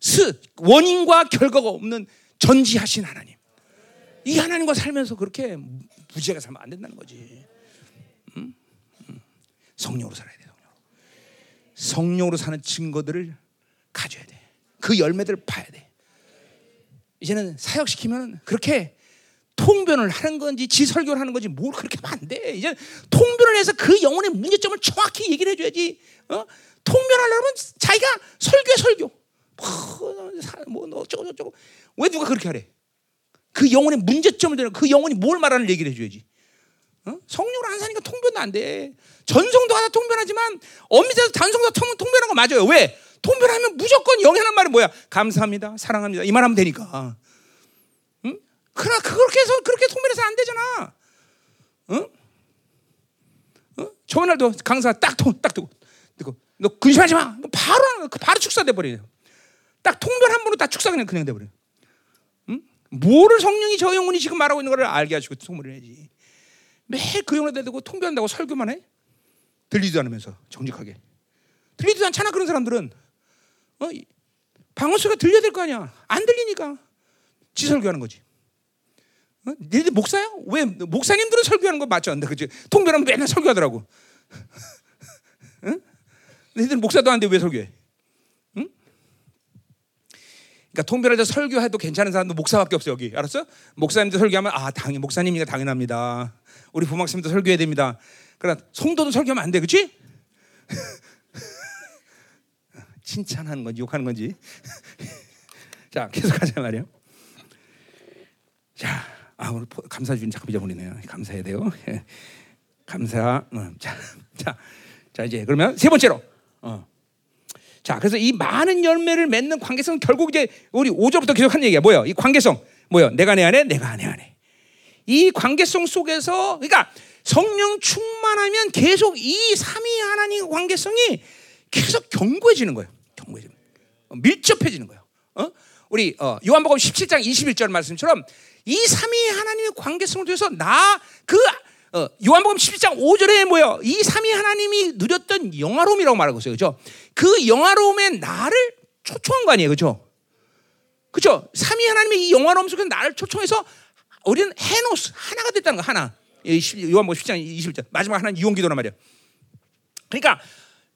스 원인과 결과가 없는 전지하신 하나님. 이 하나님과 살면서 그렇게 무지하게 살면 안 된다는 거지. 응? 응. 성령으로 살아야 돼. 성령으로. 성령으로 사는 증거들을 가져야 돼. 그 열매들을 봐야 돼. 이제는 사역시키면 그렇게 통변을 하는 건지 지 설교를 하는 건지 뭘 그렇게 하면 안 돼. 이제 통변을 해서 그 영혼의 문제점을 정확히 얘기를 해줘야지. 어? 통변하려면 자기가 설교에 설교. 뭐 어쩌고 저쩌고. 왜 누가 그렇게 하래? 그 영혼의 문제점을 들어 그 영혼이 뭘 말하는 얘기를 해줘야지. 어? 성령을 안 사니까 통변도 안 돼. 전성도 하나 통변하지만 엄밀해서 단성도 통변한 거 맞아요. 왜? 통변하면 무조건 하는 말은 뭐야? 감사합니다, 사랑합니다. 이 말하면 되니까. 응? 그러나 그렇게 해서 그렇게 통변해서 안 되잖아. 응? 어? 저날도 강사 딱 통, 딱 두고, 듣고 너 근심하지 마. 바로 바로 축사돼 버려요. 딱 통변 한 번으로 다 축사 그냥 그냥 돼 버려. 응? 뭐를 성령이 저 영혼이 지금 말하고 있는 걸 알게 하시고 통변을 해야지. 매일 그 영혼에 대고 통변한다고 설교만 해? 들리지도 않으면서 정직하게. 들리지도 않잖아 그런 사람들은. 어? 방언 소리가 들려야 될 거 아니야. 안 들리니까 지설교하는 거지. 어? 너희들 목사야? 왜 목사님들은 설교하는 거 맞죠? 그지? 통변하면 맨날 설교하더라고. *laughs* 응? 너희들 목사도 안 돼 왜 설교해? 응? 그러니까 통변할 때 설교해도 괜찮은 사람도 목사밖에 없어 여기. 알았어? 목사님들 설교하면 아 당연 목사님이니까 당연합니다. 우리 부목사님도 설교해야 됩니다. 그러나 성도도 설교하면 안 돼, 그렇지? *laughs* 칭찬하는 건지 욕하는 건지. *laughs* 자, 계속 하자 말이요. 자, 아 오늘 감사 주인 자꾸 잊어버리네요. 감사해야 돼요. 감사. 어, 자, *laughs* 자, 자 이제 그러면 세 번째로. 어. 자, 그래서 이 많은 열매를 맺는 관계성 결국 이제 우리 5절부터 계속 한 얘기야. 뭐요? 이 관계성. 뭐요? 내가 내 안에, 내가 내 안에. 이 관계성 속에서 그러니까 성령 충만하면 계속 이 삼위 하나님 관계성이 계속 견고해지는 거예요. 견고해지는 거예요. 어, 밀접해지는 거예요. 어? 우리 어, 요한복음 17장 21절 말씀처럼 이 삼위 하나님의 관계성을 통해서 나 그 어, 요한복음 17장 5절에 뭐요? 이 삼위 하나님이 누렸던 영화로움이라고 말하고 있어요. 그죠? 그 영화로움에 나를 초청한 거 아니에요. 그죠? 그죠? 삼위 하나님의 이 영화로움 속에 나를 초청해서 우리는 해노스 하나가 됐다는 거 하나. 요한복음 17장 21절 마지막 하나는 이용기도란 말이에요. 그러니까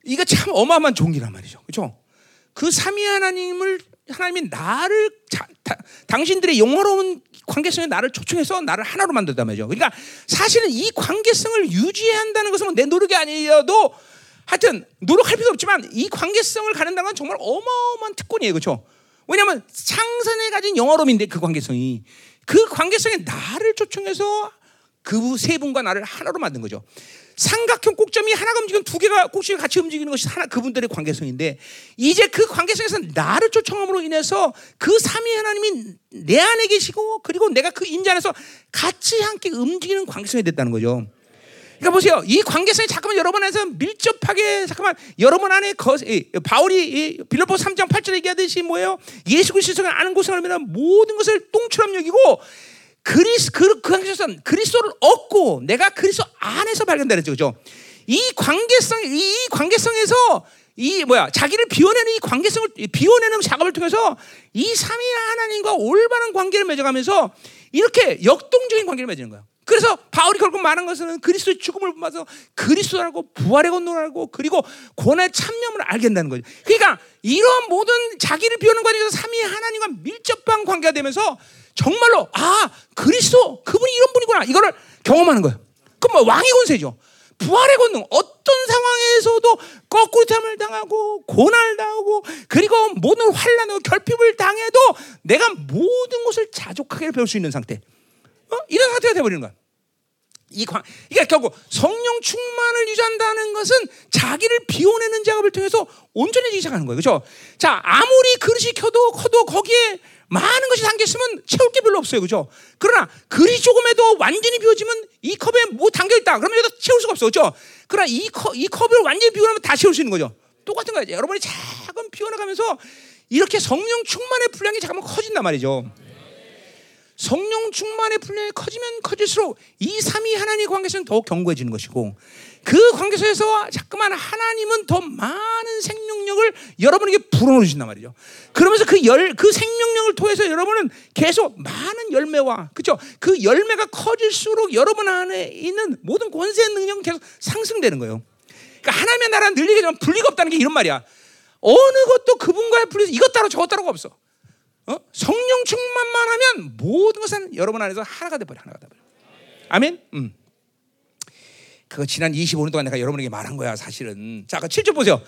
이거 참 어마어마한 종기란 말이죠. 그렇죠? 그 삼위 하나님을 하나님이 나를 자, 다, 당신들의 영화로운 관계성에 나를 초청해서 나를 하나로 만들단 말이죠. 그러니까 사실은 이 관계성을 유지해야 한다는 것은 내 노력이 아니어도 하여튼 노력할 필요 없지만 이 관계성을 가는다는 건 정말 어마어마한 특권이에요. 그렇죠? 왜냐하면 창선에 가진 영화로움인데 그 관계성이 그 관계성에 나를 초청해서 그 세 분과 나를 하나로 만든 거죠. 삼각형 꼭점이 하나가 움직이면 두 개가 꼭지가 같이 움직이는 것이 하나 그분들의 관계성인데 이제 그 관계성에서 나를 초청함으로 인해서 그 삼위 하나님이 내 안에 계시고 그리고 내가 그 임재 안에서 같이 함께 움직이는 관계성이 됐다는 거죠. 그러니까 보세요. 이 관계성이 잠깐만 여러분 안에서 밀접하게 잠깐만 여러분 안에 거, 바울이 빌립보 3장 8절에 얘기하듯이 뭐예요? 예수 그리스도가 아는 곳을 알면 모든 것을 똥처럼 여기고 그리스 그, 그 관계에서 그리스도를 얻고 내가 그리스도 안에서 발견되는 거죠. 이 관계성 이 관계성에서 이 뭐야 자기를 비워내는 이 관계성을 비워내는 작업을 통해서 이 삼위 하나님과 올바른 관계를 맺어가면서 이렇게 역동적인 관계를 맺는 거예요. 그래서 바울이 결국 말한 것은 그리스도의 죽음을 봐서 그리스도를 알고 부활의 알고 그리고 고난의 참념을 알겠다는 거죠. 그러니까 이런 모든 자기를 비우는 과정에서 삼위 하나님과 밀접한 관계가 되면서 정말로 아 그리스도 그분이 이런 분이구나 이거를 경험하는 거예요. 그럼 뭐 왕의 권세죠. 부활의 권능 어떤 상황에서도 거꾸로참을 당하고 고난을 당하고 그리고 모든 환란과 결핍을 당해도 내가 모든 것을 자족하게 배울 수 있는 상태. 어? 이런 상태가 되어버리는 거야. 이 광, 그러니까 결국 성령 충만을 유지한다는 것은 자기를 비워내는 작업을 통해서 온전해지기 시작하는 거예요. 그렇죠? 자, 아무리 그릇이 켜도 커도 거기에 많은 것이 담겨 있으면 채울 게 별로 없어요. 그죠? 그러나 그릇이 조금해도 완전히 비워지면 이 컵에 뭐 담겨 있다. 그러면 여기다 채울 수가 없어. 그죠? 그러나 이, 컵, 이 컵을 완전히 비워나면 다 채울 수 있는 거죠. 똑같은 거예요. 여러분이 작은 비워나가면서 이렇게 성령 충만의 분량이 잠깐만 커진단 말이죠. 성령 충만의 분량이 커지면 커질수록 이 삼위 하나님의 관계성은 더 견고해지는 것이고 그 관계에서 자꾸만 하나님은 더 많은 생명력을 여러분에게 불어넣어 주신단 말이죠. 그러면서 그 열, 그 생명력을 통해서 여러분은 계속 많은 열매와, 그죠? 그 열매가 커질수록 여러분 안에 있는 모든 권세 능력은 계속 상승되는 거예요. 그러니까 하나님의 나라는 늘 얘기하지만 분리가 없다는 게 이런 말이야. 어느 것도 그분과의 분리, 이것 따로 저것 따로가 없어. 어? 성령 충만만 하면 모든 것은 여러분 안에서 하나가 돼버려, 하나가 돼버려. 아멘? 음. 그 지난 25년 동안 내가 여러분에게 말한 거야, 사실은. 자, 그 7절 보세요.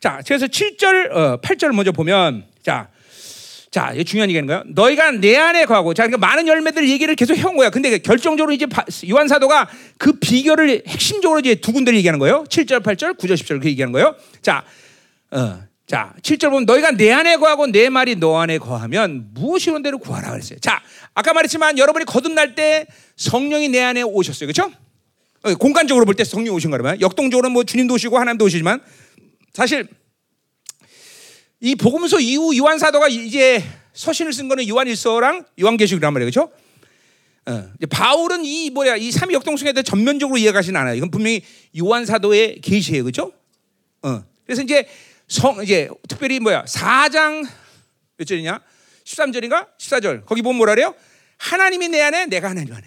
자, 그래서 7절, 어, 8절 먼저 보면, 자, 자, 이 중요한 얘기는 거예요. 너희가 내 안에 거하고, 자, 그러니까 많은 열매들 얘기를 계속 해온 거야. 근데 결정적으로 이제 요한 사도가 그 비결을 핵심적으로 이제 두 군데를 얘기하는 거예요. 7절, 8절, 9절, 10절 그 얘기하는 거예요. 자, 어, 자, 7절 보면 너희가 내 안에 거하고 내 말이 너 안에 거하면 무엇이 온 대로 구하라 그랬어요. 자, 아까 말했지만 여러분이 거듭날 때 성령이 내 안에 오셨어요. 그렇죠? 공간적으로 볼 때 성령 오신 거라면 역동적으로 뭐 주님도 오시고 하나님도 오시지만 사실 이 복음서 이후 요한 사도가 이제 서신을 쓴 거는 요한일서랑 요한계시록이란 말이에요. 그렇죠? 어, 바울은 이 뭐야 이 삼위 역동성에 대해 전면적으로 이해가진 않아요. 이건 분명히 요한 사도의 계시예요. 그렇죠? 어. 그래서 이제 성 이제 특별히 뭐야 4장 몇 절이냐? 13절인가? 14절. 거기 보면 뭐라 그래요? 하나님이 내 안에 내가 하나님 안에.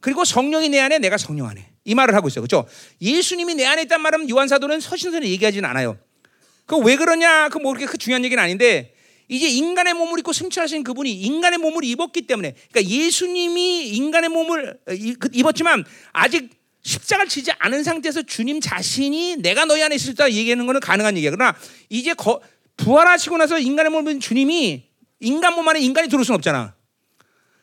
그리고 성령이 내 안에 내가 성령 안에. 이 말을 하고 있어요. 그렇죠? 예수님이 내 안에 있단 말은 요한 사도는 서신서에 얘기하지는 않아요. 그 왜 그러냐? 그 뭐 그렇게 그 중요한 얘기는 아닌데 이제 인간의 몸을 입고 승천하신 그분이 인간의 몸을 입었기 때문에 그러니까 예수님이 인간의 몸을 그 입었지만 아직 십자가를 지지 않은 상태에서 주님 자신이 내가 너희 안에 있을 때 얘기하는 것은 가능한 얘기야. 그러나 이제 거, 부활하시고 나서 인간의 몸을 입은 주님이 인간 몸 안에 인간이 들어올 수는 없잖아.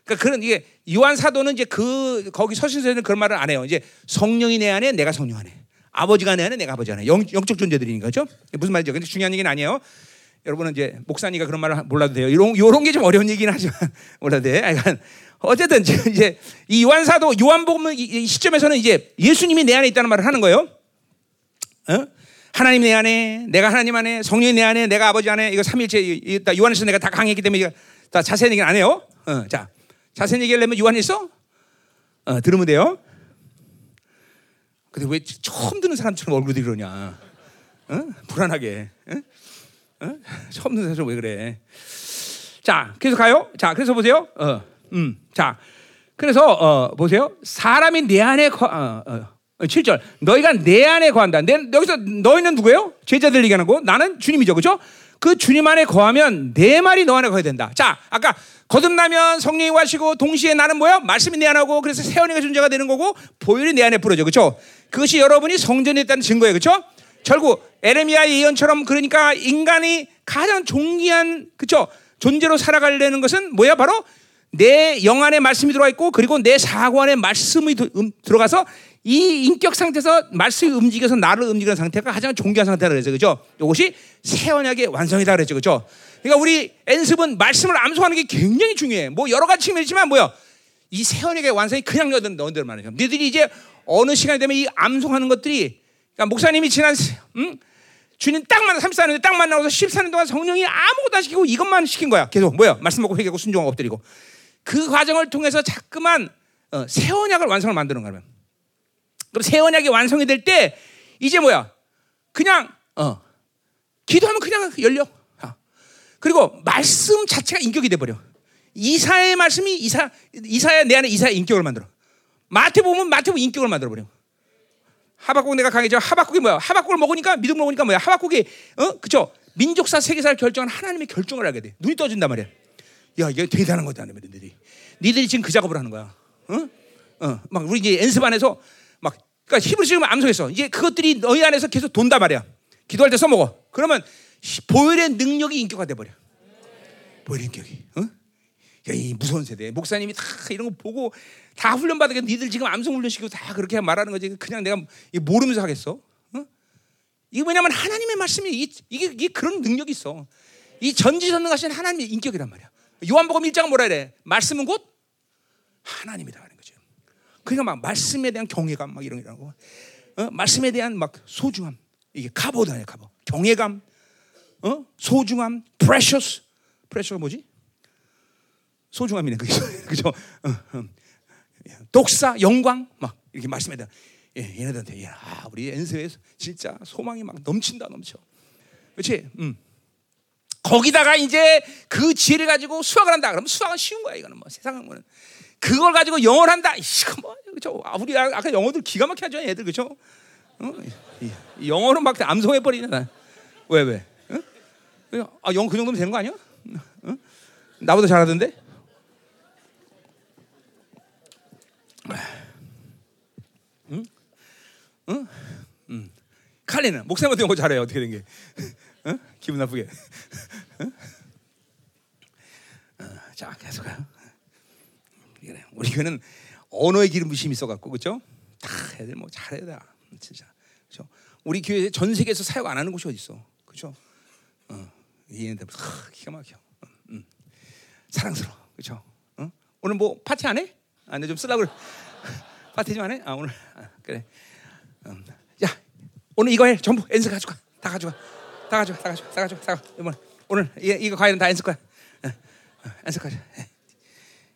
그러니까 그런 이게 요한 사도는 이제 그 거기 서신서에는 그런 말을 안 해요. 이제 성령이 내 안에 내가 성령 안에. 아버지가 내 안에 내가 아버지 안에 영, 영적 존재들이니까 그죠? 무슨 말이죠? 근데 중요한 얘기는 아니에요. 여러분은 이제 목사니까 그런 말을 몰라도 돼요. 이런 요런 게 좀 어려운 얘기긴 하지만 *laughs* 몰라도 돼. 그러니까 어쨌든 이제 이 요한 사도 요한복음 이 시점에서는 이제 예수님이 내 안에 있다는 말을 하는 거예요. 어? 하나님 내 안에, 내가 하나님 안에, 성령이 내 안에, 내가 아버지 안에, 이거 삼일체, 요한에서 내가 다 강했기 때문에 다 자세한 얘기는 안 해요. 어, 자, 자세한 얘기를 하려면 요한에서 어, 들으면 돼요. 근데 왜 처음 듣는 사람처럼 얼굴이 그러냐? 어? 불안하게. 어? 어? 처음 듣는 사람 왜 그래? 자, 계속 가요. 자, 그래서 보세요. 어, 음, 자, 그래서 어, 보세요. 사람이 내 안에 거, 어, 어, 7절. 너희가 내 안에 거한다. 내, 여기서 너희는 누구예요? 제자들 얘기하는 거. 나는 주님이죠. 그죠? 그 주님 안에 거하면 내 말이 너 안에 거해야 된다. 자, 아까 거듭나면 성령이 와시고 동시에 나는 뭐야? 말씀이 내 안에 하고 그래서 세원이가 존재가 되는 거고 보혈이 내 안에 뿌려져. 그죠? 그것이 여러분이 성전에 있다는 증거예요. 그죠? 결국 에레미야 예언처럼 그러니까 인간이 가장 존귀한 그죠? 존재로 살아가려는 것은 뭐야? 바로 내 영 안에 말씀이 들어가 있고 그리고 내 사고 안에 말씀이 들어가서 이 인격 상태에서 말씀이 움직여서 나를 움직이는 상태가 가장 존귀한 상태라 그랬죠. 그죠? 이것이 새 언약의 완성이다 그랬죠. 그죠? 그러니까 우리 엔습은 말씀을 암송하는 게 굉장히 중요해. 뭐 여러 가지 측면이 있지만 뭐야? 이 새 언약의 완성이 그냥 너희들 너희들 말이야. 너희들이 이제 어느 시간이 되면 이 암송하는 것들이 그러니까 목사님이 지난 음? 주님 딱 만나 34년에 딱 만나고서 14년 동안 성령이 아무것도 안 시키고 이것만 시킨 거야. 계속 뭐야? 말씀 먹고 회개하고 순종하고 엎드리고 그 과정을 통해서 자꾸만 어, 새 언약을 완성을 만드는 거면 그럼 새 언약이 완성이 될 때 이제 뭐야? 그냥 어 기도하면 그냥 열려. 어. 그리고 말씀 자체가 인격이 돼 버려. 이사의 말씀이 이사 이사야 내 안에 이사의 인격을 만들어. 마태복음은 마태복음 인격을 만들어 버려. 하박국 내가 강해져. 하박국이 뭐야? 하박국을 먹으니까 믿음 먹으니까 뭐야? 하박국이 어 그죠? 민족사 세계사를 결정한 하나님의 결정을 하게 돼. 눈이 떠진단 말이야. 야 이게 대단한 거다 너희들이. 니들이 지금 그 작업을 하는 거야. 어? 어, 막 우리 이제 연습 안에서 막 그러니까 히브리 지금 암송했어. 이제 그것들이 너희 안에서 계속 돈다 말이야. 기도할 때 써먹어. 그러면 보혈의 능력이 인격화 돼 버려. 보혈 인격이. 어? 야, 이 무서운 세대. 목사님이 다 이런 거 보고 다 훈련 받으게 니들 지금 암송 훈련 시키고 다 그렇게 말하는 거지. 그냥 내가 모르면서 하겠어. 어? 이게 뭐냐면 하나님의 말씀이 이게, 이게 그런 능력이 있어. 이 전지전능하신 하나님의 인격이란 말이야. 요한복음 1장 뭐라 그래? 말씀은 곧 하나님이다. 그러니까 막 말씀에 대한 경외감 막 이런 거, 어? 말씀에 대한 막 소중함 이게 카보다요 카보 경외감, 어? 소중함, precious, precious 뭐지? 소중함이네 그죠? *laughs* 그죠? 어, 어. 독사, 영광 막 이렇게 말씀에 대한 예, 얘네들한테 야 우리 엔스에서 진짜 소망이 막 넘친다 넘쳐, 그렇지? 음. 거기다가 이제 그 지혜를 가지고 수학을 한다. 그러면 수학은 쉬운 거야. 이거는 뭐 세상은 뭐는 그걸 가지고 영어를 한다. 이거 뭐 그죠? 아, 우리 아까 영어들 기가 막히게 하죠, 애들 그죠? 어? 영어로 막 암송해 버리잖아. 왜 왜? 어? 아, 영어 그 정도면 되는 거 아니야? 어? 나보다 잘하던데? 응? 응? 응. 칼리는 목사님한테 영어 잘해요. 어떻게 된 게? 어? 기분 나쁘게. 어? 자, 계속 가요. 우리 교회는 언어의 기름 부심이 있어갖고 그죠? 다 애들 뭐 잘해야 돼, 진짜. 그죠? 우리 교회 전 세계에서 사역 안 하는 곳이 어디 있어? 그죠? 어, 얘네들 기가 막혀. 어, 음. 사랑스러워, 그죠? 어? 오늘 뭐 파티 안 해? 안해 좀 쓰려고 그래. *laughs* 파티 좀 안 해? 아 오늘 아, 그래. 음. 야 오늘 이거 해 전부 엔스 가져가 다 가져가 다 가져가 다 가져가 다 가져가 다 가져가 오늘 오늘 이, 이거 과일은 다 엔스 거야. 어, 어, 엔스 가져.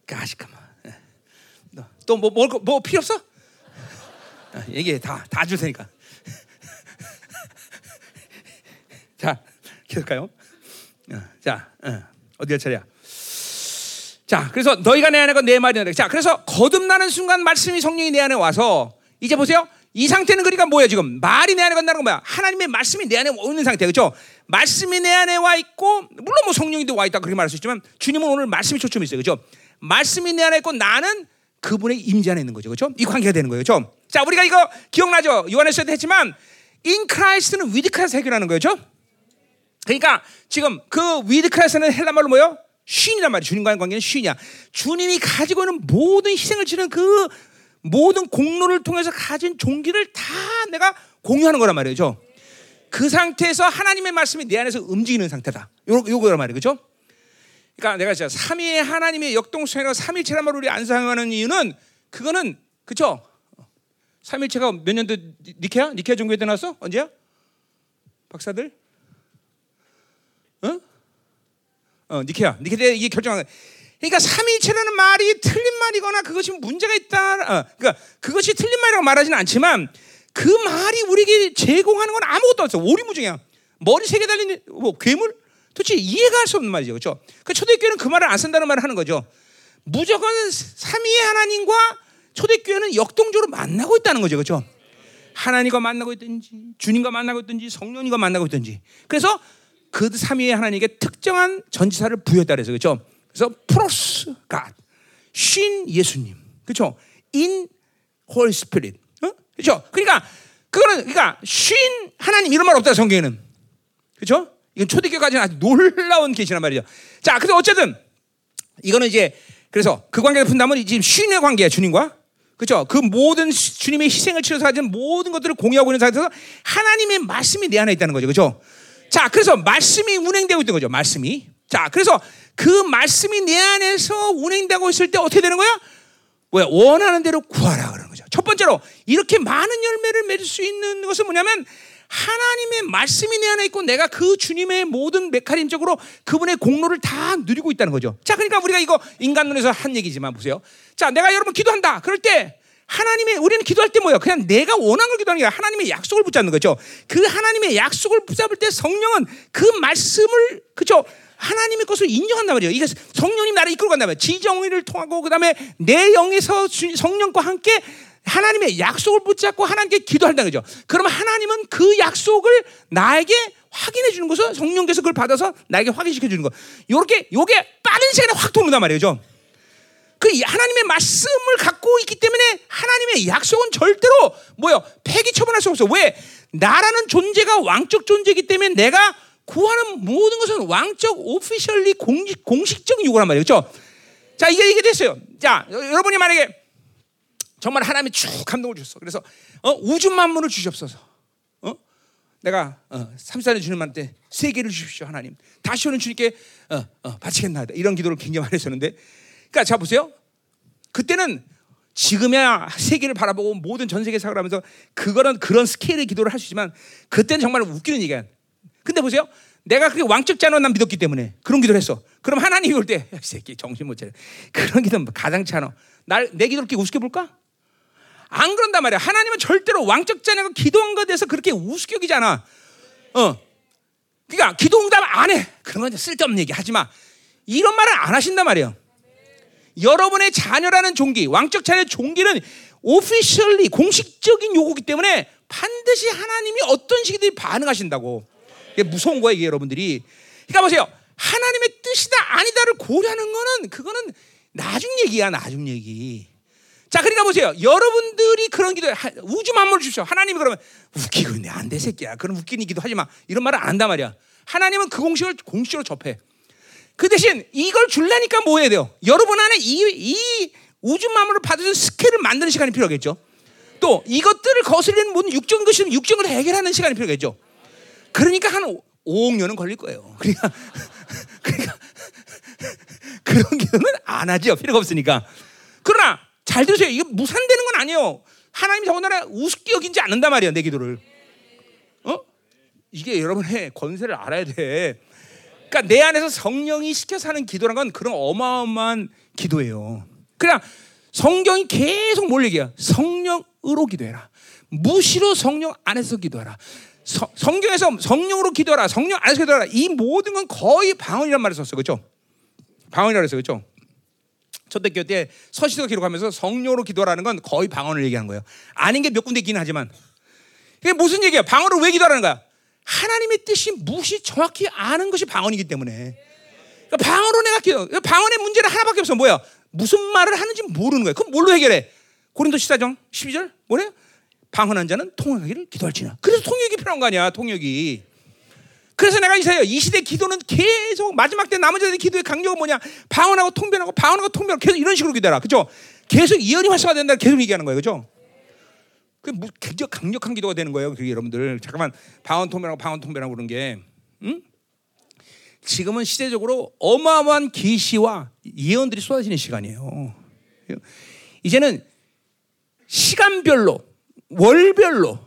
가시까만. 또뭐 먹을 거, 뭐 필요 없어? 얘기해 다 다 줄 테니까. *laughs* 자, 계속가요. 어, 자, 어, 어디가 차례야? 자, 그래서 너희가 내 안에 건내 말이 내 자, 그래서 거듭나는 순간 말씀이 성령이 내 안에 와서 이제 보세요. 이 상태는 그러니까 뭐예요 지금 말이 내 안에 건다는 건 뭐야? 하나님의 말씀이 내 안에 와 있는 상태, 그렇죠? 말씀이 내 안에 와 있고 물론 뭐 성령이도 와 있다 그렇게 말할 수 있지만 주님은 오늘 말씀이 초점이 있어요, 그렇죠? 말씀이 내 안에 있고 나는 그분의 임재 안에 있는 거죠. 그렇죠? 이 관계가 되는 거예요. 그렇죠? 자, 우리가 이거 기억나죠? 요한에서도 했지만 in Christ는 with Christ 해결하는 거죠. 그렇죠? 그러니까 지금 그 with Christ는 헬라말로 뭐요? 쉰이란 말이에요. 주님과의 관계는 쉰이야. 주님이 가지고 있는 모든 희생을 치는 그 모든 공로를 통해서 가진 종기를 다 내가 공유하는 거란 말이죠. 그 상태에서 하나님의 말씀이 내 안에서 움직이는 상태다. 요, 요거란 말이에요. 그죠? 그러니까 내가 진짜 삼위의 하나님의 역동성이라고 삼일체란 말을 우리 안 사용하는 이유는 그거는 그쵸? 삼일체가 몇 년도 니케야? 니케아 종교에 때 나왔어? 언제야? 박사들? 어? 어, 니케아. 니케아 때 이게 결정한 거야. 그러니까 삼일체라는 말이 틀린 말이거나 그것이 문제가 있다. 어, 그러니까 그것이 틀린 말이라고 말하지는 않지만 그 말이 우리에게 제공하는 건 아무것도 없어. 오리무중이야. 머리 세 개 달린 뭐 괴물? 도대체 이해가 할 수 없는 말이죠. 그렇죠? 그 초대교회는 그 말을 안 쓴다는 말을 하는 거죠. 무조건 삼위의 하나님과 초대교회는 역동적으로 만나고 있다는 거죠. 그렇죠? 하나님과 만나고 있든지 주님과 만나고 있든지 성령님과 만나고 있든지. 그래서 그 삼위의 하나님에게 특정한 전치사를 부여했다 그래서 그렇죠? 그래서 πρός God, σύν 예수님, 그렇죠? in Holy Spirit, 어? 그렇죠? 그러니까 그거는 그러니까 σύν 하나님 이런 말 없다 성경에는, 그렇죠? 이건 초대교회까지는 아주 놀라운 계시란 말이죠. 자, 그래서 어쨌든 이거는 이제 그래서 그 관계를 푼다면 지금 신의 관계야 주님과 그렇죠? 그 모든 주님의 희생을 치러서 가진 모든 것들을 공유하고 있는 상태에서 하나님의 말씀이 내 안에 있다는 거죠, 그렇죠? 자, 그래서 말씀이 운행되고 있는 거죠, 말씀이. 자, 그래서 그 말씀이 내 안에서 운행되고 있을 때 어떻게 되는 거야? 뭐야? 원하는 대로 구하라 그러는 거죠. 첫 번째로 이렇게 많은 열매를 맺을 수 있는 것은 뭐냐면 하나님의 말씀이 내 안에 있고 내가 그 주님의 모든 메카nis적으로 그분의 공로를 다 누리고 있다는 거죠. 자, 그러니까 우리가 이거 인간론에서 한 얘기지만 보세요. 자, 내가 여러분 기도한다. 그럴 때 하나님의 우리는 기도할 때 뭐야? 그냥 내가 원하는 걸 기도하는 게 아니라 하나님의 약속을 붙잡는 거죠. 그 하나님의 약속을 붙잡을 때 성령은 그 말씀을 그죠? 하나님의 것을 인정한단 말이에요. 이게 성령님 나를 이끌고 간다면 지정의를 통하고 그다음에 내 영에서 성령과 함께 하나님의 약속을 붙잡고 하나님께 기도한다는 거죠. 그러면 하나님은 그 약속을 나에게 확인해 주는 것은 성령께서 그걸 받아서 나에게 확인시켜 주는 거. 요렇게 요게 빠른 시간에 확 도는단 말이죠. 그 하나님의 말씀을 갖고 있기 때문에 하나님의 약속은 절대로 뭐요? 폐기 처분할 수 없어. 왜? 나라는 존재가 왕적 존재이기 때문에 내가 구하는 모든 것은 왕적 오피셜리 공식 공식적인 요구란. 그렇죠? 자, 이게 이게 됐어요. 자, 여러분이 만약에 정말 하나님이 쭉 감동을 주셨어. 그래서 어, 우주 만물을 주시옵소서. 어? 내가 어, 3사년 주님한테 세 개를 주십시오, 하나님. 다시 오는 주님께 어, 어, 바치겠나이다. 이런 기도를 굉장히 많이 했었는데, 그러니까 자 보세요. 그때는 지금이야 세계를 바라보고 모든 전 세계 사역을 하면서 그거는 그런 스케일의 기도를 있지만 그때는 정말 웃기는 얘기야. 근데 보세요. 내가 그게 왕적 자는 난 믿었기 때문에 그런 기도를 했어. 그럼 하나님이 올 때, 이 새끼 정신 못 차려. 그런 기도는 가장 차너. 날, 내 기도를 이렇게 우습게 볼까? 안 그런단 말이야. 하나님은 절대로 왕적 자녀가 기도한 것에 대해서 그렇게 않아. 어. 그러니까 기도 응답 안 해. 그런 건 쓸데없는 얘기 하지 마. 이런 말을 안 하신단 말이에요. 여러분의 자녀라는 종기, 왕적 자녀의 종기는 오피셜리 공식적인 요구기 때문에 반드시 하나님이 어떤 식이든 반응하신다고. 이게 무서운 거예요, 이게 여러분들이. 그러니까 보세요. 하나님의 뜻이다 아니다를 고려하는 거는 그거는 나중 얘기야, 나중 얘기. 자, 그러니까 보세요. 여러분들이 그런 기도, 우주 만물을 주십시오. 하나님이 그러면 웃기고 있네. 안 돼, 새끼야. 그런 웃기는 기도 하지 마. 이런 말을 안 한단 말이야. 하나님은 그 공식을 공식으로 접해. 그 대신 이걸 줄라니까 뭐 해야 돼요? 여러분 안에 이, 이 우주 만물을 받으는 스케일을 만드는 시간이 필요하겠죠. 또 이것들을 거스르는 모든 육적 것이 육적을 해결하는 시간이 필요하겠죠. 그러니까 한 5억 년은 걸릴 거예요. *laughs* 그러니까 그러니까 *laughs* 그런 기도는 안 하죠. 필요가 없으니까. 그러나 잘 들으세요. 이거 무산되는 건 아니에요. 하나님이 더군다나 우습게 여긴지 않는단 말이야, 내 기도를. 어? 이게 여러분의 권세를 알아야 돼. 그러니까 내 안에서 성령이 시켜서 하는 기도란 건 그런 어마어마한 기도예요. 그냥 성경이 계속 뭘 얘기해요? 성령으로 기도해라. 무시로 성령 안에서 기도하라. 서, 성경에서 성령으로 기도하라. 성령 안에서 기도하라. 이 모든 건 거의 방언이란 말을 썼어. 그렇죠? 방언이라고 했어. 그렇죠? 초대교 때 서시도 기록하면서 성령으로 기도하라는 건 거의 방언을 얘기하는 거예요. 아닌 게 몇 군데 있긴 하지만. 그게 무슨 얘기야? 방언을 왜 기도하는 거야? 하나님의 뜻이 무엇이 정확히 아는 것이 방언이기 때문에. 그러니까 방언으로 내가 기도. 그러니까 방언의 문제는 하나밖에 없어. 뭐야? 무슨 말을 하는지 모르는 거야. 그럼 뭘로 해결해? 고린도 14장 12절 뭐래요? 방언한 자는 통역하기를 기도할지나. 그래서 통역이 필요한 거 아니야? 통역이. 그래서 내가 이사요. 이 시대 기도는 계속 마지막 때 남은 자들의 기도의 강력은 뭐냐? 방언하고 통변하고 방언하고 통변하고 계속 이런 식으로 기도해라. 그죠? 계속 예언이 활성화된다 계속 얘기하는 거예요, 그죠? 그 굉장히 강력한 기도가 되는 거예요, 그 여러분들. 잠깐만 방언 통배라고 방언 통배라고 그런 게, 응? 지금은 시대적으로 어마어마한 계시와 예언들이 쏟아지는 시간이에요. 이제는 시간별로 월별로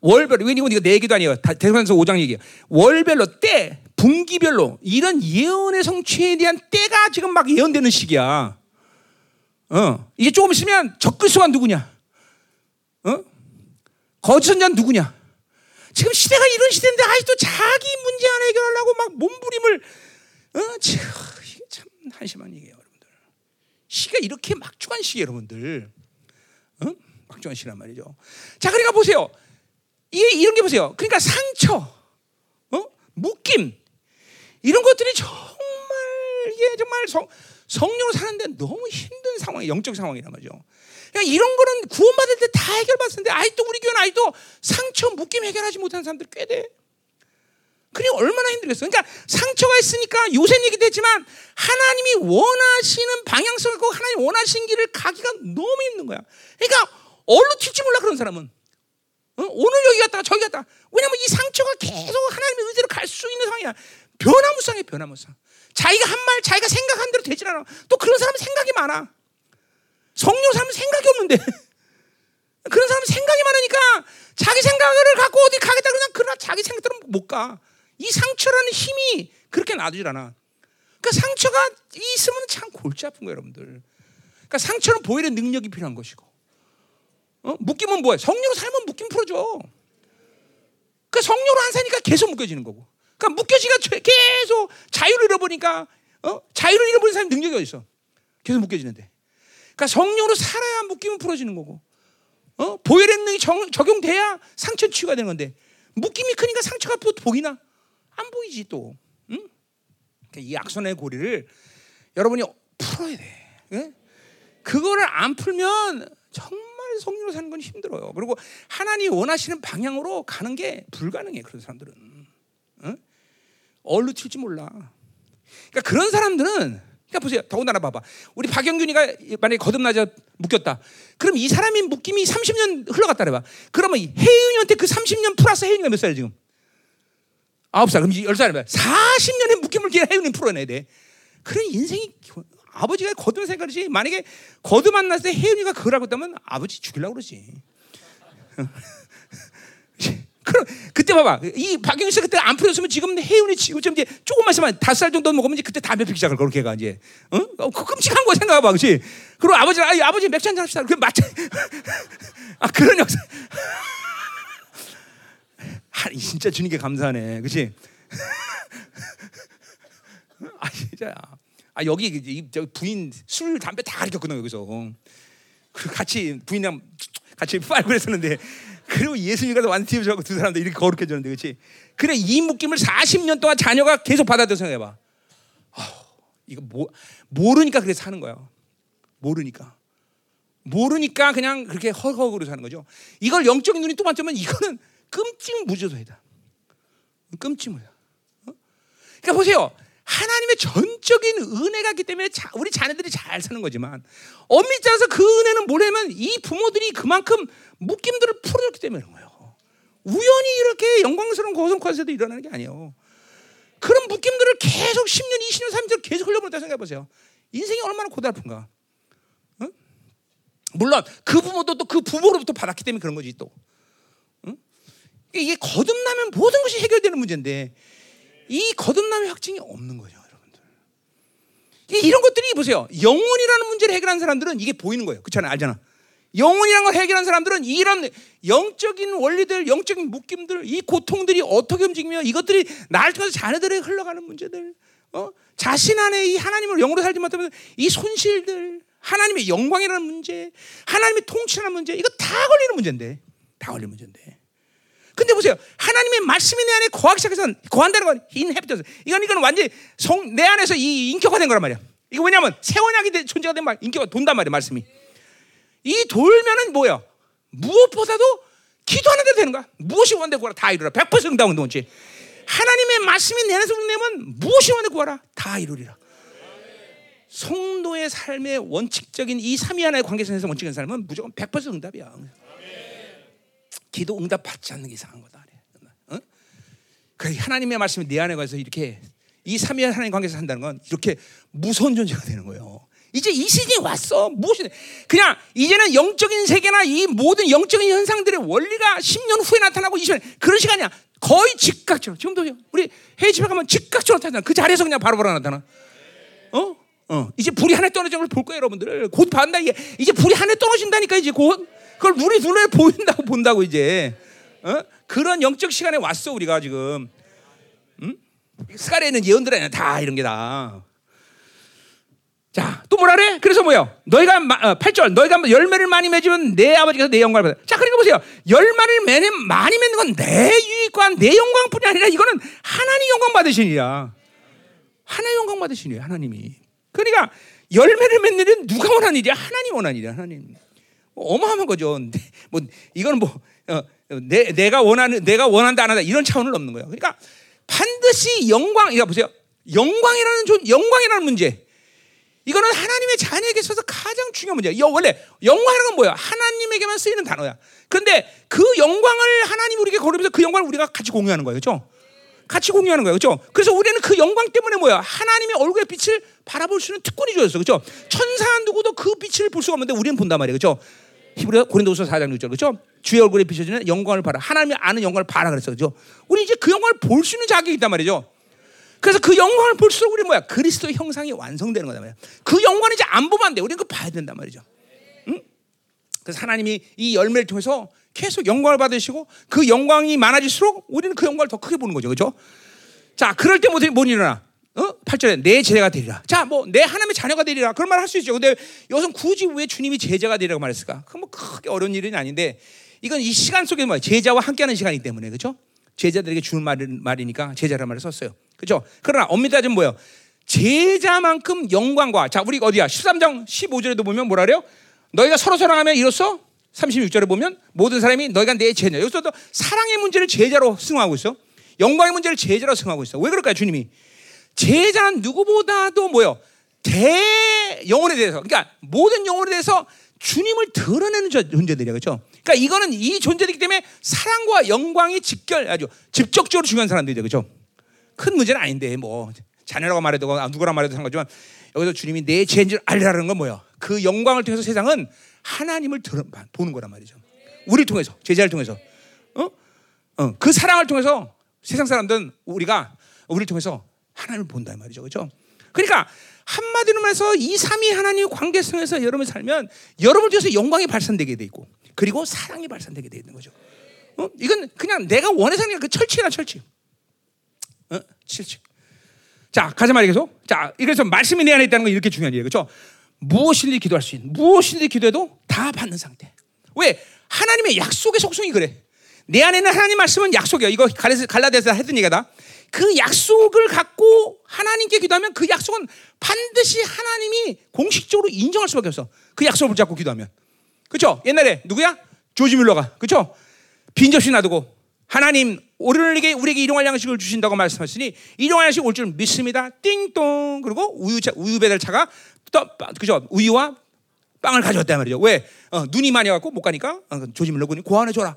월별로 왜냐면 이거 네 개도 아니에요. 대선서 5장 얘기예요. 월별로 때 분기별로 이런 예언의 성취에 대한 때가 지금 막 예언되는 시기야. 어, 이제 조금 있으면 적그리스도가 누구냐? 어? 거짓 선자 누구냐? 지금 시대가 이런 시대인데 아직도 자기 문제 하나 해결하려고 막 몸부림을 어? 이게 참 한심한 얘기예요, 여러분들. 시가 이렇게 막중한 시기 여러분들. 어? 막중한 시란 말이죠. 자, 그러니까 보세요. 이게 이런 게 보세요. 그러니까 상처, 어? 묶임, 이런 것들이 정말 이게 정말 성, 성령으로 사는데 너무 힘든 상황이 영적 상황이란 말이죠. 그러니까 이런 거는 구원받을 때 다 해결받았는데 아직도 우리 교회는 아직도 상처 묶임 해결하지 못하는 사람들 꽤 돼. 그게 얼마나 힘들겠어. 그러니까 상처가 있으니까 요새 얘기도 했지만 하나님이 원하시는 방향성을 고 하나님 원하시는 길을 가기가 너무 힘든 거야. 그러니까 얼로 튈지 몰라 그런 사람은. 어? 오늘 여기 갔다가 저기 갔다. 왜냐면 이 상처가 계속 하나님의 의지로 갈 수 있는 상황이야. 변화무쌍해 변화무쌍. 자기가 한 말, 자기가 생각한 대로 되질 않아. 또 그런 사람은 생각이 많아. 성령 사람은 생각이 없는데. *laughs* 그런 사람은 생각이 많으니까 자기 생각을 갖고 어디 가겠다 그러면 그러나 자기 생각대로 못 가. 이 상처라는 힘이 그렇게 놔두질 않아. 그러니까 상처가 있으면 참 골치 아픈 거예요, 여러분들. 그러니까 상처는 보혈의 능력이 필요한 것이고. 어? 묶이면 뭐야? 성령으로 살면 묶임 풀어줘. 그러니까 성령으로 안 사니까 계속 묶여지는 거고. 그러니까 묶여지가 계속 자유를 잃어보니까 어? 자유를 잃어버린 사람 능력이 어디 있어? 계속 묶여지는데. 그러니까 성령으로 살아야 묶임은 풀어지는 거고. 어? 보혈의 능력이 정, 적용돼야 상처 치유가 되는 건데 묶임이 크니까 상처가 또 보이나? 안 보이지 또. 응? 그러니까 이 악선의 고리를 여러분이 풀어야 돼. 응? 그거를 안 풀면 정말 성령으로 사는 건 힘들어요. 그리고 하나님이 원하시는 방향으로 가는 게 불가능해 그런 사람들은. 응? 얼로 튈지 몰라. 그러니까 그런 사람들은 그러니까 보세요. 더군다나 봐봐. 우리 박영균이가 만약에 거듭나자 묶였다. 그럼 이 사람이 묶임이 30년 흘러갔다 그래봐. 그러면 혜윤이한테 그 30년 플러스 혜윤이가 몇 살이야 지금? 9살. 그럼 10살이면 40년의 묶임을 혜윤이 풀어내야 돼. 그런 인생이 아버지가 거듭 생각이지. 만약에 거듭 만났을 때 혜윤이가 그걸 하고 있다면 아버지 죽이려고 그러지. *laughs* 그럼 그때 봐봐. 이 박영희 씨 그때 안 풀었으면 지금 혜윤이 지금 이제 조금만 있으면 다섯 살 정도 먹으면 이제 그때 담배 피기 시작을 그렇게 가 이제. 어? 어그 끔찍한 거 생각해봐. 그렇지 그리고 아버지 아 아버지 맥주 한잔 합시다. 그 맞아 *laughs* 아 그런 역사 *laughs* 아 진짜 주님께 감사하네. 그렇지 아 진짜 아 여기 이 부인 술 담배 다 가르쳤거든 여기서 그 같이 부인이랑 같이 빨고 그랬었는데 그리고 예수님과 완전 팀하고 두 사람도 이렇게 거룩해졌는데 그렇지? 그래 이 묶임을 40년 동안 자녀가 계속 받아들여 생각해봐. 아, 이거 뭐 모르니까 그래서 사는 거야. 모르니까. 모르니까 그냥 그렇게 헐헐거려 사는 거죠. 이걸 영적인 눈이 또 맞으면 이거는 끔찍 무저도이다. 끔찍 무저. 어? 그러니까 보세요. 하나님의 전적인 은혜가 있기 때문에 자, 우리 자녀들이 잘 사는 거지만 엄밀히 따서 그 은혜는 뭐냐면 이 부모들이 그만큼 묶임들을 풀어줬기 때문에 그런 거예요. 우연히 이렇게 영광스러운 고성과세도 일어나는 게 아니에요. 그런 묶임들을 계속 10년, 20년, 30년 계속 흘려보냈다 생각해 보세요. 인생이 얼마나 고달픈가. 응? 물론 그 부모도 또 그 부모로부터 받았기 때문에 그런 거지 또. 응? 이게 거듭나면 모든 것이 해결되는 문제인데 이 거듭남의 확증이 없는 거죠, 여러분들. 이런 것들이 보세요. 영혼이라는 문제를 해결한 사람들은 이게 보이는 거예요. 그렇잖아요. 알잖아. 영혼이라는 걸 해결한 사람들은 이런 영적인 원리들, 영적인 묶임들, 이 고통들이 어떻게 움직이며 이것들이 나를 통해서 자녀들에게 흘러가는 문제들, 어? 자신 안에 이 하나님을 영으로 살지 못하면 이 손실들, 하나님의 영광이라는 문제, 하나님의 통치라는 문제, 이거 다 걸리는 문제인데, 다 걸리는 문제인데. 근데 보세요. 하나님의 말씀이 내 안에 거하기 시작해서 거한다는 건 인해피터스. 이건 이건 완전 내 안에서 이 인격화된 거란 말이야. 이거 왜냐면 새 언약이 존재가 된 말, 인격화 돈단 말이야 말씀이. 이 돌면은 뭐야? 무엇보다도 기도하는 데 되는 거야. 무엇이 원대 구하라 다 이루라. 100% 응답은 뭔지. 하나님의 말씀이 내 안에서 내면 무엇이 원대 구하라 다 이루리라. 성도의 삶의 원칙적인 이 삼위 하나의 관계선에서 원칙적인 삶은 무조건 100% 응답이야. 기도 응답 받지 않는 게 이상한 거다. 어? 그 하나님의 말씀이 내 안에 가서 이렇게 이 삼위 하나님 관계에서 한다는 건 이렇게 무서운 존재가 되는 거예요. 이제 이 시즌이 왔어. 무엇이 그냥 이제는 영적인 세계나 이 모든 영적인 현상들의 원리가 10년 후에 나타나고 20년 그런 시간이야. 거의 즉각적으로. 지금도 우리 해외 집에 가면 즉각적으로 나타나. 그 자리에서 그냥 바로바로 나타나. 어? 어. 이제 불이 하늘 떨어지는 걸 볼 거예요, 여러분들. 곧 반다 이게. 이제 불이 하늘 떨어진다니까 이제 곧. 그걸 우리 눈에 보인다고 본다고 이제. 어? 그런 영적 시간에 왔어 우리가 지금. 음? 스가랴는 예언들 아니야. 다 이런 게 다. 자, 또 뭐라 그래? 그래서 뭐요? 너희가 어, 8절 너희가 열매를 많이 맺으면 내 아버지가 내 영광을 받아. 자, 그러니까 보세요. 열매를 많이 맺는 건 내 유익과 내 영광뿐이 아니라 이거는 하나님 영광 받으시니라. 하나님 영광 받으시니 하나님이. 그러니까 열매를 맺는 일은 누가 원하는 일이야? 하나님 원하는 일이야. 하나님. 뭐 어마어마한 거죠. 뭐 이거는 뭐 어, 내, 내가 원하는 내가 원한다 안 한다 이런 차원은 없는 거예요. 그러니까 반드시 영광 이거 보세요. 영광이라는 존 영광이라는 문제. 이거는 하나님의 자녀에게 있어서 가장 중요한 문제야. 원래 영광이라는 건 뭐야? 하나님에게만 쓰이는 단어야. 근데 그 영광을 하나님 우리에게 거르면서 그 영광을 우리가 같이 공유하는 거예요. 그렇죠? 같이 공유하는 거예요. 그렇죠? 그래서 우리는 그 영광 때문에 뭐야? 하나님의 얼굴의 빛을 바라볼 수 있는 특권이 주어졌어. 그렇죠? 천사 누구도 그 빛을 볼 수가 없는데 우리는 본단 말이에요. 그렇죠? 히브리 고린도서 4장 6절 그렇죠? 주의 얼굴에 비춰지는 영광을 봐라. 하나님이 아는 영광을 봐라 그랬어. 그렇죠? 우리 이제 그 영광을 볼 수 있는 자격이 있단 말이죠. 그래서 그 영광을 볼수록 우리 뭐야? 그리스도의 형상이 완성되는 거다 말이야. 그 영광을 이제 안 보면 안 돼. 우리는 그 봐야 된단 말이죠. 응? 그래서 하나님이 이 열매를 통해서 계속 영광을 받으시고 그 영광이 많아질수록 우리는 그 영광을 더 크게 보는 거죠. 그렇죠? 자, 그럴 때 뭐, 뭐 일어나? 어? 8절에 내 제자가 되리라. 자, 뭐 내 하나님의 자녀가 되리라. 그런 말 할 수 있죠. 근데 여기서 굳이 왜 주님이 제자가 되리라고 말했을까? 그건 뭐 크게 어려운 일은 아닌데 이건 이 시간 속에 뭐 제자와 함께하는 시간이기 때문에 그렇죠? 제자들에게 주는 말, 말이니까 제자라는 말을 썼어요. 그죠? 그러나 엄밀히 따지면 뭐예요? 제자만큼 영광과 자, 우리 어디야? 13장 15절에도 보면 뭐라 그래요? 너희가 서로 사랑하면 이로써 36절에 보면 모든 사람이 너희가 내 제자. 여기서도 사랑의 문제를 제자로 승화하고 있어. 영광의 문제를 제자로 승화하고 있어. 왜 그럴까요, 주님이? 제자는 누구보다도 뭐요? 대 영혼에 대해서, 그러니까 모든 영혼에 대해서 주님을 드러내는 존재들이야, 그렇죠? 그러니까 이거는 이 존재이기 때문에 사랑과 영광이 직결 아주 직접적으로 중요한 사람들이죠, 그렇죠? 큰 문제는 아닌데 뭐 자녀라고 말해도 아, 누구라 말해도 상관없지만 여기서 주님이 내 죄인 줄 알라는 건 뭐야? 그 영광을 통해서 세상은 하나님을 들어, 보는 거란 말이죠. 우리 통해서 제자를 통해서 어? 어, 그 사랑을 통해서 세상 사람들은 우리가 우리를 통해서 하나님을 본다 말이죠. 그렇죠? 그러니까 한마디로 말해서 이 삼위 하나님의 관계성에서 여러분 살면 여러분 통해서 영광이 발산되게 돼 있고 그리고 사랑이 발산되게 돼 있는 거죠. 어? 이건 그냥 내가 원해서 하는 그 철칙이나 철칙. 어? 7층. 자, 가자 말이 계속. 자, 그래서 말씀이 내 안에 있다는 건 이렇게 중요한 일이에요. 그렇죠? 무엇이든지 기도할 수 있는 무엇이든지 기도해도 다 받는 상태. 왜? 하나님의 약속의 속성이 그래. 내 안에는 하나님 말씀은 약속이야. 이거 갈라디아서 했던 얘기다. 그 약속을 갖고 하나님께 기도하면 그 약속은 반드시 하나님이 공식적으로 인정할 수밖에 없어. 그 약속을 붙잡고 기도하면. 그렇죠? 옛날에 누구야? 조지 밀러가. 그렇죠? 빈 접시 놔두고 하나님 오늘에게 우리에게 일용할 양식을 주신다고 말씀하시니 일용할 양식 올 줄 믿습니다. 띵동 그리고 우유 우유 배달 차가 또 그죠 우유와 빵을 가져왔단 말이죠. 왜 어, 눈이 많이 와갖고 못 가니까 어, 조짐을 넣고 고안해 줘라.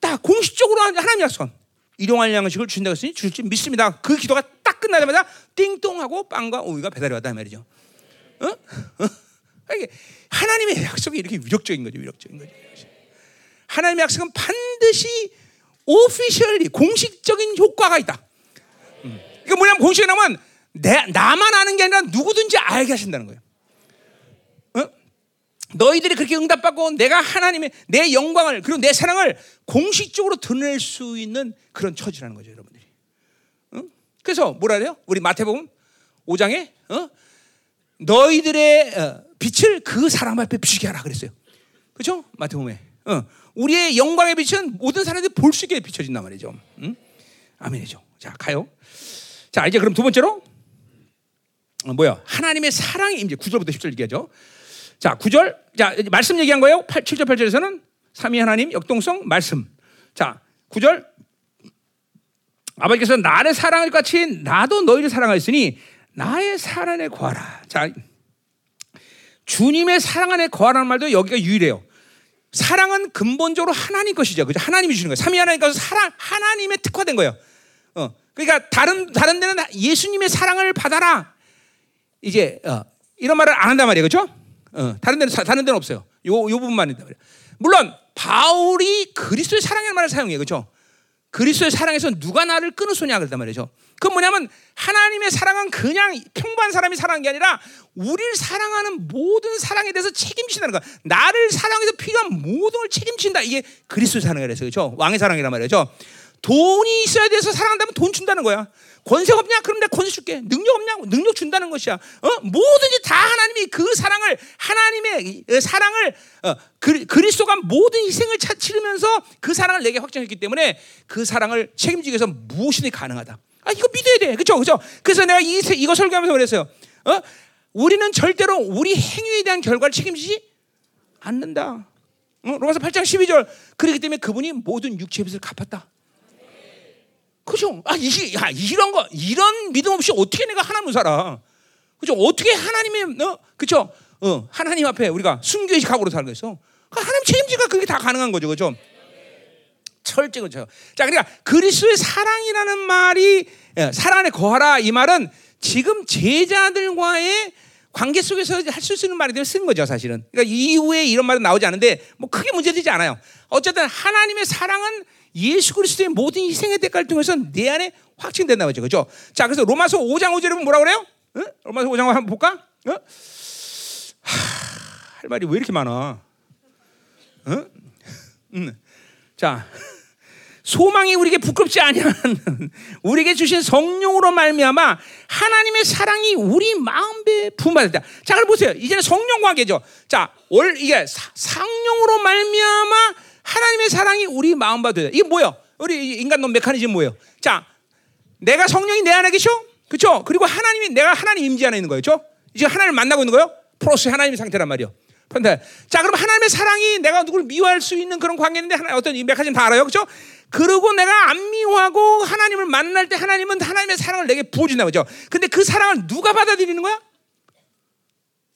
딱 공식적으로 하나님 약속. 일용할 양식을 주신다고 했으니 줄 줄 믿습니다. 그 기도가 딱 끝나자마자 띵동하고 빵과 우유가 배달이 왔단 말이죠. 어? 어? 하나님의 약속이 이렇게 위력적인 거죠. 위력적인 거죠. 하나님의 약속은 반드시 오피셜리 공식적인 효과가 있다. 음. 이게 뭐냐면 공식에 내, 나만 아는 게 아니라 누구든지 알게 하신다는 거예요. 어? 너희들이 그렇게 응답받고 내가 하나님의 내 영광을 그리고 내 사랑을 공식적으로 드러낼 수 있는 그런 처지라는 거죠, 여러분들이. 어? 그래서 뭐라 그래요? 우리 마태복음 5장에 어? 너희들의 어, 빛을 그 사람 앞에 비추게 하라 그랬어요. 그렇죠? 마태복음에. 어. 우리의 영광의 빛은 모든 사람들이 볼 수 있게 비춰진단 말이죠. 응? 아멘이죠. 자, 가요. 자, 이제 그럼 두 번째로 어, 뭐야? 하나님의 사랑이 이제 9절부터 10절 얘기하죠. 자, 9절. 자, 말씀 얘기한 거예요. 8, 7절 8절에서는 삼위 하나님 역동성 말씀. 자, 9절. 아버지께서 나를 사랑할 같이 나도 너희를 사랑하였으니 나의 사랑에 구하라. 자, 주님의 사랑 안에 거하라는 말도 여기가 유일해요. 사랑은 근본적으로 하나님 것이죠. 그죠? 하나님이 주시는 거예요. 삼위 하나님께서 사랑 하나님의 특화된 거예요. 어. 그러니까 다른 다른 데는 예수님의 사랑을 받아라. 이제 어, 이런 말을 안 한단 말이에요. 그렇죠? 어, 다른 데는 다른 데는 없어요. 요, 요 부분만 말이에요. 물론 바울이 그리스도의 사랑이라는 말을 사용해요. 그렇죠? 그리스도의 사랑에서 누가 나를 끊으소냐 그랬단 말이죠. 그 뭐냐면 하나님의 사랑은 그냥 평범한 사람이 사랑한 게 아니라 우리를 사랑하는 모든 사랑에 대해서 책임진다는 거야. 나를 사랑해서 필요한 모든 걸 책임진다. 이게 그리스도의 사랑이라서 그렇죠. 왕의 사랑이란 말이죠. 돈이 있어야 돼서 사랑한다면 돈 준다는 거야. 권세 없냐? 그럼 내가 권세 줄게. 능력 없냐? 능력 준다는 것이야. 어? 뭐든지 다 하나님이 그 사랑을 하나님의 사랑을 어, 그, 그리스도가 모든 희생을 치르면서 그 사랑을 내게 확정했기 때문에 그 사랑을 책임지기 위해서 무엇이든 가능하다. 아 이거 믿어야 돼. 그렇죠? 그렇죠? 그래서 내가 이 이거 설교하면서 그랬어요. 어? 우리는 절대로 우리 행위에 대한 결과를 책임지지 않는다. 어? 로마서 8장 12절. 그렇기 때문에 그분이 모든 육체의 빚을 갚았다. 그죠? 아, 이, 야, 이런 거, 이런 믿음 없이 어떻게 내가 하나님을 살아? 그죠? 어떻게 하나님의, 어? 그죠? 어, 하나님 앞에 우리가 순교의 각오로 살겠어? 그 하나님 책임지가 그게 다 가능한 거죠. 그죠? 철저히 그죠. 자, 그러니까 그리스도의 사랑이라는 말이, 예, 사랑 안에 거하라 이 말은 지금 제자들과의 관계 속에서 할 수 있는 말이 되면 쓴 거죠, 사실은. 그러니까 이후에 이런 말은 나오지 않은데 뭐 크게 문제되지 않아요. 어쨌든 하나님의 사랑은 예수 그리스도의 모든 희생의 대가를 통해서 내 안에 확증된다 말이죠. 그죠? 자, 그래서 로마서 5장 5절에 보면 뭐라 그래요? 응? 로마서 5장 한번 볼까? 어? 하, 할 말이 왜 이렇게 많아? 응? *laughs* 응. 자, 소망이 우리에게 부끄럽지 아니한 *laughs* 우리에게 주신 성령으로 말미암아 하나님의 사랑이 우리 마음에 부음받았다. 자, 그럼 보세요. 이제는 성령 관계죠. 자, 월 이게 상령으로 말미암아 하나님의 사랑이 우리 마음과 되다. 이게 뭐예요? 우리 인간론 메커니즘 뭐예요? 자, 내가 성령이 내 안에 계셔? 그렇죠? 그리고 하나님이 내가 하나님 임재 안에 있는 거예요. 그렇죠? 이제 하나님을 만나고 있는 거예요. 프로스 하나님의 상태란 말이에요. 자, 그럼 하나님의 사랑이 내가 누구를 미워할 수 있는 그런 관계인데 하나 어떤 이 메커니즘 다 알아요. 그렇죠? 그리고 내가 안 미워하고 하나님을 만날 때 하나님은 하나님의 사랑을 내게 부어 준다 그죠? 근데 그 사랑을 누가 받아들이는 거야?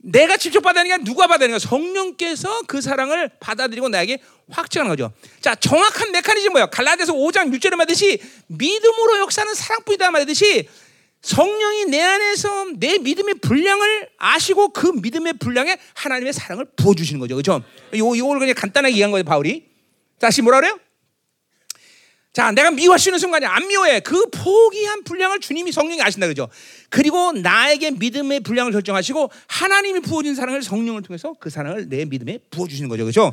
내가 직접 받아들이는 게 누가 받아들이는 거야? 성령께서 그 사랑을 받아들이고 나에게 확증하는 거죠. 자, 정확한 메커니즘 뭐예요? 갈라디아서 5장 6절에 말듯이 믿음으로 역사는 사랑뿐이다 말듯이 성령이 내 안에서 내 믿음의 분량을 아시고 그 믿음의 분량에 하나님의 사랑을 부어 주시는 거죠. 그렇죠? 요 요걸 그냥 간단하게 이해한 거예요, 바울이. 다시 뭐라 그래요? 자, 내가 미워하시는 순간에 안 미워해. 그 포기한 분량을 주님이 성령이 아신다 그죠? 그리고 나에게 믿음의 분량을 결정하시고 하나님이 부어진 사랑을 성령을 통해서 그 사랑을 내 믿음에 부어 주시는 거죠. 그죠?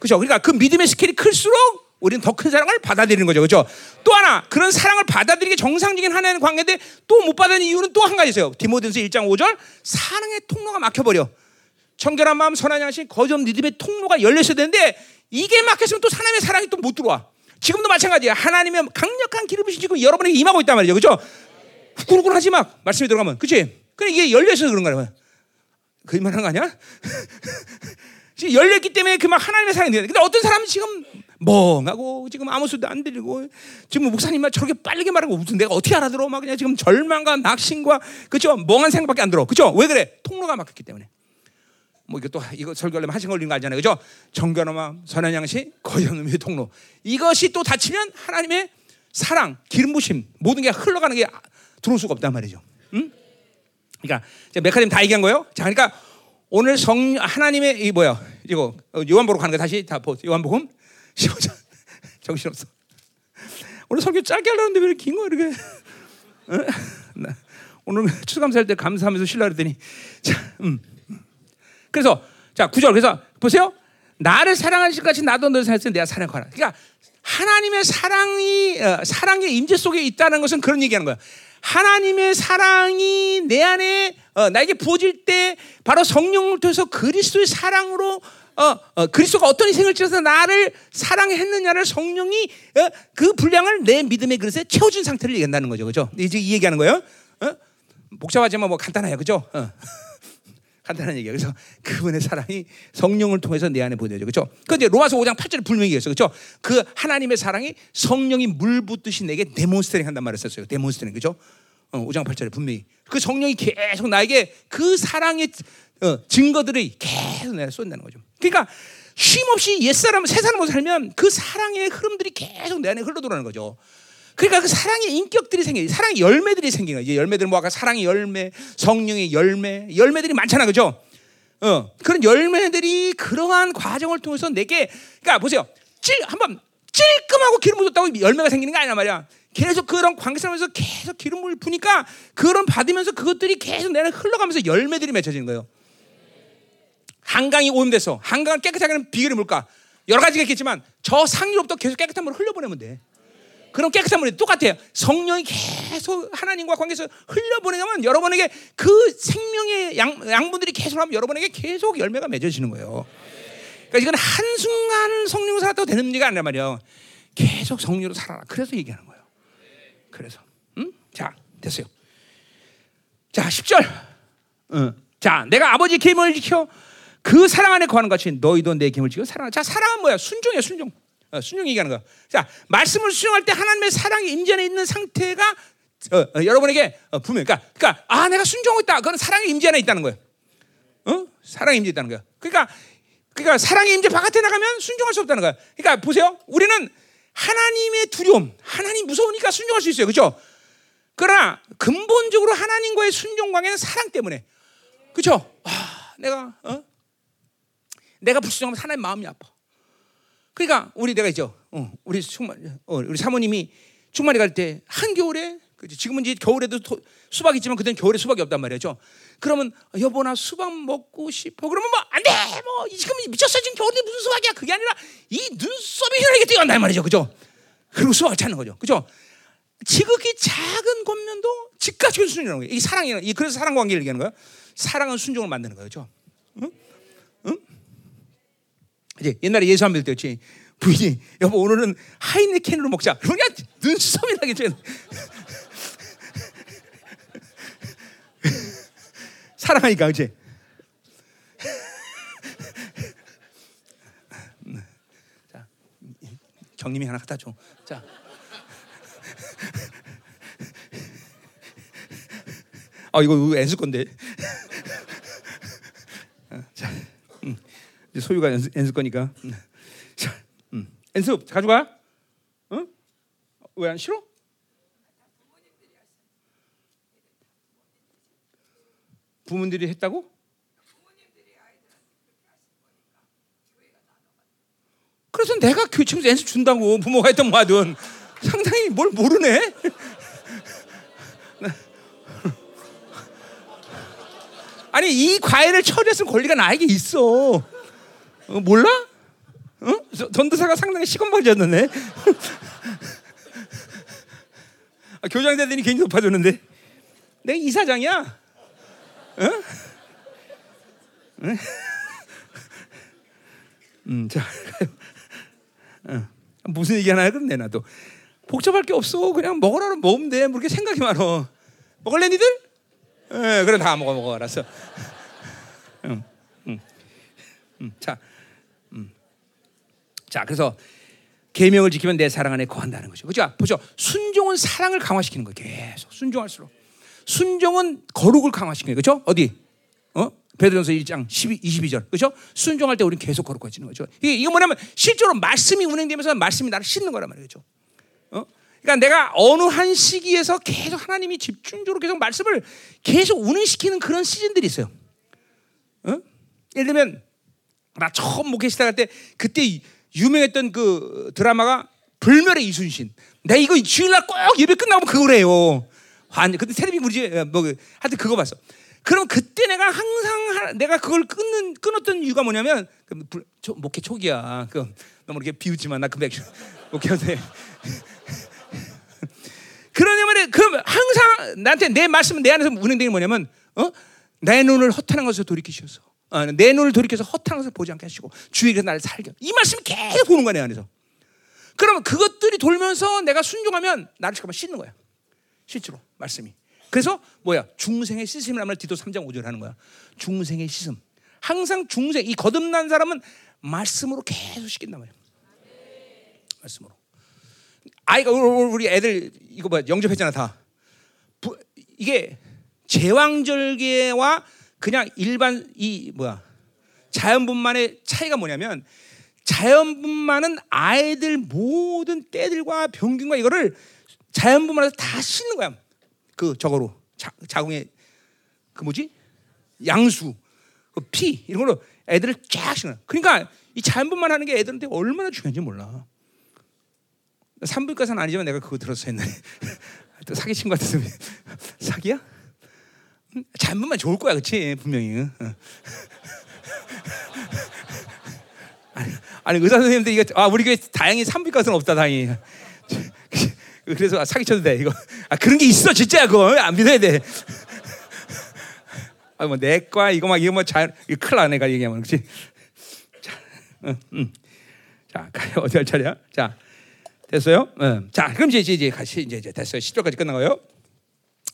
그죠? 그러니까 그 믿음의 스케일이 클수록 우리는 더 큰 사랑을 받아들이는 거죠. 그죠? 또 하나, 그런 사랑을 받아들이기 정상적인 하나의 관계인데 또 못 받는 이유는 또 한 가지 있어요. 디모데서 1장 5절 사랑의 통로가 막혀 버려. 청결한 마음, 선한 양심, 거짓 믿음의 통로가 열려 있어야 되는데 이게 막혔으면 또 하나님의 사랑이 또 못 들어와. 지금도 마찬가지야. 하나님의 강력한 기름이 지금 여러분에게 임하고 있단 말이죠. 그죠? 후끈후끈하지 막 말씀이 들어가면. 그치? 그래 이게 열려서 그런 거야. 거짓말 하는 거 아니야? 지금 열렸기 때문에 그막 하나님의 사랑이 되는 근데 어떤 사람은 지금 멍하고 지금 아무 소리도 안 들리고 지금 목사님만 저렇게 빠르게 말하고 무슨 내가 어떻게 알아들어? 막 그냥 지금 절망과 낙심과 그죠? 멍한 생각밖에 안 들어. 그죠? 왜 그래? 통로가 막혔기 때문에. 뭐또 이거 설교하려면 하신 걸린 거 알잖아요. 그죠? 정결한 마음, 선한 양식, 거역음의 통로. 이것이 또 닫히면 하나님의 사랑, 기름 부심 모든 게 흘러가는 게 들어올 수가 없단 말이죠. 응? 그러니까 메카님 다 얘기한 거예요. 자, 그러니까 오늘 성 하나님의 이 뭐야? 이거 요한복음 가는 거 다시 다 보. 요한복음 15장 정신 없어. 오늘 설교 짧게 하려는데 왜 이렇게 긴거 이렇게? *laughs* 오늘 *laughs* 추수감사할 때 감사하면서 쉬려 그랬더니 자, 음. 그래서 자 구절 그래서 보세요. 나를 사랑하실 같이 나도 너를 사랑했으니 내가 사랑하라. 그러니까 하나님의 사랑이 어, 사랑의 임재 속에 있다는 것은 그런 얘기하는 거야. 하나님의 사랑이 내 안에 어, 나에게 부어질 때 바로 성령을 통해서 그리스도의 사랑으로 어, 어, 그리스도가 어떤 희생을 지어서 나를 사랑했느냐를 성령이 어, 그 분량을 내 믿음의 그릇에 채워준 상태를 얘기한다는 거죠, 그죠? 이제 이 얘기하는 거예요. 어? 복잡하지만 뭐 간단해요, 그죠? 어. 간단한 얘기예요. 그래서 그분의 사랑이 성령을 통해서 내 안에 보여져. 그렇죠? 그 이제 로마서 5장 8절에 분명히 얘기했어요. 그렇죠? 그 하나님의 사랑이 성령이 물 붓듯이 내게 demonstrating 한단 말을 썼어요. demonstrating. 그렇죠? 어, 5장 8절에 분명히 그 성령이 계속 나에게 그 사랑의 어, 증거들이 계속 내가 쏜다는 거죠. 그러니까 쉼 없이 옛사람, 새사람으로 살면 그 사랑의 흐름들이 계속 내 안에 흘러들어오는 거죠. 그러니까 그 사랑의 인격들이 생겨, 사랑의 열매들이 생기는 거예요. 열매들은 뭐 아까 사랑의 열매, 성령의 열매, 열매들이 많잖아, 그죠? 어, 그런 열매들이 그러한 과정을 통해서 내게, 그러니까 보세요. 찔, 한번 찔끔하고 기름을 줬다고 열매가 생기는 게 아니란 말이야. 계속 그런 관계싸움에서 계속 기름을 부니까 그런 받으면서 그것들이 계속 내가 흘러가면서 열매들이 맺혀지는 거예요. 한강이 오염돼서 한강을 깨끗하게 하는 비결이 뭘까? 여러 가지가 있겠지만 저 상류로부터 계속 깨끗한 물을 흘려보내면 돼. 그럼 깨끗한 물이 똑같아요. 성령이 계속 하나님과 관계에서 흘려보내면 여러분에게 그 생명의 양, 양분들이 계속 하면 여러분에게 계속 열매가 맺어지는 거예요. 그러니까 이건 한순간 성령으로 살았다고 되는 문제가 아니란 말이에요. 계속 성령으로 살아라. 그래서 얘기하는 거예요. 그래서. 음? 자, 됐어요. 자, 10절. 응. 자, 내가 아버지 계명을 지켜 그 사랑 안에 거하는 같이 너희도 내 계명을 지켜 사랑. 자, 사랑은 뭐야? 순종이야, 순종. 어, 순종 얘기하는 거. 자, 말씀을 순종할 때 하나님의 사랑이 임재에 있는 상태가 어, 어, 여러분에게 어, 분명. 그러니까, 그러니까 아, 내가 순종하고 있다. 그건 사랑의 임재 안에 있다는 거예요. 어? 사랑의 임재 있다는 거야. 그러니까, 그러니까 사랑의 임재 바깥에 나가면 순종할 수 없다는 거야. 그러니까 보세요. 우리는 하나님의 두려움, 하나님 무서우니까 순종할 수 있어요. 그렇죠? 그러나 근본적으로 하나님과의 순종 관계는 사랑 때문에. 그렇죠? 아, 내가 어? 내가 불순종하면 하나님 마음이 아파. 그러니까 우리 내가 있죠. 어, 우리 충만, 어, 우리 사모님이 충만이 갈때 한겨울에 그치? 지금은 이제 겨울에도 토, 수박 있지만 그때는 겨울에 수박이 없단 말이죠. 그러면 여보 나 수박 먹고 싶어. 그러면 뭐 안 돼. 뭐 지금 미쳤어 지금 겨울에 무슨 수박이야. 그게 아니라 이 눈썹이 휘날리게 뛰어간단 말이죠. 그죠? 그리고 수박을 찾는 거죠. 그죠? 지극히 작은 권면도 즉각적인 순종이라는 거예요. 이 사랑이라는 이 그래서 사랑 관계를 얘기하는 거예요. 사랑은 순종을 만드는 거죠. 응? 응? 이제 옛날에 예수 안 믿을 때였지. 부인이 여보 오늘은 하이네켄으로 먹자. 그러냐 눈썹이 나겠죠. *laughs* 사랑하니까 그렇지. *laughs* 자, 경님이 하나 갖다 줘. 자. 아 이거 엔스 건데. 자, 음. 소유가 엔스, 엔스 거니까. *laughs* 자, 음. 엔스 가져가. 어? 왜안 싫어? 부모님들이 했다고? 그래서 내가 친구 엔스 준다고 부모가 했던 뭐 하든 상당히 뭘 모르네. *laughs* 아니 이 과외를 처리했을 권리가 나에게 있어. 어, 몰라? 어? 전도사가 상당히 시건방졌네. *laughs* 아, 교장 되더니 괜히 높아졌는데 내가 이사장이야. 어? 응? *laughs* 음, 자, *laughs* 어. 무슨 얘기 하나 그럼 내놔 또 복잡할 게 없어. 그냥 먹으라면 먹으면 돼. 뭐 이렇게 생각이 많어. 먹을래 니들? 예, 그래 다 먹어 먹어 알았어. 음, 음, 음, 자, 음. 자 그래서 계명을 지키면 내 사랑 안에 거한다는 거죠. 그죠? 보죠. 순종은 사랑을 강화시키는 거예요. 계속 순종할수록. 순종은 거룩을 강화시키는 거죠. 어디? 어? 베드로전서 1장 12, 22절. 그죠? 순종할 때 우리는 계속 거룩해지는 거죠. 이게, 이게 뭐냐면 실제로 말씀이 운행되면서 말씀이 나를 씻는 거란 말이죠. 어? 그러니까 내가 어느 한 시기에서 계속 하나님이 집중적으로 계속 말씀을 계속 운행시키는 그런 시즌들이 있어요. 어? 예를 들면 나 처음 목회 시작할 때 그때 유명했던 그 드라마가 불멸의 이순신. 내가 이거 주일날 꼭 예배 끝나고 해요. 완전 근데 테레비 무지 뭐 그, 하여튼 그거 봤어. 그럼 그때 내가 항상 내가 그걸 끊는 끊었던 이유가 뭐냐면 그 목회 초기야. 그 너무 이렇게 비웃지만 나 금방 목회한테 *laughs* 그러냐면 그럼 항상 나한테 내 말씀은 내 안에서 운행되는 뭐냐면 어? 내 눈을 허탄한 것을 돌이키셔서 어, 내 눈을 돌이켜서 허탄한 것을 보지 않게 하시고 주의가 나를 살게. 이 말씀이 계속 보는 거야 내 안에서. 그러면 그것들이 돌면서 내가 순종하면 나를 잠깐만 씻는 거야. 실제로 말씀이. 그래서 뭐야? 중생의 씻음이라는 말 디도 3장 5절 하는 거야. 중생의 씻음. 항상 중생 이 거듭난 사람은 말씀으로 계속 씻긴단 말이야. 말씀으로. 아이가 우리 애들 이거 뭐 영접했잖아 다. 부, 이게 제왕절개와 그냥 일반 이 뭐야 자연분만의 차이가 뭐냐면 자연분만은 아이들 모든 때들과 병균과 이거를 자연분만에서 다 씻는 거야. 그 저거로 자, 자궁에 그 뭐지 양수 그 피 이런 걸로 애들을 쫙 씻는. 그러니까 이 자연분만 하는 게 애들한테 얼마나 중요한지 몰라. 산부인과는 아니지만 내가 그거 들어서 했네. *laughs* 또 사기 친 것 같아서 *laughs* 사기야? 자연분만 좋을 거야, 그렇지? 분명히. 아니, 아니 의사 선생님들 이거 아 우리 교회 다행히 산부인과는 없다 다행히. 그래서 사기 쳐도 돼 이거. 아 그런 게 있어 진짜 그거 안 믿어야 돼. 아 뭐 내과 이거 막 이거 뭐잘 큰일 나네 가 얘기하면 그렇지. 자, 응, 응. 자 어디 할 차례야? 자 됐어요? 응. 자 그럼 이제 이제 같이 이제, 이제 됐어요. 10절까지 끝난 거예요.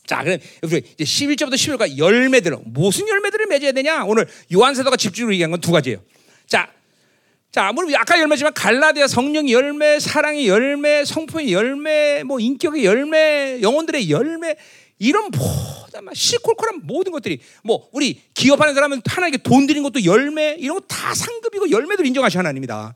자, 그럼 우리 이제 11절부터 11절까지 열매들 무슨 열매들을 맺어야 되냐? 오늘 요한사도가 집중으로 얘기한 건 두 가지예요. 자, 자, 물론 아까 열매지만 갈라디아 성령의 열매, 사랑의 열매, 성품의 열매, 뭐 인격의 열매, 영혼들의 열매 이런 모든 시콜콜한 모든 것들이 뭐 우리 기업하는 사람은 하나님께 돈 드린 것도 열매 이런 거 다 상급이고 열매들 인정하시 하나님이다.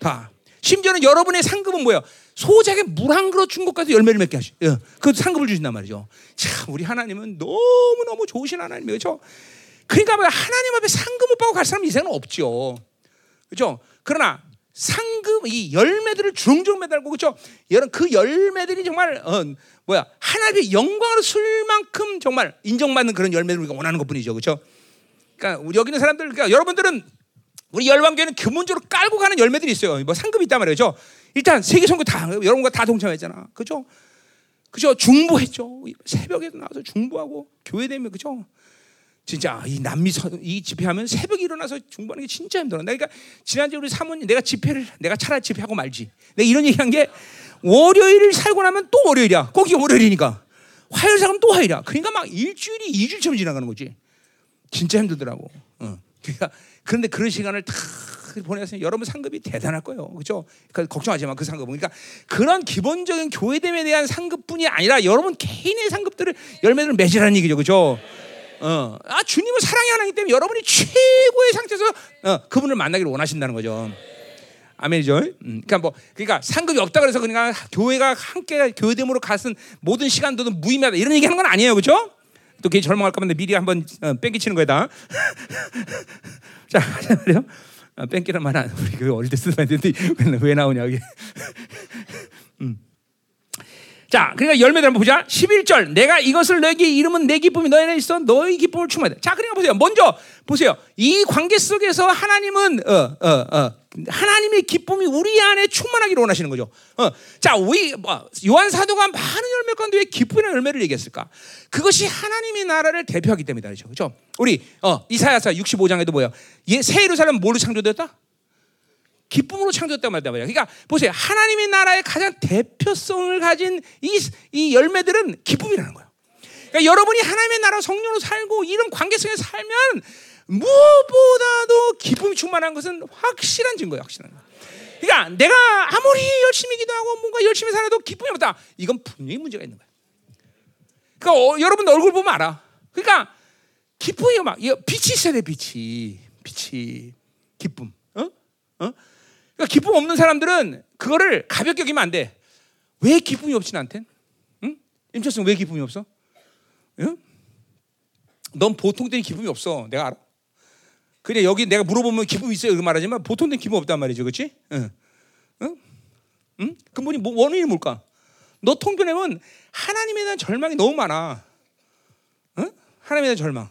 다. 심지어는 여러분의 상급은 뭐예요? 소작에 물 한 그릇 준 것까지 열매를 맺게 하시. 예, 그 상급을 주신단 말이죠. 참 우리 하나님은 너무 너무 좋으신 하나님이에요. 그렇죠? 그러니까 뭐 하나님 앞에 상급 못 받고 갈 사람 이생은 없죠. 그렇죠? 그러나 상급 이 열매들을 주렁주렁 매달고 그렇죠? 여러분 그 열매들이 정말 어, 뭐야 하나님의 영광으로 쓸 만큼 정말 인정받는 그런 열매를 우리가 원하는 것뿐이죠, 그렇죠? 그러니까 여기 있는 사람들, 그러니까 여러분들은 우리 열방교회는 근본적으로 깔고 가는 열매들이 있어요. 뭐 상급이 있단 말이죠. 일단 세계 선교 다 여러분과 다 동참했잖아, 그렇죠? 그죠? 중보했죠. 새벽에 나와서 중보하고 교회 되면 그죠? 진짜 이 남미 이 집회하면 새벽에 일어나서 중보하는 게 진짜 힘들어. 그러니까 지난주 우리 사모님 내가 집회를 내가 차라리 집회하고 말지. 내가 이런 얘기한 게 월요일을 살고 나면 또 월요일이야. 거기 월요일이니까 화요일 살면 또 화요일이야. 그러니까 막 일주일이 이주일처럼 지나가는 거지. 진짜 힘들더라고. 어. 그러니까 그런데 그런 시간을 다 보내서 여러분 상급이 대단할 거예요. 그렇죠? 그러니까 걱정하지 마. 그 상급은. 그러니까 그런 기본적인 교회됨에 대한 상급뿐이 아니라 여러분 개인의 상급들을 열매를 맺으라는 얘기죠. 그렇죠? 어, 아 주님을 사랑해 하나님 때문에 여러분이 최고의 상태에서 어, 그분을 만나기를 원하신다는 거죠. 아멘이죠. 음, 그러니까 뭐 그러니까 상급이 없다 그래서 그러니까 교회가 함께 교회됨으로 갔은 모든 시간도 무의미하다 이런 얘기하는 건 아니에요, 그렇죠? 또 괜히 절망할까 봐 미리 한번 어, 뺑기치는 거다. *laughs* 자, 하자 어, 뺑기란 말은 우리 그 어릴 때 쓰던 말인데 왜 나오냐 이게. *laughs* 음. 자, 그러니까 열매들 한번 보자. 11절. 내가 이것을 내게 이름은 내 기쁨이 너희에 있어. 너희 기쁨을 충만해. 자, 그러니까 보세요. 먼저 보세요. 이 관계 속에서 하나님은 어, 어, 어, 하나님의 기쁨이 우리 안에 충만하기를 원하시는 거죠. 어. 자, 우리 뭐, 요한 사도가 많은 열매 가운데 왜 기쁨의 열매를 얘기했을까? 그것이 하나님의 나라를 대표하기 때문이다. 그렇죠? 그렇죠? 우리 어, 이사야서 65장에도 뭐예요? 새 예루살렘 뭘로 창조됐다? 기쁨으로 창조했단 말이야. 그러니까 보세요. 하나님의 나라의 가장 대표성을 가진 이, 이 열매들은 기쁨이라는 거예요. 그러니까 여러분이 하나님의 나라 성령으로 살고 이런 관계성에 살면 무엇보다도 기쁨이 충만한 것은 확실한 증거예요. 확실한 거. 그러니까 내가 아무리 열심히 기도하고 뭔가 열심히 살아도 기쁨이 없다. 이건 분명히 문제가 있는 거야. 그러니까 어, 여러분 얼굴 보면 알아. 그러니까 기쁨이 막 빛이 있어야 돼. 빛이 빛이 기쁨. 어? 어? 그러니까 기쁨 없는 사람들은 그거를 가볍게 여기면 안 돼. 왜 기쁨이 없지 나한텐? 응? 임철승 왜 기쁨이 없어? 응? 넌 보통 된 기쁨이 없어. 내가 알아. 그래 여기 내가 물어보면 기쁨이 있어요. 그 말하지만 보통 된 기쁨 없단 말이죠, 그렇지? 응, 응, 응? 근본이 뭐, 원인이 뭘까? 너 통변하면 하나님에 대한 절망이 너무 많아. 응? 하나님에 대한 절망.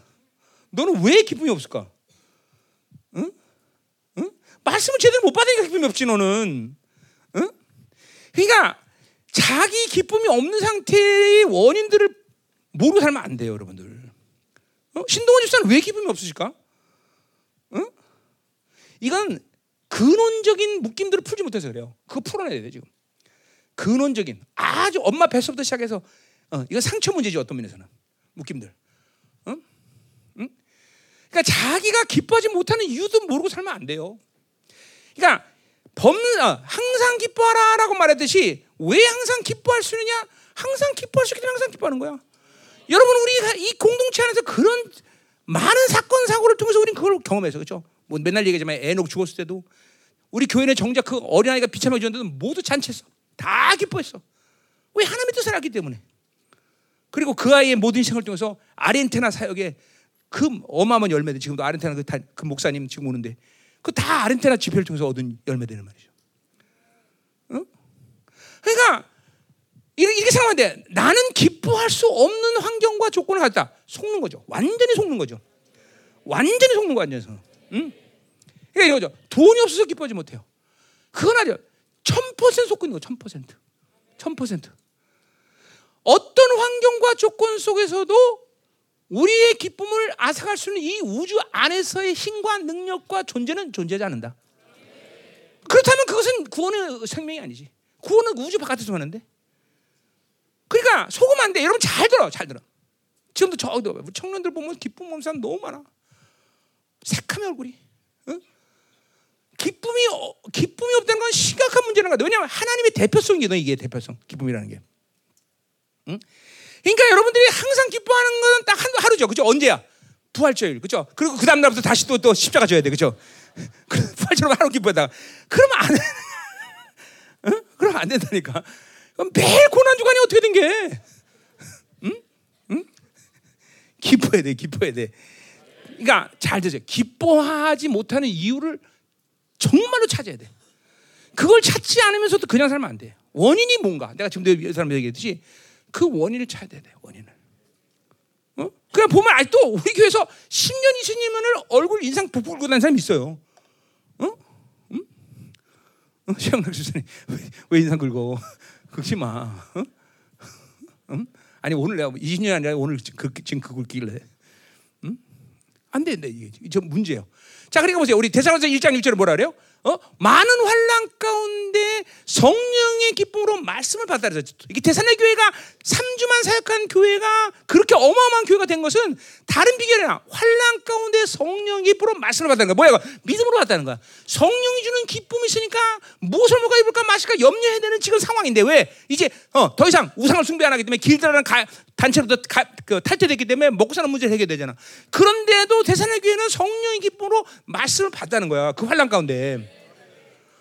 너는 왜 기쁨이 없을까? 응? 말씀을 제대로 못 받으니까 기쁨이 없지 너는. 응? 그러니까 자기 기쁨이 없는 상태의 원인들을 모르고 살면 안 돼요, 여러분들. 어? 신동원 집사는 왜 기쁨이 없으실까? 응? 이건 근원적인 묶임들을 풀지 못해서 그래요. 그거 풀어내야 돼 지금. 근원적인 아주 엄마 뱃속부터 시작해서 어, 이건 상처 문제지 어떤 면에서는 묶임들. 응? 응? 그러니까 자기가 기뻐하지 못하는 이유도 모르고 살면 안 돼요. 그러니까 범 어, 항상 기뻐하라라고 말했듯이 왜 항상 기뻐할 수 있느냐? 항상 기뻐할 수 있기 때문에 항상 기뻐하는 거야. 여러분 우리가 이 공동체 안에서 그런 많은 사건 사고를 통해서 우리는 그걸 경험해서 그렇죠. 뭐 맨날 얘기하지만 애녹 죽었을 때도 우리 교회는 정작 그 어린아이가 비참하게 죽었는데도 모두 잔치했어. 다 기뻐했어. 왜 하나님의 뜻을 알기 때문에. 그리고 그 아이의 모든 생을 통해서 아르헨티나 사역에 그 어마어마한 열매들 지금도 아르헨티나 그, 다, 그 목사님 지금 오는데 그 다 아르헨티나 집회를 통해서 얻은 열매되는 말이죠. 어? 그러니까 이렇게 생각하면 돼. 나는 기뻐할 수 없는 환경과 조건을 갖다 속는 거죠. 완전히 속는 거죠. 완전히 속는 거 완전히. 응? 그러니까 이거죠. 돈이 없어서 기뻐하지 못해요. 그건 아니야. 천 퍼센트 속고 있는 거. 천 퍼센트. 천 퍼센트. 어떤 환경과 조건 속에서도 우리의 기쁨을 앗아갈 수 있는 이 우주 안에서의 힘과 능력과 존재는 존재하지 않는다. 그렇다면 그것은 구원의 생명이 아니지. 구원은 우주 바깥에서 하는데. 그러니까 속으면 안 돼. 여러분 잘 들어, 잘 들어. 지금도 저도 청년들 보면 기쁨 없는 사람 너무 많아. 새카매 얼굴이. 응? 기쁨이 어, 기쁨이 없다는 건 심각한 문제라는 거야. 왜냐하면 하나님의 대표성이거든 이게 대표성. 기쁨이라는 게. 응? 그러니까 여러분들이 항상 기뻐하는 건딱한 하루죠. 그죠? 언제야? 부활절. 그죠? 그리고 그 다음 날부터 다시 또, 또 십자가 져야 돼. 그죠? *laughs* 부활절로 하루 기뻐하다가 그러면 안 돼. *laughs* 응? 그러면 안 된다니까. 그럼 매일 고난 주간이 어떻게 된 게? 응? 응? 기뻐해야 돼. 기뻐해야 돼. 그러니까 잘 되세요. 기뻐하지 못하는 이유를 정말로 찾아야 돼. 그걸 찾지 않으면서도 그냥 살면 안 돼. 원인이 뭔가? 내가 지금 사람 얘기했듯이 그 원인을 찾아야 돼. 원인을. 어? 그냥 보면 아직도 우리 교회에서 10년, 20년을 얼굴 인상 부풀고 다니는 사람이 있어요. 어? 응? 어? 최영락 주사님 *laughs* 왜, 왜 인상 긁어? *laughs* 긁지 마. 어? *laughs* 응? 아니 오늘 내가 20년이 아니라 오늘 그, 지금 그 긁길래. 응? 안 돼, 돼. 이게 저 문제예요. 자, 그러니까 보세요. 우리 대사관서 1장 6절에 뭐라 그래요? 어? 많은 환란 가운데 성령의 기쁨으로 말씀을 그랬죠. 이게 대산의 교회가 3주만 사역한 교회가 그렇게 어마어마한 교회가 된 것은 다른 비결이 아니라 환란 가운데 성령의 기쁨으로 말씀을 받다는 거야. 뭐야? 믿음으로 받다는 거야. 성령이 주는 기쁨이 있으니까 무엇을 먹어 입을까 마실까 염려해야 되는 지금 상황인데 왜? 이제 어, 더 이상 우상을 숭배 안 하기 때문에 길드라는 단체로도 그, 탈퇴됐기 때문에 먹고 사는 문제를 해결되잖아. 그런데도 대산의 교회는 성령의 기쁨으로 말씀을 받다는 거야. 그 환란 가운데.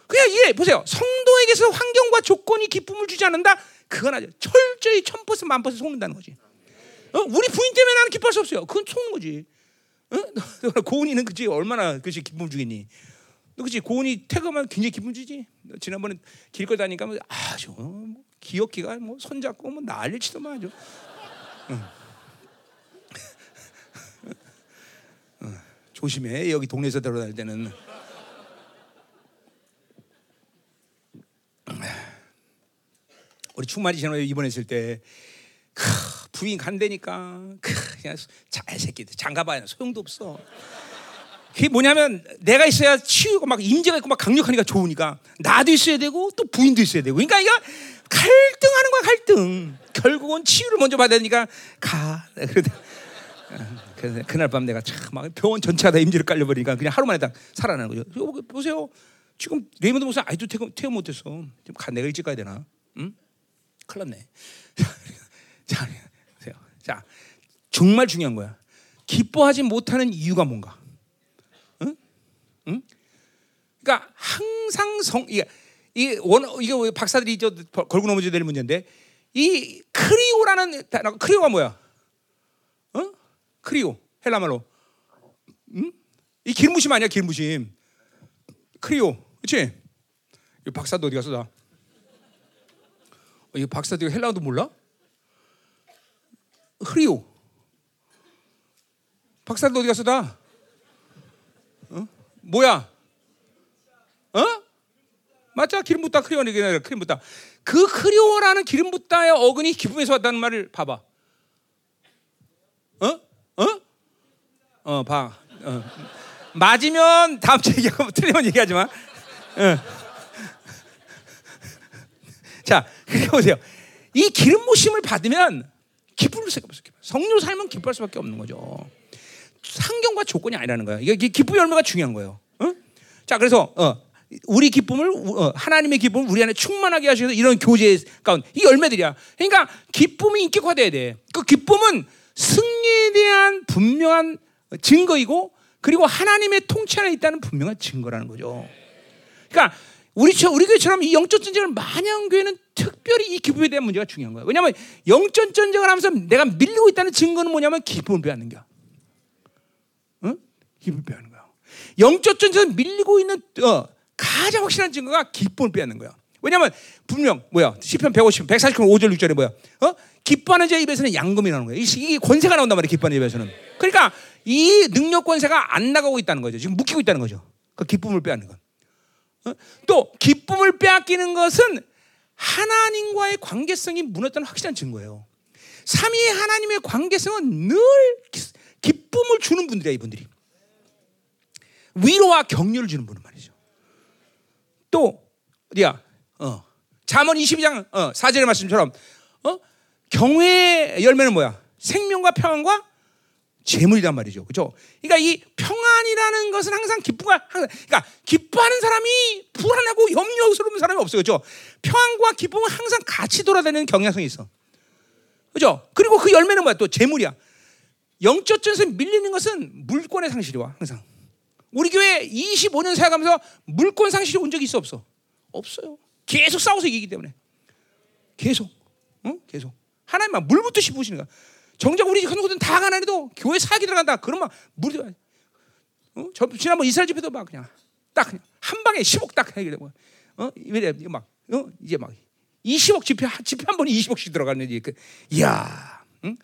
그냥 이게 보세요. 성도에게서 환경과 조건이 기쁨을 주지 않는다. 그건 아주 철저히 천 퍼센트 만 퍼센트 속는다는 거지. 어? 우리 부인 때문에 나는 기뻐할 수 없어요. 그건 속는 거지. 어? *laughs* 고은이는 그지 얼마나 그지 기쁨 주겠니? 너 그지 고은이 퇴근하면 굉장히 기쁨 주지. 지난번에 길거 다니까 뭐 아주 뭐 기억기가 뭐 손잡고 뭐 난리치더만 아주. 응. 조심해 여기 동네에서 들어다닐 때는. 우리 충만이 전에 입원했을 때 크, 부인 간대니까 크, 그냥 잘새끼들 장가봐야 소용도 없어. 그게 뭐냐면 내가 있어야 치우고 막 임재가 있고 막 강력하니까 좋으니까 나도 있어야 되고 또 부인도 있어야 되고 그러니까 이거 갈등하는 거야 갈등. 결국은 치유를 먼저 받아야 되니까 가. 그 그날 밤 내가 참 막 병원 전체가 다 임지를 깔려버리니까 그냥 하루 만에 딱 살아나는 거죠. 보세요. 지금 레이먼드 목사 아직도 퇴원, 퇴원 못했어. 좀 가, 내가 일찍 가야 되나? 응? 큰일 났네. *laughs* 자, 보세요. 자, 정말 중요한 거야. 기뻐하지 못하는 이유가 뭔가? 응? 응? 그러니까 항상 성 이게 이 원 이게 박사들이 저 걸고 넘어져야 될 문제인데 이 χρίω라는 χρίω가 뭐야? 어? χρίω 헬라말로. 응? 이 길무심 아니야 길무심. 크리오, 그렇지? 이 박사도 어디 갔어 나? 이 박사도 헬라어도 몰라? 크리오. 박사도 어디 갔어 나? 어? 뭐야? 어? 맞자 기름 붓다 크리오는 게 기름 붓다. 그 크리오라는 기름 붓다의 어근이 기쁨에서 왔다는 말을 봐봐. 어? 어? 어, 봐. 어. 맞으면 다음 주에 얘기하고 *laughs* 틀리면 얘기하지 마. 어. *laughs* 자, 그렇게 보세요. 이 기름 부심을 받으면 기쁠 수밖에 없어요. 성령 삶은 기뻐할 수밖에 없는 거죠. 상경과 조건이 아니라는 거예요. 이게 기쁨의 열매가 중요한 거예요. 어? 자, 그래서 어, 우리 기쁨을 어, 하나님의 기쁨을 우리 안에 충만하게 하셔서 이런 교제 가운데 이 열매들이야. 그러니까 기쁨이 인격화돼야 돼. 그 기쁨은 승리에 대한 분명한 증거이고 그리고 하나님의 통치 안에 있다는 분명한 증거라는 거죠. 그러니까 우리 우리 교회처럼 이 영적 전쟁을 많이 교회는 특별히 이 기쁨에 대한 문제가 중요한 거예요. 왜냐하면 영적 전쟁을 하면서 내가 밀리고 있다는 증거는 뭐냐면 기쁨을 빼앗는 거야. 응? 기쁨을 빼앗는 거야. 영적 전쟁을 밀리고 있는 어, 가장 확실한 증거가 기쁨을 빼앗는 거야. 왜냐하면 분명 뭐야 시편 150, 149, 5절 6절에 뭐야? 어? 기뻐하는 자 입에서는 양금이 나오는 거야. 이게 권세가 나온단 말이야. 기뻐하는 입에서는. 그러니까 이 능력 권세가 안 나가고 있다는 거죠. 지금 묶이고 있다는 거죠. 그 기쁨을 빼앗는 건. 어? 또 기쁨을 빼앗기는 것은 하나님과의 관계성이 무너졌다는 확실한 증거예요. 삼위의 하나님의 관계성은 늘 기쁨을 주는 분들이야 이분들이. 위로와 격려를 주는 분은 말이죠. 또 어디야? 어. 잠언 22장 어, 4절의 말씀처럼 어? 경외의 열매는 뭐야? 생명과 평안과 재물이란 말이죠. 그죠? 그러니까 이 평안이라는 것은 항상 기쁨과 항상 그러니까 기뻐하는 사람이 불안하고 염려스러운 사람이 없어요. 그죠? 평안과 기쁨은 항상 같이 돌아다니는 경향성이 있어. 그죠? 그리고 그 열매는 뭐야? 또 재물이야. 영적 전선 밀리는 것은 물권의 상실이 와. 항상. 우리 교회 25년 살아가면서 물권 상실이 온 적이 있어 없어? 없어요. 계속 싸워서 이기기 때문에. 계속. 응? 계속. 하나님만 물부터 씹으시는 거야. 정작 우리 현우들은 다 가난해도 교회 사기 들어간다. 그러면 물이 어? 저 지난번 이스라엘 집회도 막 그냥 딱 그냥 한 방에 10억 딱 해결되고 어? 이래 막 어? 이제 막 20억 집회 집회 한 번에 20억씩 들어가는 그 이야. 응?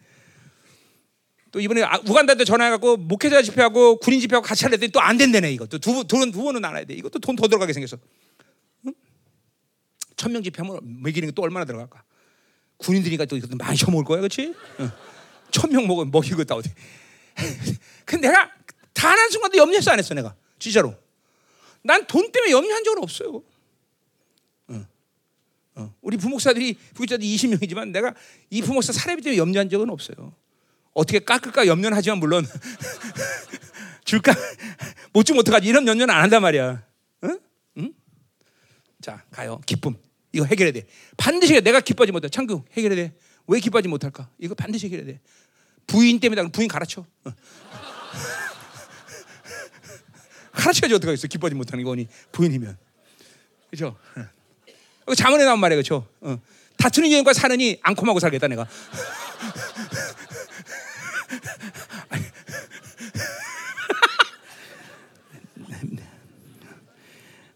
또 이번에 아, 우간다도 전화해갖고 목회자 집회하고 군인 집회하고 같이 하려 했더니 또 안 된다네 이거 또두 돈은 두 번은 안 해야 돼 이것도 돈 더 들어가게 생겼어 응? 천명 집회하면 먹이는 게 또 얼마나 들어갈까 군인들이니까 또 이것도 많이 쳐먹을 거야 그렇지 응. 천명 먹으면 먹이겠다 어디 *laughs* 근데 내가 단 한 순간도 염려했어 안 했어 내가 진짜로 난 돈 때문에 염려한 적은 없어요 응. 어. 우리 부목사들이 부목사들이 20명이지만 내가 이 부목사 사례비 때문에 염려한 적은 없어요 어떻게 깎을까 염려는 하지만 물론 *laughs* 줄까 못 주면 어떡하지 이런 염려는 안 한단 말이야. 응? 응? 자 가요 기쁨 이거 해결해야 돼. 반드시 내가 기뻐하지 못해 창규 해결해야 돼. 왜 기뻐하지 못할까? 이거 반드시 해결해야 돼. 부인 때문에 부인 가르쳐. 어. *laughs* 가르쳐야지 어떡하겠어 기뻐하지 못하는 거니 부인이면 그렇죠. 자문에 나온 말이야 그렇죠. 어. 다투는 여인과 사느니 앙콤하고 살겠다 내가. *laughs*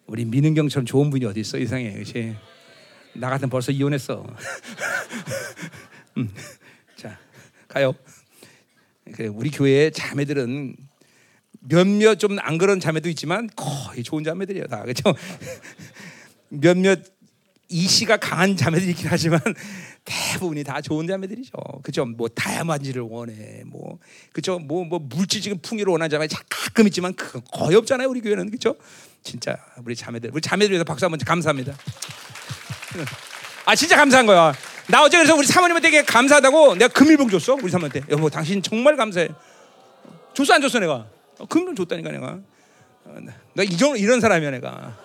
우리 민은경처럼 좋은 분이 어디 있어 이상해, 그렇지? 나 같은 벌써 이혼했어. 음, 자 가요. 우리 교회 자매들은 몇몇 좀 안 그런 자매도 있지만 거의 좋은 자매들이에요 다 그렇죠? 몇몇 이씨가 강한 자매들이 있긴 하지만 대부분이 다 좋은 자매들이죠. 그죠? 뭐 다이아만지를 원해. 뭐 그죠? 뭐 뭐 물질적인 풍요를 원하는 자매 가끔 있지만 그 거의 없잖아요. 우리 교회는 그죠? 진짜 우리 자매들, 우리 자매들 위해서 박수 한번 감사합니다. 아 진짜 감사한 거야. 나 어제 그래서 우리 사모님한테 감사하다고 내가 금일봉 줬어. 우리 사모한테. 여보 당신 정말 감사해. 줬어 안 줬어 내가? 어, 금일봉 줬다니까 내가. 어, 나 이런 이런 사람이야 내가.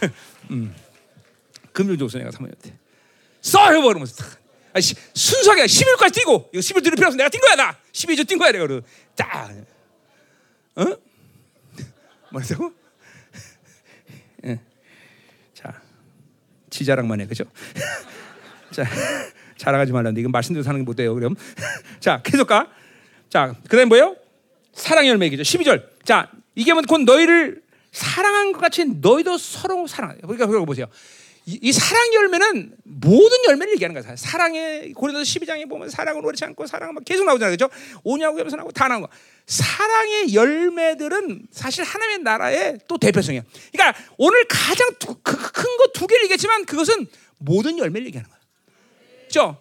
*laughs* 음. 금일 줬어 내가 사모님한테. 써 해버리면서 아, 시, 순수하게 11일까지 뛰고 이거 11일 들을 필요 없어 내가 뛴 거야 나 12주 뛴 거야 내가 그러 딱 어? *laughs* 뭐라고? *laughs* 예. 자 지자랑만 해 그죠? *laughs* 자 자랑하지 말라는데 이건 말씀대로 사는 게 못 돼요 그럼. *laughs* 자 계속 가 자 그다음 뭐예요? 사랑 열매기죠. 12절. 자 이게 뭐곧 너희를 사랑한 것 같이 너희도 서로 사랑해. 그러니까 그거 보세요 이, 이, 사랑 열매는 모든 열매를 얘기하는 거야. 사랑의 고린도서 12장에 보면 사랑은 오래 참고 사랑은 막 계속 나오잖아요. 그죠? 오냐고 나오고 다 나온 거. 사랑의 열매들은 사실 하나님의 나라의 또 대표성이야. 그러니까 오늘 가장 큰 거 두 개를 얘기했지만 그것은 모든 열매를 얘기하는 거야. 그죠?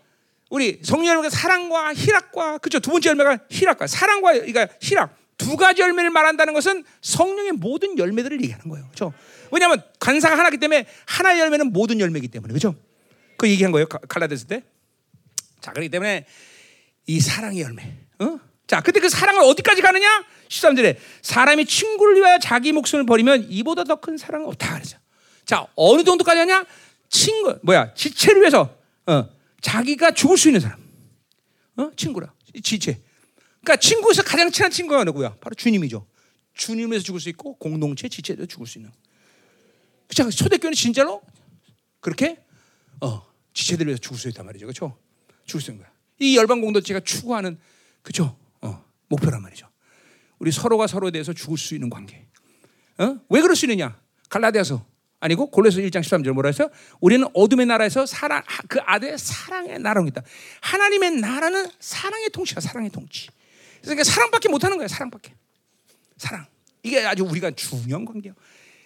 우리 성령 열매가 사랑과 희락과 그죠? 두 번째 열매가 희락과 사랑과 그러니까 희락 두 가지 열매를 말한다는 것은 성령의 모든 열매들을 얘기하는 거예요. 그죠? 왜냐하면 관사가 하나기 때문에 하나의 열매는 모든 열매이기 때문에 그죠? 그 얘기한 거예요 갈라데스 때. 자 그렇기 때문에 이 사랑의 열매. 어? 자 근데 그 사랑은 어디까지 가느냐? 13절에 사람이 친구를 위하여 자기 목숨을 버리면 이보다 더 큰 사랑은 없다 그러죠. 자 어느 정도까지 하냐? 친구 뭐야 지체를 위해서 어, 자기가 죽을 수 있는 사람. 어? 친구라. 지체. 그러니까 친구에서 가장 친한 친구가 누구야? 바로 주님이죠. 주님에서 죽을 수 있고 공동체 지체에서 죽을 수 있는. 그렇죠? 초대교회는 진짜로 그렇게 어, 지체들 위해서 죽을 수 있단 말이죠. 그렇죠? 죽을 수 있는 거야. 이 열방 공동체가 추구하는 그렇죠? 어, 목표란 말이죠. 우리 서로가 서로에 대해서 죽을 수 있는 관계. 어? 왜 그럴 수 있느냐? 갈라디아서 아니고 골로새 1장 13절 뭐라 했어요? 우리는 어둠의 나라에서 사랑 그 아들의 사랑의 나라로 있다. 하나님의 나라는 사랑의 통치야, 사랑의 통치. 그러니까 사랑밖에 못 하는 거야, 사랑밖에. 사랑. 이게 아주 우리가 중요한 관계예요.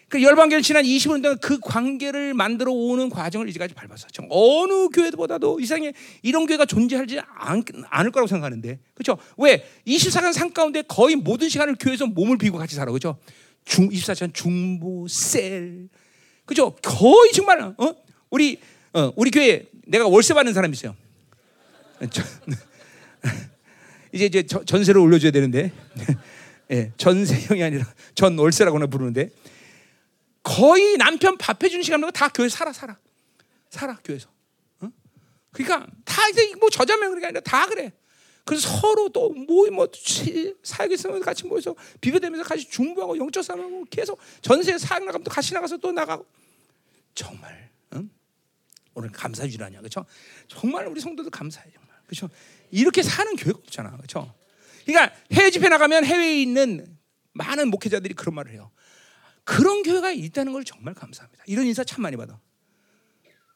그 열방교를 지난 20년 동안 그 관계를 만들어 오는 과정을 이제까지 밟았어. 정 어느 교회보다도 이상에 이런 교회가 존재하지 않, 않을 거라고 생각하는데, 그렇죠? 왜 24시간 산 가운데 거의 모든 시간을 교회에서 몸을 비고 같이 살아, 그렇죠? 중 24시간 중보, 셀, 그죠? 거의 정말 어? 우리 어, 우리 교회 내가 월세 받는 사람 있어요. *laughs* *laughs* 이제 이제 전세를 올려 줘야 되는데, *laughs* 예, 전세형이 아니라 전 월세라고나 부르는데 거의 남편 밥 해주는 시간 말고 다 교회 살아 살아 살아 교회에서. 어? 그러니까 다 이제 뭐 저자명 그게 아니라 다 그래. 그래서 서로 또 뭐뭐 뭐, 사역 있으면 같이 모여서 비벼대면서 같이 중보하고 영적 싸움하고 계속 전세 사역 나가면 또 같이 나가서 또 나가고 정말 응? 오늘 감사주라냐 그렇죠? 정말 우리 성도들 감사해 정말 그렇죠? 이렇게 사는 교회가 없잖아 그렇죠? 그러니까 해외 집회 나가면 해외에 있는 많은 목회자들이 그런 말을 해요. 그런 교회가 있다는 걸 정말 감사합니다. 이런 인사 참 많이 받아.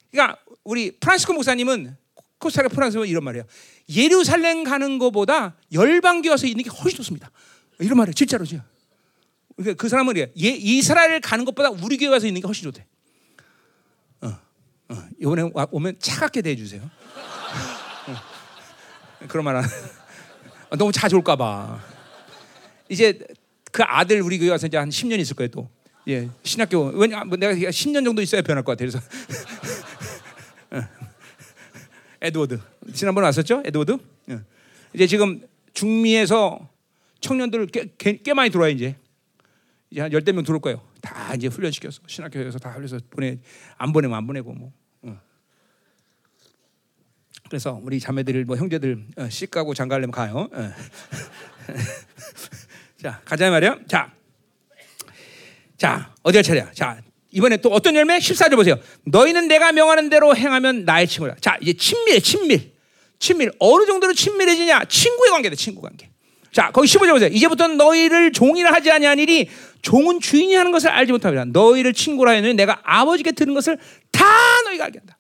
그러니까 우리 프란시코 목사님은 코스타리카 프랑스는 이런 말이에요. 예루살렘 가는 것보다 열방교 와서 있는 게 훨씬 좋습니다. 이런 말이에요. 진짜로죠. 그러니까 그 사람은 예, 이스라엘 가는 것보다 우리 교회 와서 있는 게 훨씬 좋대. 어, 어, 이번에 오면 차갑게 대해주세요. 어, 그런 말 안. 너무 자주 올까봐. 이제 그 아들 우리 교회 와서 이제 한 10년 있을 거예요 또. 예, 신학교 왜냐 뭐 내가 10년 정도 있어야 변할 것 같아. 그래서 *laughs* 에드워드 지난번에 왔었죠, 에드워드. 예. 이제 지금 중미에서 청년들 꽤, 꽤, 꽤 많이 들어와 이제 이제 한 열대 명 들어올 거예요. 다 이제 훈련시켜서 신학교에서 다 훈련해서 보내 안 보내면 안 보내고 뭐. 어. 그래서 우리 자매들 뭐 형제들 어, 씨 가고 장가려면 가요. 어. *laughs* 자 가자 말이야. 자. 자, 어디가 차례야? 자, 이번에 또 어떤 열매? 14절 보세요. 너희는 내가 명하는 대로 행하면 나의 친구라. 자, 이제 친밀, 친밀. 친밀. 어느 정도로 친밀해지냐? 친구의 관계다, 친구 관계. 자, 거기 15절 보세요. 이제부터 너희를 종이라 하지 아니하니니 종은 주인이 하는 것을 알지 못하리라. 너희를 친구라 하니 내가 아버지께 들은 것을 다 너희가 알게 한다.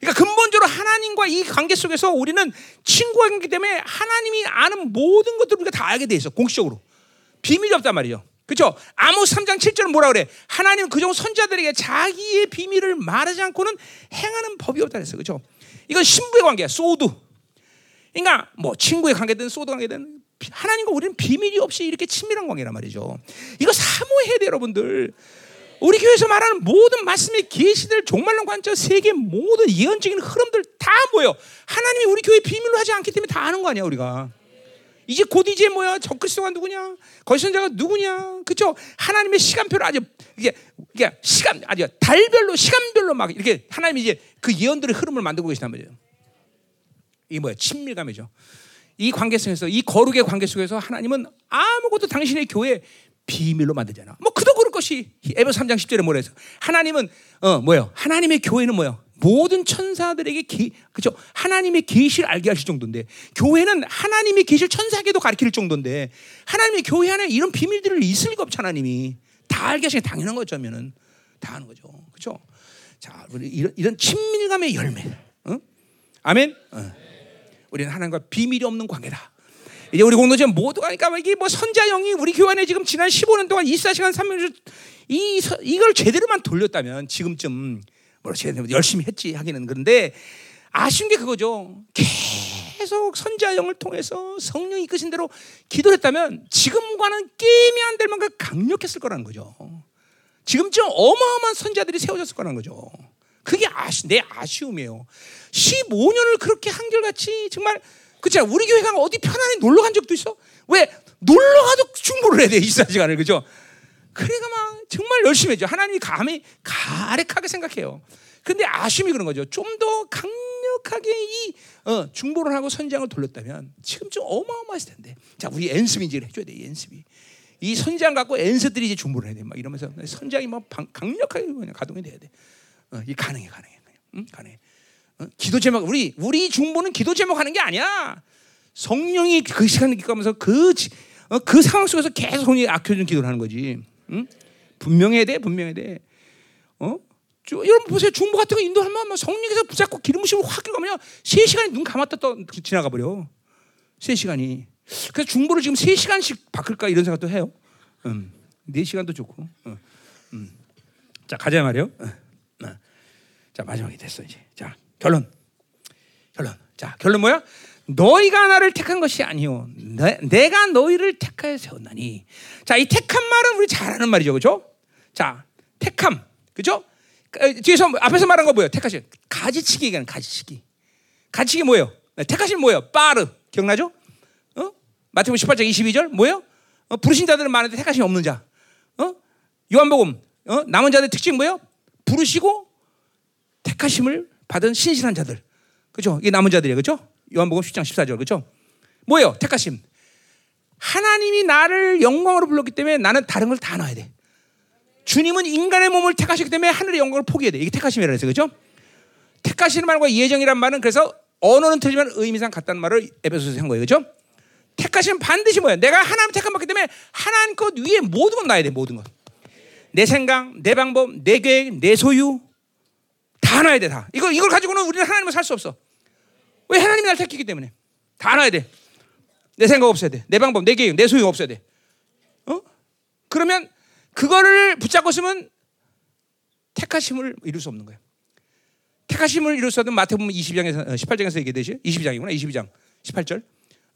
그러니까 근본적으로 하나님과 이 관계 속에서 우리는 친구가 있기 때문에 하나님이 아는 모든 것들을 우리가 다 알게 돼 있어. 공식적으로. 비밀이 없단 말이죠. 그렇죠? 아모스 3장 7절은 뭐라 그래? 하나님 그 종 선지자들에게 자기의 비밀을 말하지 않고는 행하는 법이 없다 그랬어. 그렇죠? 이건 신부의 관계야. סוד. 그러니까 뭐 친구의 관계든 סוד 관계든 하나님과 우리는 비밀이 없이 이렇게 친밀한 관계란 말이죠. 이거 사모해야 돼 여러분들. 우리 교회에서 말하는 모든 말씀의 계시들, 종말론 관점, 세계 모든 예언적인 흐름들 다 뭐예요? 하나님이 우리 교회 비밀로 하지 않기 때문에 다 아는 거 아니야 우리가. 이제 곧 이제 뭐야? 적그리스도가 누구냐? 거신자가 누구냐? 그죠? 하나님의 시간표를 아주 이게 이게 시간 아주 달별로 시간별로 막 이렇게 하나님이 이제 그 예언들의 흐름을 만들고 계시단 말이에요. 이 뭐야? 친밀감이죠. 이 관계 속에서 이 거룩의 관계 속에서 하나님은 아무것도 당신의 교회 비밀로 만들잖아. 뭐 그도 그럴 것이 에베소 3장 10절에 뭐라 해서 하나님은 어 뭐예요? 하나님의 교회는 뭐예요? 모든 천사들에게 기, 그죠? 하나님의 계시를 알게 하실 정도인데 교회는 하나님의 계시를 천사에게도 가르칠 정도인데 하나님의 교회 안에 이런 비밀들을 있을 리가 없잖아 하나님이 다 알게 하시는 당연한 거죠면은 다 하는 거죠, 그죠? 자, 우리 이런, 이런 친밀감의 열매, 응? 아멘. 어. 우리는 하나님과 비밀이 없는 관계다. 이제 우리 공동체 모두가 그러니까 이게 뭐 선자 영이 우리 교회 안에 지금 지난 15년 동안 24시간 3일 이 이걸 제대로만 돌렸다면 지금쯤 뭐 열심히 했지 하기는 그런데 아쉬운 게 그거죠. 계속 선자영을 통해서 성령이 이끄신 대로 기도를 했다면 지금과는 게임이 안 될 만큼 강력했을 거라는 거죠. 지금쯤 어마어마한 선자들이 세워졌을 거라는 거죠. 그게 아쉬, 내 아쉬움이에요. 15년을 그렇게 한결같이 정말 그렇 우리 교회가 어디 편안히 놀러 간 적도 있어? 왜 놀러 가도 충분을 해야 돼 24시간을 그죠? 그래가 막 정말 열심히 했죠. 하나님이 감히 가rek하게 생각해요. 근데 아쉬움이 그런 거죠. 좀더 강력 강력하게 이 어, 중보를 하고 선장을 돌렸다면 지금 좀 어마어마했을 텐데. 자, 우리 엔습이 이제 해줘야 돼. 엔습이. 이 선장 갖고 엔서들이 이제 중보를 해야 돼. 막 이러면서 선장이 막 방, 강력하게 그냥 가동이 돼야 돼. 어, 이 가능해, 가능해, 응? 가능해. 어? 기도 제목 우리 우리 중보는 기도 제목 하는 게 아니야. 성령이 그 시간을 기가면서 그, 어, 그 상황 속에서 계속 성령이 아껴준 기도를 하는 거지. 응? 분명해야 돼, 분명해야 돼. 어? 저, 여러분 보세요. 중보 같은 거 인도하면 뭐 성령에서 붙잡고 기름 부심을 확 들어가면 3시간이 눈 감았다 또 지나가 버려. 3시간이. 그래서 중보를 지금 3시간씩 바꿀까 이런 생각도 해요. 음. 4시간도 좋고. 음. 음. 자, 가자 말이요. 어. 어. 자, 마지막이 됐어 이제. 자, 결론. 결론. 자, 결론 뭐야? 너희가 나를 택한 것이 아니요 내, 가 너희를 택하여 세웠나니. 자, 이 택한 말은 우리 잘 아는 말이죠. 그죠? 자, 택함. 그죠? 뒤에서 앞에서 말한 거 뭐예요? 택하시 가지치기 얘기하는 가지치기. 가지치기 뭐예요? 네, 택하신 뭐예요? 빠르. 기억나죠? 어? 마태복음 18장 22절 뭐예요? 어? 부르신 자들은 많은데 택하심 없는 자. 어? 요한복음 어? 남은 자들 특징 뭐예요? 부르시고 택하심을 받은 신실한 자들. 그죠? 이게 남은 자들이에요. 그죠? 요한복음 10장 14절. 그죠? 뭐예요? 택하심. 하나님이 나를 영광으로 불렀기 때문에 나는 다른 걸 다 놔야 돼. 주님은 인간의 몸을 택하시기 때문에 하늘의 영광을 포기해야 돼. 이게 택하심이라 해서 그죠? 택하시는 말과 예정이란 말은 그래서 언어는 틀리지만 의미상 같다는 말을 에베소서에서 한 거예요. 그죠? 택하시면 반드시 뭐야? 내가 하나님 택함 받기 때문에 하나님 것 위에 모든 건 놔야 돼. 모든 것. 내 생각, 내 방법, 내 계획, 내 소유 다 놔야 돼. 다. 이걸 이걸 가지고는 우리는 하나님을 살 수 없어. 왜 하나님이 날 택했기 때문에 다 놔야 돼. 내 생각 없어야 돼. 내 방법, 내 계획, 내 소유 없어야 돼. 어? 그러면 그거를 붙잡고 있으면 택하심을 이룰 수 없는 거예요. 택하심을 이룰 수 없는 마태복음 22장에서 18장에서 얘기되지 22장이구나 22장 18절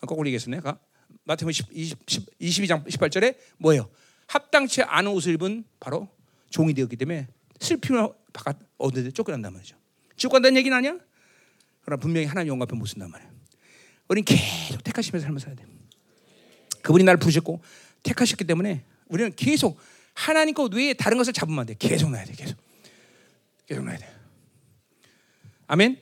거꾸로 얘기했었네. 마태복음 20, 22장 18절에 뭐예요? 합당치 않은 옷을 입은 바로 종이 되었기 때문에 슬픔을 바깥 얻는데 쫓겨난단 말이죠. 지옥 간다는 얘기는 아니야? 그러나 분명히 하나님 영광 앞에 못 쓴단 말이야. 우리는 계속 택하시면서 삶을 살아야 돼. 그분이 나를 부르셨고 택하셨기 때문에 우리는 계속 하나님 것 외에 다른 것을 잡으면 안 돼. 계속 놔야 돼. 계속. 계속 놔야 돼. 아멘.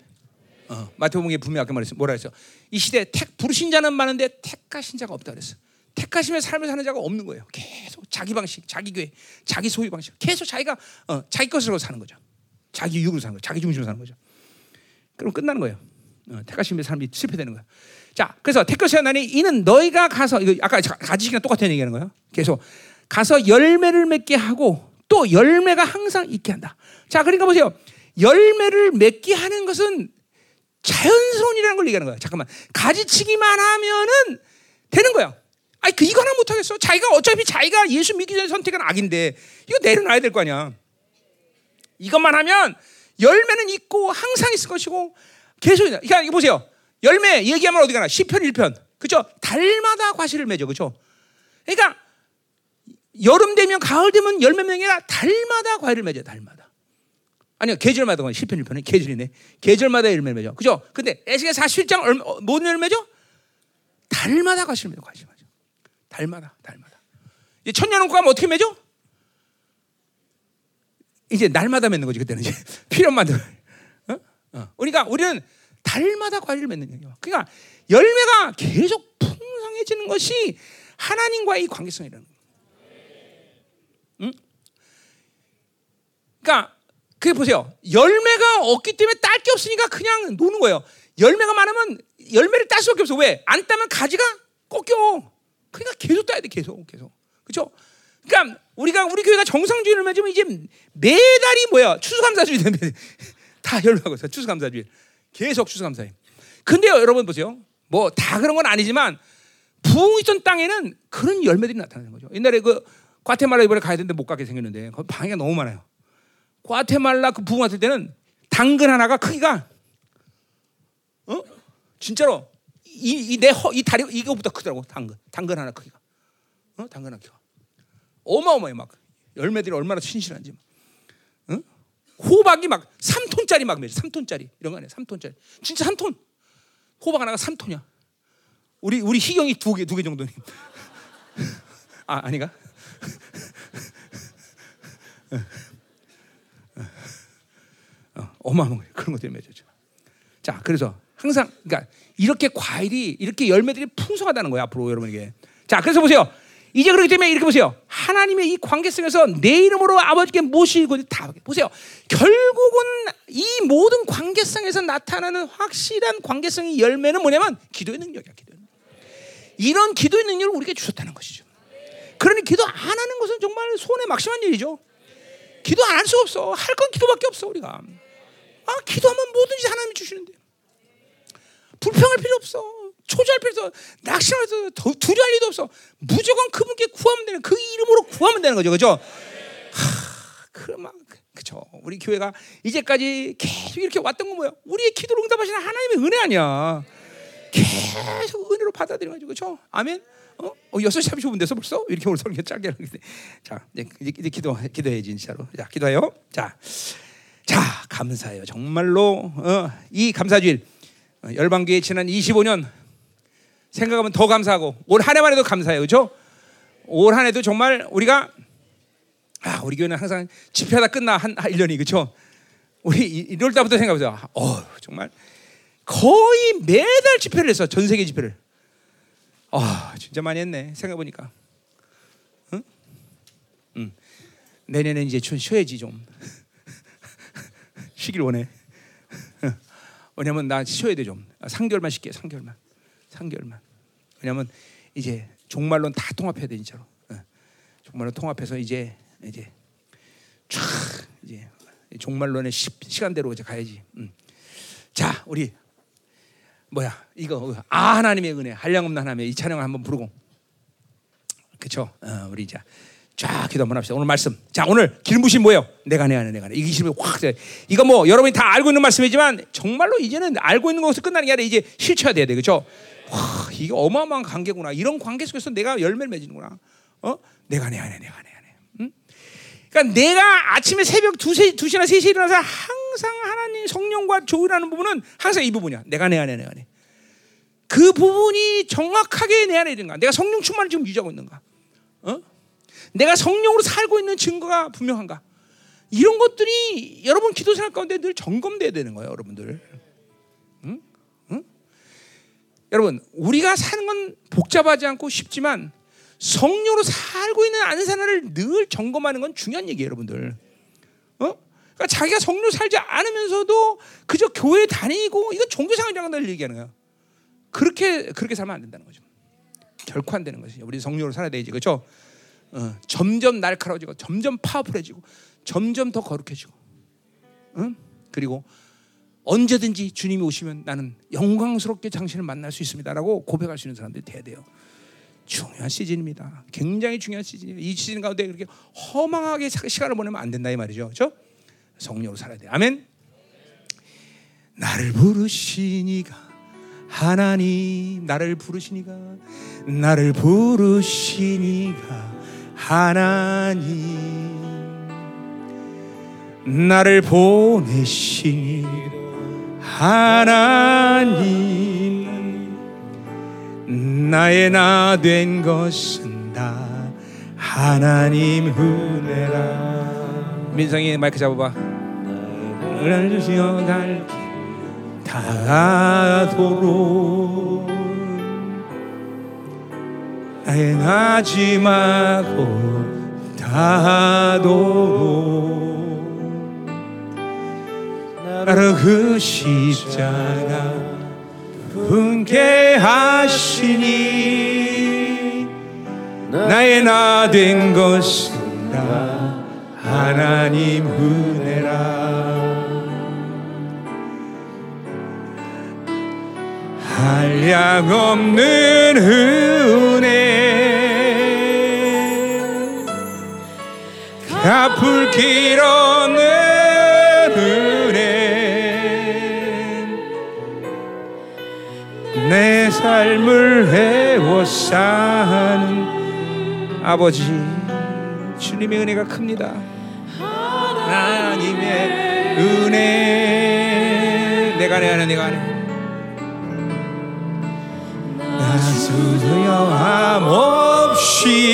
어, 마태복음에 분명히 아까 말했어. 뭐라 했어? 이 시대 택 부르신 자는 많은데 택하신 자가 없다 그랬어. 택하시면 삶을 사는 자가 없는 거예요. 계속 자기 방식, 자기 교회, 자기 소유 방식. 계속 자기가 어, 자기 것으로 사는 거죠. 자기 유익으로 사는 거죠. 자기 중심으로 사는 거죠. 그럼 끝나는 거예요. 어, 택하심의 삶이 실패되는 거야. 자, 그래서 택하시 하나니 이는 너희가 가서 이거 아까 가지시간 똑같은 얘기하는 거예요. 계속 가서 열매를 맺게 하고 또 열매가 항상 있게 한다. 자, 그러니까 보세요. 열매를 맺게 하는 것은 자연손이라는 걸 얘기하는 거야. 잠깐만. 가지치기만 하면은 되는 거야. 아니, 그, 이거 하나 못 하겠어. 자기가 어차피 자기가 예수 믿기 전에 선택은 악인데, 이거 내려놔야 될 거 아니야. 이것만 하면 열매는 있고 항상 있을 것이고, 계속, 그러니까 이거 보세요. 열매 얘기하면 어디 가나? 10편, 1편. 그죠? 달마다 과실을 맺어. 그죠? 그러니까 여름 되면 가을 되면 열매 맺는 게 달마다 과일을 맺어 달마다. 아니요 계절마다 10편 1편은 계절이네. 계절마다 열매 맺어. 그죠? 근데 에스겔 47장 얼마, 뭔 열매 맺어? 달마다 과실 맺어 과실 맺어. 달마다 달마다. 이제 천년왕국 가면 어떻게 맺어? 이제 날마다 맺는 거지 그때는 이제 *laughs* 필요만 들. 어? 어. 그러니까 우리는 달마다 과일을 맺는 거예요. 그러니까 열매가 계속 풍성해지는 것이 하나님과의 관계성이라는 거예요. 응? 그러니까 그게 보세요. 열매가 없기 때문에 딸 게 없으니까 그냥 노는 거예요. 열매가 많으면 열매를 딸 수밖에 없어. 왜? 안 따면 가지가 꺾여. 그러니까 계속 따야 돼. 계속 계속. 그렇죠? 그러니까 우리가 우리 교회가 정상주의를 맺으면 이제 매달이 뭐야? 추수감사주의 *laughs* 다 열매하고 있어. 추수감사주의. 계속 추수감사해. 근데요, 여러분 보세요. 뭐 다 그런 건 아니지만 부흥 있던 땅에는 그런 열매들이 나타나는 거죠. 옛날에 그 과테말라 이번에 가야 되는데 못 가게 생겼는데 거 방해가 너무 많아요. 과테말라 그 부흥 왔을 때는 당근 하나가 크기가 어 진짜로 이 내허이 다리 이거보다 크더라고 당근 당근 하나 크기가 어 당근 하나 크기가 어마어마해 막 열매들이 얼마나 신실한지 어? 호박이 막 3톤짜리 막 매주 3톤짜리 이런 거 아니야 3톤짜리 진짜 3톤 호박 하나가 3톤이야 우리 우리 희경이 두 개 두 개 정도니 *laughs* 아 아니가 *laughs* 어, 어마어마해 그런 것들이 맺어져. 자, 그래서 항상 그러니까 이렇게 과일이 이렇게 열매들이 풍성하다는 거예요. 앞으로 여러분에게. 자, 그래서 보세요. 이제 그렇기 때문에 이렇게 보세요. 하나님의 이 관계성에서 내 이름으로 아버지께 모시고 다 보세요. 결국은 이 모든 관계성에서 나타나는 확실한 관계성의 열매는 뭐냐면 기도의 능력이야. 기도. 이런 기도의 능력을 우리에게 주셨다는 것이죠. 그러니 기도 안 하는 것은 정말 손에 막심한 일이죠. 기도 안 할 수 없어. 할 건 기도밖에 없어 우리가. 아 기도하면 뭐든지 하나님이 주시는데 불평할 필요 없어. 필요 없어. 낙심할 필요. 두려할 일도 없어. 무조건 그분께 구하면 되는 그 이름으로 구하면 되는 거죠, 그렇죠? 그막 그죠. 우리 교회가 이제까지 계속 이렇게 왔던 건 뭐야? 우리의 기도를 응답하시는 하나님의 은혜 아니야. 계속 은혜로 받아들여 가지고 그렇죠? 아멘. 어? 어, 6시 35분 돼서 벌써? 이렇게 오늘 설교 짧게 하는데. 자, 이제, 이제 기도, 기도해야지, 진짜로. 자, 기도해요. 자, 자, 감사해요. 정말로, 어, 이 감사주일, 어, 열방교회 지난 25년 생각하면 더 감사하고, 올 한 해만 해도 감사해요. 그죠? 올 한 해도 정말 우리가, 아, 우리 교회는 항상 집회하다 끝나, 한, 한 1년이, 그죠? 우리 1월 달부터 생각해보세요. 어, 정말. 거의 매달 집회를 했어. 전 세계 집회를. 아, 진짜 많이 했네. 생각해 보니까. 응? 응. 내년에 이제 좀 쉬어야지 좀. *laughs* 쉬길 원해. 왜냐면 나 쉬어야 돼 좀. 3개월만 쉴게. 3개월만. 3개월만. 왜냐면 이제 종말론 다 통합해야 돼 진짜로. 종말론 통합해서 이제 이제 쫙 이제 종말론의 시, 간대로 이제 가야지. 응. 자, 우리 뭐야? 이거 아 하나님의 은혜 한량없는 하나님의 이 찬양을 한번 부르고. 그렇죠 어, 우리 이제 쫙 기도 한번 합시다. 오늘 말씀. 자 오늘 길무신 뭐예요? 내가 내 안에 내가 내 이게 실이 확 이거 뭐 여러분이 다 알고 있는 말씀이지만 정말로 이제는 알고 있는 것으로 끝나는 게 아니라 이제 실천해야 돼. 그렇죠 와 이게 어마어마한 관계구나 이런 관계 속에서 내가 열매를 맺는구나 어 내가 내 안에 내가 내 안에 응? 그러니까 내가 아침에 새벽 두세 두시나 세시에 일어나서 항상 하나님 성령과 조율하는 부분은 항상 이 부분이야 내가 내 안에 내 안에 그 부분이 정확하게 내 안에 있는가? 내가 성령 충만을 지금 유지하고 있는가? 어? 내가 성령으로 살고 있는 증거가 분명한가? 이런 것들이 여러분 기도 생활 가운데 늘 점검돼야 되는 거예요, 여러분들. 여러분, 우리가 사는 건 복잡하지 않고 쉽지만 성령으로 살고 있는 안사나를 늘 점검하는 건 중요한 얘기예요, 여러분들. 어? 그러니까 자기가 성령 살지 않으면서도 그저 교회 다니고 이거 종교생활이라고 얘기하는 거야. 그렇게 그렇게 살면 안 된다는 거죠. 결코 안 되는 것이죠. 우리 성령으로 살아야 되지, 그렇죠? 어, 점점 날카로워지고, 점점 파워풀해지고, 점점 더 거룩해지고, 응? 그리고 언제든지 주님이 오시면 나는 영광스럽게 당신을 만날 수 있습니다라고 고백할 수 있는 사람들이 돼야 돼요. 중요한 시즌입니다. 굉장히 중요한 시즌이에요. 이 시즌 가운데 그렇게 허망하게 시간을 보내면 안 된다 이 말이죠. 그렇죠? 성령으로 살아야 돼. 아멘. 나를 부르시니가 하나님 나를 부르시니가 나를 부르시니가 하나님 나를 보내시니 하나님 나의 나 된 것은 다 하나님 은혜라. 민성이 마이크 잡아봐. 은혜를 주시어 다도록. 나의 마지막으로 다도록 나를 그 십자가 분께 하시니 나의 나 된 것은 다 하나님 은혜라. 한량 없는 은혜 갚을 길 없는 내 삶을 해워 사는 아버지 주님의 은혜가 큽니다. 하나님의 은혜 내가 내 안에 내가 안에 수여함 없이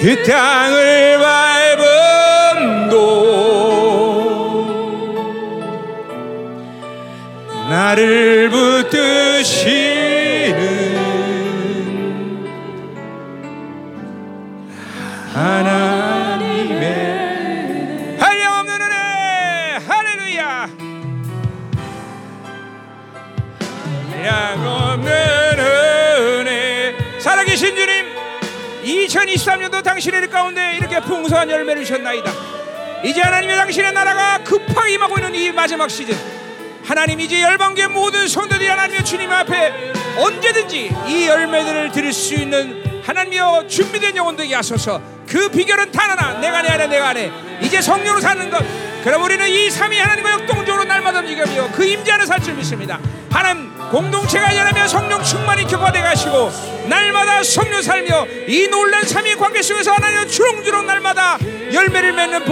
그 땅을 나를 붙드시는 하나님의 한량없는 은혜. 할렐루야. 한량없는 은혜. 살아계신 주님 2023년도 당신의 일 가운데 이렇게 풍성한 열매를 주셨나이다. 이제 하나님의 당신의 나라가 급하게 임하고 있는 이 마지막 시즌 하나님 이제 열방계 모든 성도들이 하나님의 주님 앞에 언제든지 이 열매들을 드릴 수 있는 하나님여 준비된 영혼들에게 하소서. 그 비결은 단 하나 내가 내 안에 내가 안에. 이제 성령으로 사는 것. 그럼 우리는 이 삼위 하나님과 역동적으로 날마다 움직이며 그 임재 안에 살 줄 믿습니다. 하나님 공동체가 일어나며 성령 충만히 교과돼 가시고 날마다 성령 살며 이 놀란 삼위 관계 속에서 하나님 주렁주렁 날마다 열매를 맺는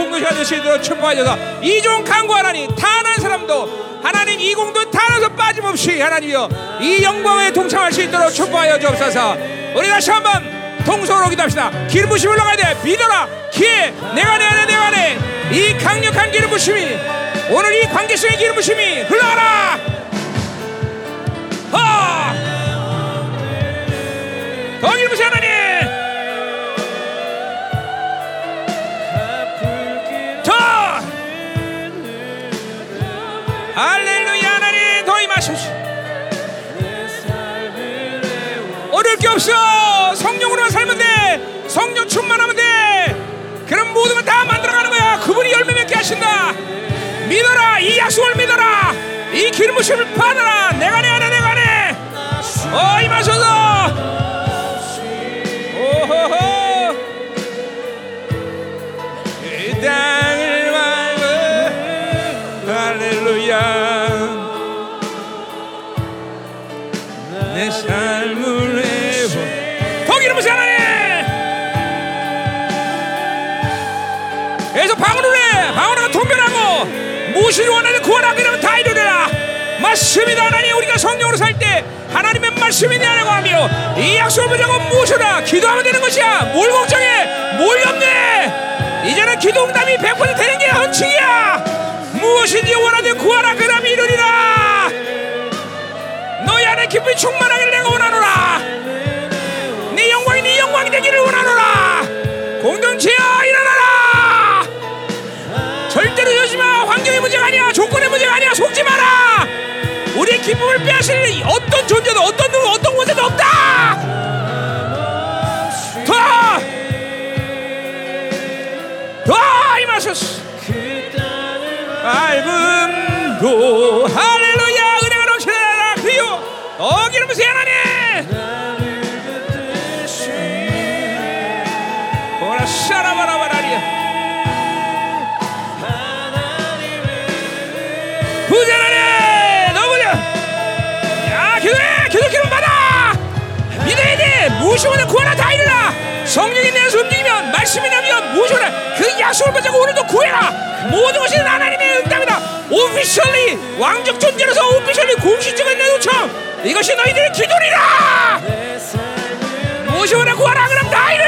수 있도록 축복하셔서. 이종 강구 하나님 다한 사람도 하나님 이 공도 다나서 빠짐없이 하나님이여 이 영광에 동참할 수 있도록 축복하여 주옵소서. 우리 다시 한번 동서로 기도합시다. 기름 부심이 올라가야 돼. 믿어라. 기회 내가 내 안에 내가 내 이 강력한 기름 부심이. 오늘 이 관계 속의 기름 부심이. 흘러가라. 하! 더 기름 부심 하나님 할렐루야 하나님 더 임하십시오. 어려울 게 없어. 성령으로만 살면 돼. 성령 충만하면 돼. 그럼 모든 걸 다 만들어가는 거야. 그분이 열매 맺게 하신다. 믿어라. 이 약속을 믿어라. 이 기름 부심을 받아라. 내가 내 안에 내가 안에 어 임하소서. 오호호. 이땅 할렐루야 내 삶을 더 기름 부심 하나님 그래서 방언을 해. 방언을 통변하고 무엇을 원하는 구원하기 이러면 다 이루리라. 말씀이다 하나님. 우리가 성령으로 살 때 하나님의 말씀이 내 안에 하며 이 약속을 보자고 무엇이라 기도하면 되는 것이야. 뭘 걱정해? 뭘 염려해? 이제는 기도 응답이 100% 되는 게 헌칙 기쁨이 충만하기를 내가 원하노라. 네 영광이 네 영광이 되기를 원하노라. 공동체야 일어나라. 절대로 이러지 마. 환경의 문제가 아니야. 조건의 문제가 아니야. 속지 마라. 우리의 기쁨을 빼앗을 어떤 존재도 어떤 누구 어떤 곳에도 없다. 더! 더 임하소서 밟음도 할렐 오늘 구하나 다 이르라. 성령이 내 안에서 움직이면 말씀이 나면 오나 그 약속을 받자고 오늘도 구해라. 모든 것이 하나님의 응답이다. 오피셜리 왕적 존재로서 오피셜리 공식적인 내 요청 이것이 너희들의 기도리라. 오나 구하라 그럼 다 이르라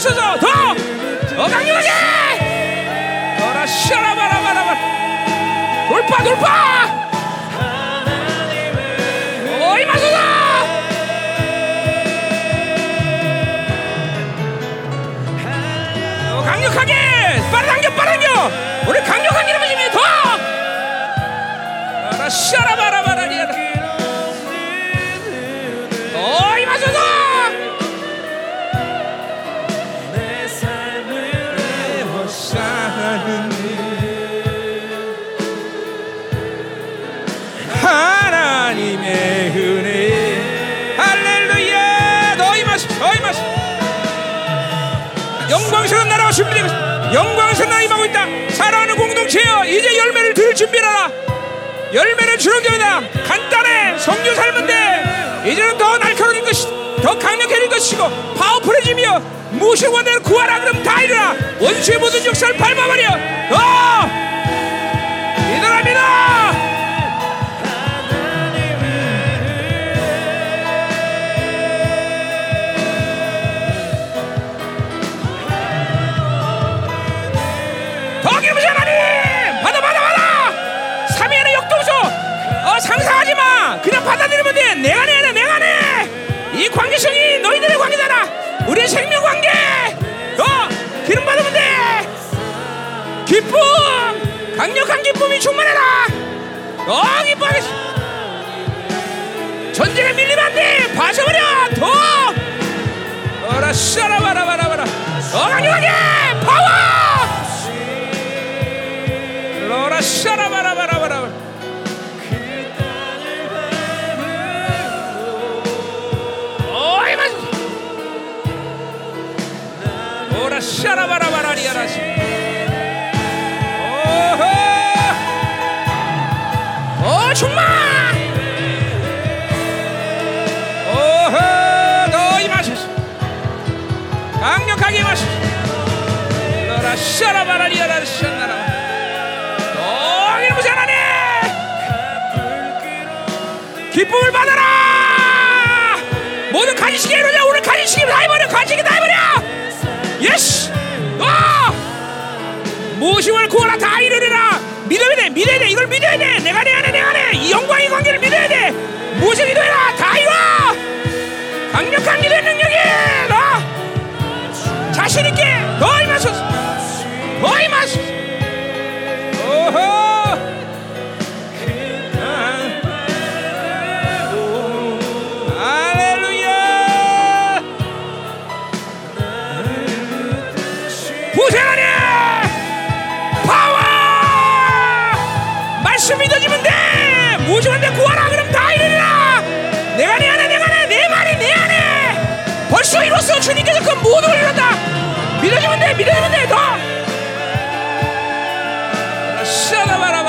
주셔서. 더, 더 강력하게! 돌파 돌파 나라가 준비되고 나라 임하고 있다. 사랑하는 공동체여 이제 열매를 들을 준비하라. 열매를 주는 교회다 간단해. 성교 살면 돼 이제는 더 날카로운 것이 더 강력해질 것이고 파워풀해지며 무엇이 원대를 구하라. 그럼 다 이르라. 원수의 모든 역사를 밟아버려. 어! 그냥 받아들이면 돼. 내가 내 안에 내가 내 이 관계성이 너희들의 관계잖아. 우리의 생명 관계. 어 기름 받으면 돼. 기쁨 강력한 기쁨이 충만해라. 어 기뻐하겠어 전쟁에 밀리면 안 돼. 봐서버려 더. 어라 샤라바라바라바라. 더 강력하게 파워. 로라 샤라바라바라 샤라바라바라리아라시. 오호! 오 임하소서 강력하게 임하소서 로라 샤라바라리아라 샤나라. 어 이름 부자 하나님 기쁨을 받아라! 모든 가지시기 이루냐 오늘 가지시기 다 해버 무엇이 월 구하라 다 이루리라. 믿어야 돼 믿어야 돼. 이걸 믿어야 돼. 내가 내 안에 내가 내이 영광의 관계를 믿어야 돼. 무엇을 기도해라 다 이루어. 강력한 기도의 능력이 너 자신 있게 너 임하소서. 너 임하소서. 오호. 부세하니 말씀 믿어지면 돼! 무지한데 구하라! 그럼 다 이르리라! 내가 내 안에 내가 내, 내 말이 내 안에! 벌써 이뤘어 주님께서 그 모든 걸 이뤘다. 믿어지면 돼 믿어지면 돼더! 샤라바라바라바라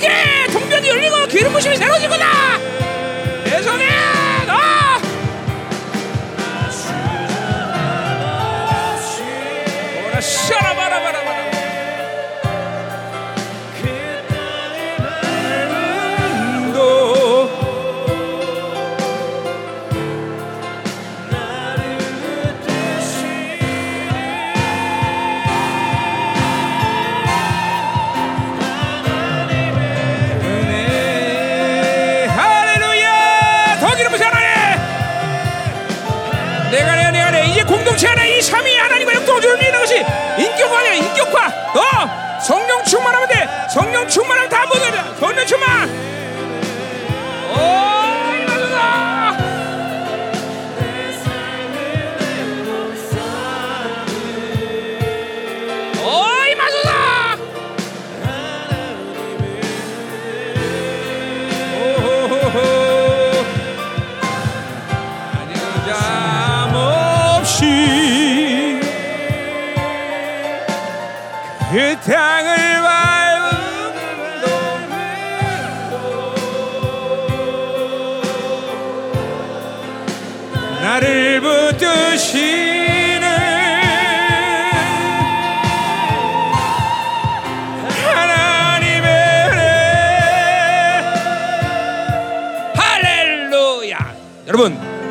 계속해! 통변이 열리고 기름 부심이 새로워질 거다! 내 손에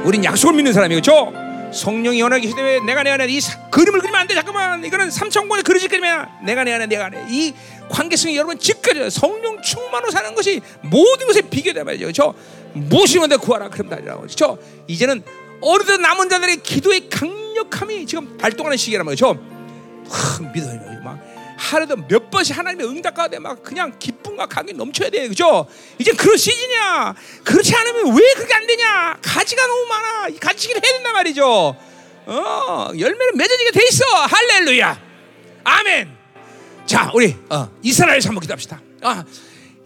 우린 약속을 믿는 사람이죠 성령이 연하게 계시기 때문에 내가 내 안에 이 사- 그림을 그리면 안 돼. 잠깐만. 이거는 삼천권의 그릇일 그림이야. 내가 내 안에 내가 안에. 이 관계성이 여러분 지켜져 성령 충만으로 사는 것이 모든 것에 비교돼 말이죠. 그렇죠 무엇이 원대 구하라. 그럼 다리라고. 그렇죠 이제는 어느덧 남은 자들의 기도의 강력함이 지금 발동하는 시기란 말이죠. 하, 믿어요. 막 하루도 몇 번씩 하나님의 응답 가운데 막 그냥 기쁨과 감격이 넘쳐야 돼. 그죠? 이제 그런 시즌이야. 그렇지 않으면 왜 그렇게 안 되냐? 가지가 너무 많아. 이 가지기를 해야 된단 말이죠. 어 열매는 맺어지게 돼 있어. 할렐루야. 아멘. 자 우리 어, 이스라엘에서 한번 기도합시다. 아,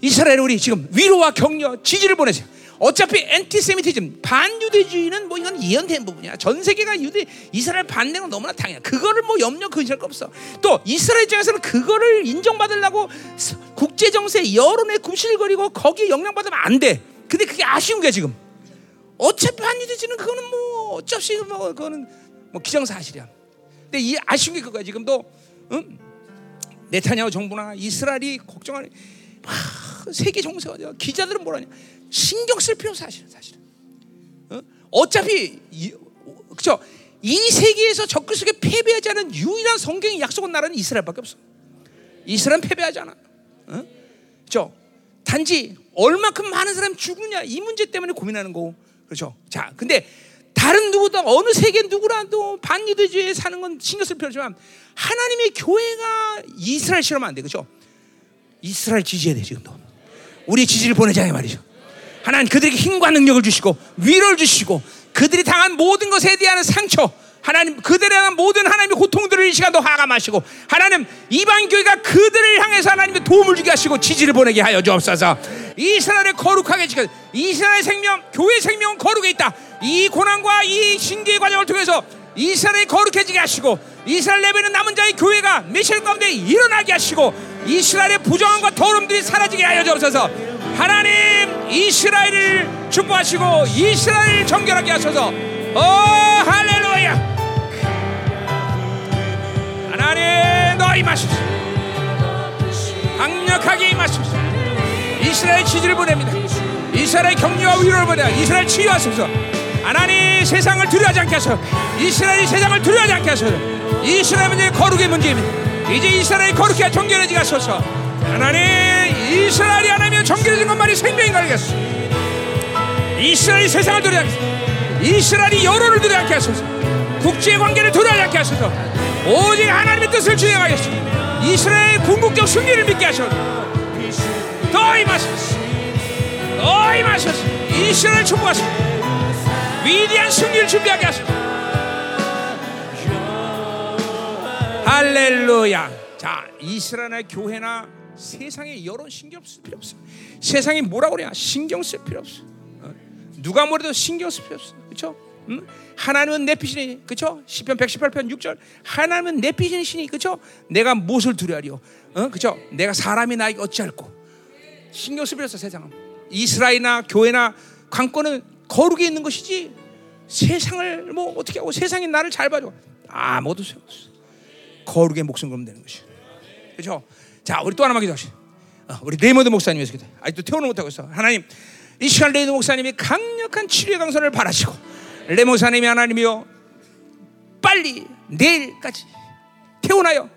이스라엘 우리 지금 위로와 격려 지지를 보내세요 어차피 엔티세미티즘 반유대주의는 뭐 이건 예언된 부분이야. 전 세계가 유대 이스라엘 반대는 너무나 당연해. 그거를 뭐 염려 근심할 거 없어. 또 이스라엘 입장에서는 그거를 인정받으려고 국제 정세 여론에 구실거리고 거기에 영향받으면 안 돼. 근데 그게 아쉬운 거야 지금. 어차피 반유대주의는 그거는 뭐 어차피 뭐 그거는 뭐 기정사실이야. 근데 이 아쉬운 게 그거야 지금도 응? 네타냐후 정부나 이스라엘이 걱정하는 아, 세계 정세가 기자들은 뭐라냐 신경 쓸 필요 사실은 사실은 어? 차피 그죠 이 세계에서 적그 속에 패배하지 않은 유일한 성경이 약속한 나라는 이스라엘밖에 없어. 이스라엘 패배하지 않아. 어? 그죠 단지 얼마큼 많은 사람이 죽느냐 이 문제 때문에 고민하는 거고 그렇죠. 자, 근데 다른 누구도 어느 세계 누구라도 반유대주의에 사는 건 신경 쓸 필요 없지만 하나님의 교회가 이스라엘 싫으면 안 돼. 그렇죠? 이스라엘 지지해야 돼 지금도. 우리 지지를 보내자 이 말이죠. 하나님 그들에게 힘과 능력을 주시고 위로를 주시고 그들이 당한 모든 것에 대한 상처 하나님 그들에 대한 모든 하나님의 고통들을 이 시간도 하감하시고 하나님 이방 교회가 그들을 향해서 하나님의 도움을 주게 하시고 지지를 보내게 하여 주옵소서. 이스라엘을 거룩하게 지켜 이스라엘 생명 교회 생명은 거룩에 있다. 이 고난과 이 신기의 과정을 통해서 이스라엘이 거룩해지게 하시고 이스라엘 내에 남은 자의 교회가 메시아 가운데 일어나게 하시고 이스라엘의 부정함과 더러움들이 사라지게 하여 주옵소서. 하나님 이스라엘을 축복하시고 이스라엘을 정결하게 하소서. 오 할렐루야. 하나님 너 임하소서. 강력하게 임하소서. 이스라엘 지지를 보냅니다. 이스라엘 격려와 위로를 보내. 이스라엘 치유하소서. 하나님 세상을 두려워하지 않게 하소서. 이스라엘이 세상을 두려워하지 않게 하소서. 이스라엘 문제 거룩의 문제입니다. 이제 이스라엘이 거룩해 정결해지게 하소서. 하나님 이스라엘이 하나님 정결해진 것만이 생명인 걸겠소. 이스라엘이 세상을 두려워하게 하소서. 이스라엘이 여론을 두려워하게 하소서. 국제 관계를 두려워하지 않게 하소서. 오직 하나님의 뜻을 주행하게 하소서. 이스라엘 궁극적 승리를 믿게 하소서. 더 임하소서. 더 임하소서. 이스라엘 축복하소서. 위대한 승리를 준비하게 하소서. 할렐루야. 자, 이스라엘 교회나 세상에 여론 신경 쓸 필요 없어. 세상이 뭐라고 그래야 신경 쓸 필요 없어. 어? 누가 뭐래도 신경 쓸 필요 없어. 그렇죠? 음? 하나님은 내 피신이 그렇죠? 시편 118편 6절 하나님은 내 피신이시니 그렇죠? 내가 무엇을 두려하리요? 어? 그렇죠? 내가 사람이 나에게 어찌할꼬? 신경 쓸 필요 없어 세상은. 이스라엘이나 교회나 관권은 거룩에 있는 것이지 세상을 뭐 어떻게 하고 세상이 나를 잘 봐줘 아무도 소용없어. 거룩의 목숨 걸면 되는 것이. 그렇죠? 자, 우리 또 하나만 기도하시. 어, 우리 레이먼드 목사님 위해서 기도. 아직도 퇴원을 못 하고 있어. 하나님, 이 시간 레이먼드 목사님이 강력한 치료의 광선을 발하시고 레 목사님이 하나님이요 빨리 내일까지 퇴원하여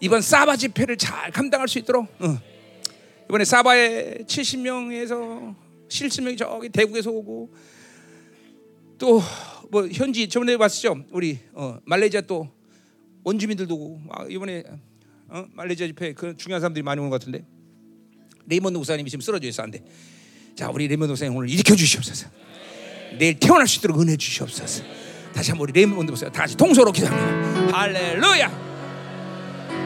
이번 사바 집회를 잘 감당할 수 있도록. 어. 이번에 사바에 70명에서 70명이 저기 태국에서 오고 또 뭐 현지 저번에 봤었죠. 우리 어, 말레이시아 또 원주민들도 오고 아, 이번에 어? 말레이시아 집회 그 중요한 사람들이 많이 오는 것 같은데 레이먼드 목사님이 지금 쓰러져 있어 안돼. 자 우리 레이먼드 목사님 오늘 일으켜 주시옵소서. 내일 퇴원할 수 있도록 은혜 주시옵소서. 다시 한번 우리 레이먼드 목사님 다 같이 통성으로 기도합니다. 할렐루야.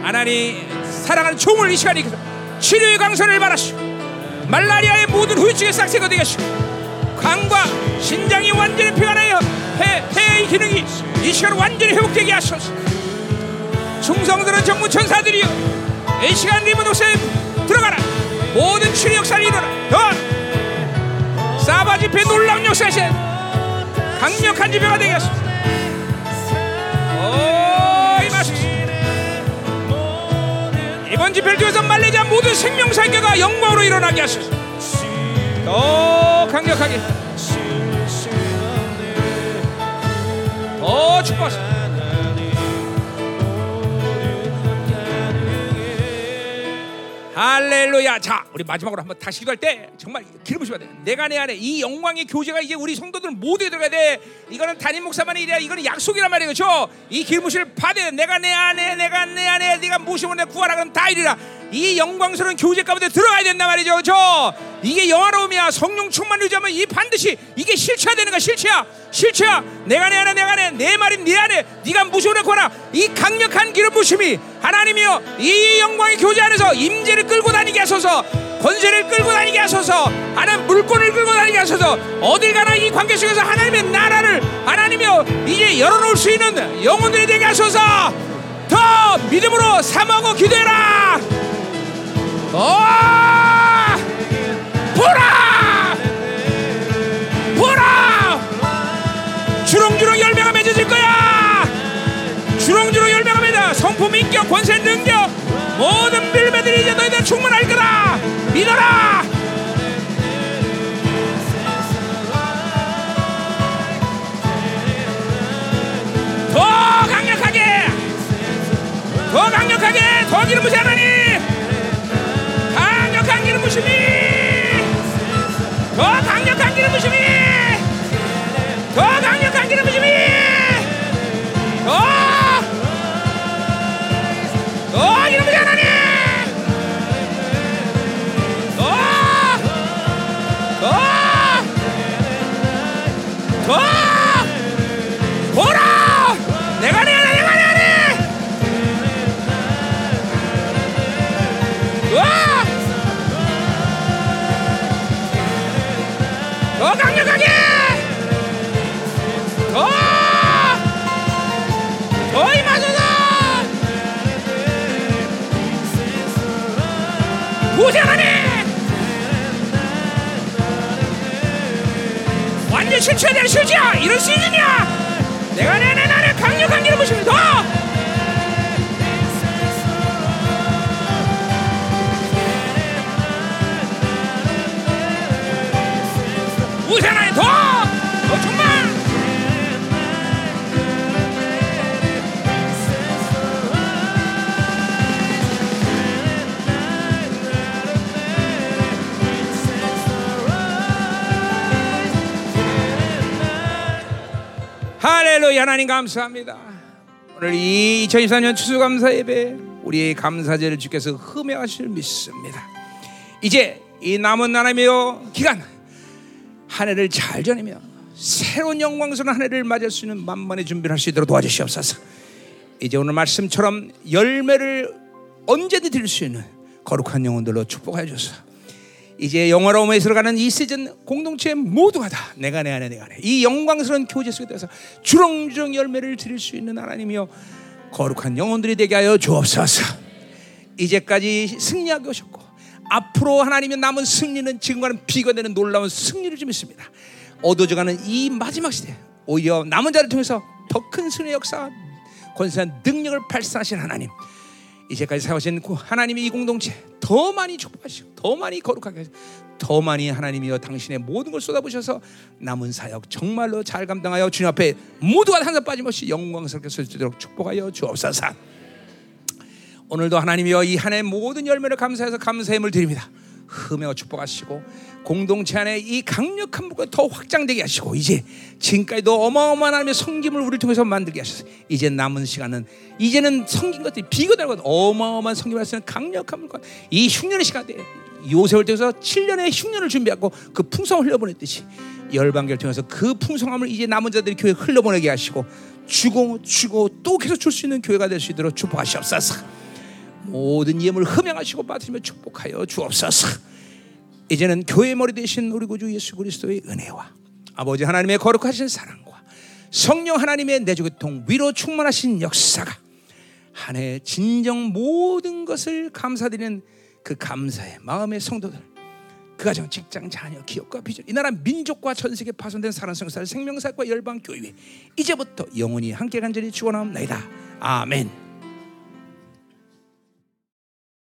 하나님 사랑하는 총을 이 시간에 치료의 광선을 발하시고 말라리아의 모든 후유증의 싹새가 되게 하시고 간과 신장이 완전히 피어나여 폐, 폐의 기능이 이 시간 완전히 회복되게 하소서. 충성들은 정무 천사들이여. 이 시간 옥사님 들어가라. 모든 치료 역사를 이루라. 더 사바 집회 놀라운 역사신 강력한 오 이 마소서 이번 집회를 통해서 말레이시아 모든 생명사교가 영광으로 일어나게 하소서. 더 강력하게. 더 축복하소서 할렐루야. 자, 우리 마지막으로 한번 다시 기도할 때 정말 기름 부셔야 돼. 내가 내 안에 이 영광의 교제가 이제 우리 성도들 모두에 들어가야 돼. 이거는 단임 목사만이 이래. 이거는 약속이란 말이에요. 그렇죠? 이 기름 부심을 받아야 돼. 내가 내 안에 내가 내 안에 네가 무시면 내 구하라 그러면 다 이리라. 이 영광스러운 교제 가운데 들어가야 된단 말이죠. 그렇죠? 이게 영화로움이야. 성령 충만 유지하면 이 반드시 이게 실체화 되는 거야. 실체야. 실체야. 내가 내 안에 내가 내 내 말이 네 안에 네가 무시오는 거라. 이 강력한 기름 부심이 하나님이여 이 영광의 교제 안에서 임재를 끌고 다니게 하소서. 권세를 끌고 다니게 하소서 하나님 물건을 끌고 다니게 하소서 어딜 가나 이 관계 속에서 하나님의 나라를 하나님이여 이제 열어놓을 수 있는 영혼들이 되게 하소서 더 믿음으로 삼하고 기도해라 어! 보라! 보라! 주렁주렁 열매가 맺어질 거야! 주렁주렁 열매가 맺어! 성품 인격 권세 능력 모든 밀매들이 이제 너희들 충만할 거다! 믿어라! 더 강력하게! 더 강력하게! 더 기름 부시 하나님 부심이! 더 강력한 기름 부심이! 더 강력한 기름 부심이 하나님! 완전 실체야 될 실체야! 이런 시즌이야! 내가 내 내 나를 강력한 길을 보시면 더! 더! 더 할렐루야 하나님 감사합니다 오늘 이 2024년 추수감사 예배 우리의 감사제를 주께서 흠양하실 믿습니다 이제 이 남은 하나님의 기간 한 해를 잘 전이며 새로운 영광스러운 한 해를 맞을 수 있는 만만의 준비를 할 수 있도록 도와주시옵소서. 이제 오늘 말씀처럼 열매를 언제든 드릴 수 있는 거룩한 영혼들로 축복하여 주소서. 이제 영화로움에 들어가는 이 시즌 공동체 모두가 다 내가 내 안에 내가 내 이 영광스러운 교제 속에 들어서 주렁주렁 열매를 드릴 수 있는 하나님이여 거룩한 영혼들이 되게 하여 주옵소서. 이제까지 승리하게 오셨고 앞으로 하나님의 남은 승리는 지금과는 비교되는 놀라운 승리를 좀 있습니다. 어두워져가는 이 마지막 시대 오히려 남은 자를 통해서 더 큰 승리의 역사 권세한 능력을 발산하신 하나님 이제까지 사오신 그 하나님의 이 공동체 더 많이 축복하시고 더 많이 거룩하게 하시고 더 많이 하나님이여 당신의 모든 걸 쏟아부셔서 남은 사역 정말로 잘 감당하여 주님 앞에 모두가 한사 빠짐없이 영광스럽게 설수 있도록 축복하여 주옵소서. 오늘도 하나님이여 이 한해 모든 열매를 감사해서 감사의 힘을 드립니다. 흠여 축복하시고 공동체 안에 이 강력한 물과 더 확장되게 하시고 이제 지금까지도 어마어마한 하나님의 성김을 우리를 통해서 만들게 하셨어요. 이제 남은 시간은 이제는 성긴 것들이 비거달고 어마어마한 성김을 할수 있는 강력한 물과 이 흉년의 시간에 요셉을 통해서 7년의 흉년을 준비하고 그 풍성을 흘려보냈듯이 열방계를 통해서 그 풍성함을 이제 남은 자들이 교회에 흘려보내게 하시고 주고 주고 또 계속 줄 수 있는 교회가 될 수 있도록 축복하시옵소서. 모든 예물 흠양하시고 받으시며 축복하여 주옵소서. 이제는 교회 머리 대신 우리 구주 예수 그리스도의 은혜와 아버지 하나님의 거룩하신 사랑과 성령 하나님의 내주 교통 위로 충만하신 역사가 한 해 진정 모든 것을 감사드리는 그 감사의 마음의 성도들 그 가정 직장 자녀 기업과 비전 이 나라 민족과 전 세계 파손된 사랑성사를 생명사과 열방 교회 이제부터 영원히 함께 간절히 축원하옵나이다 아멘.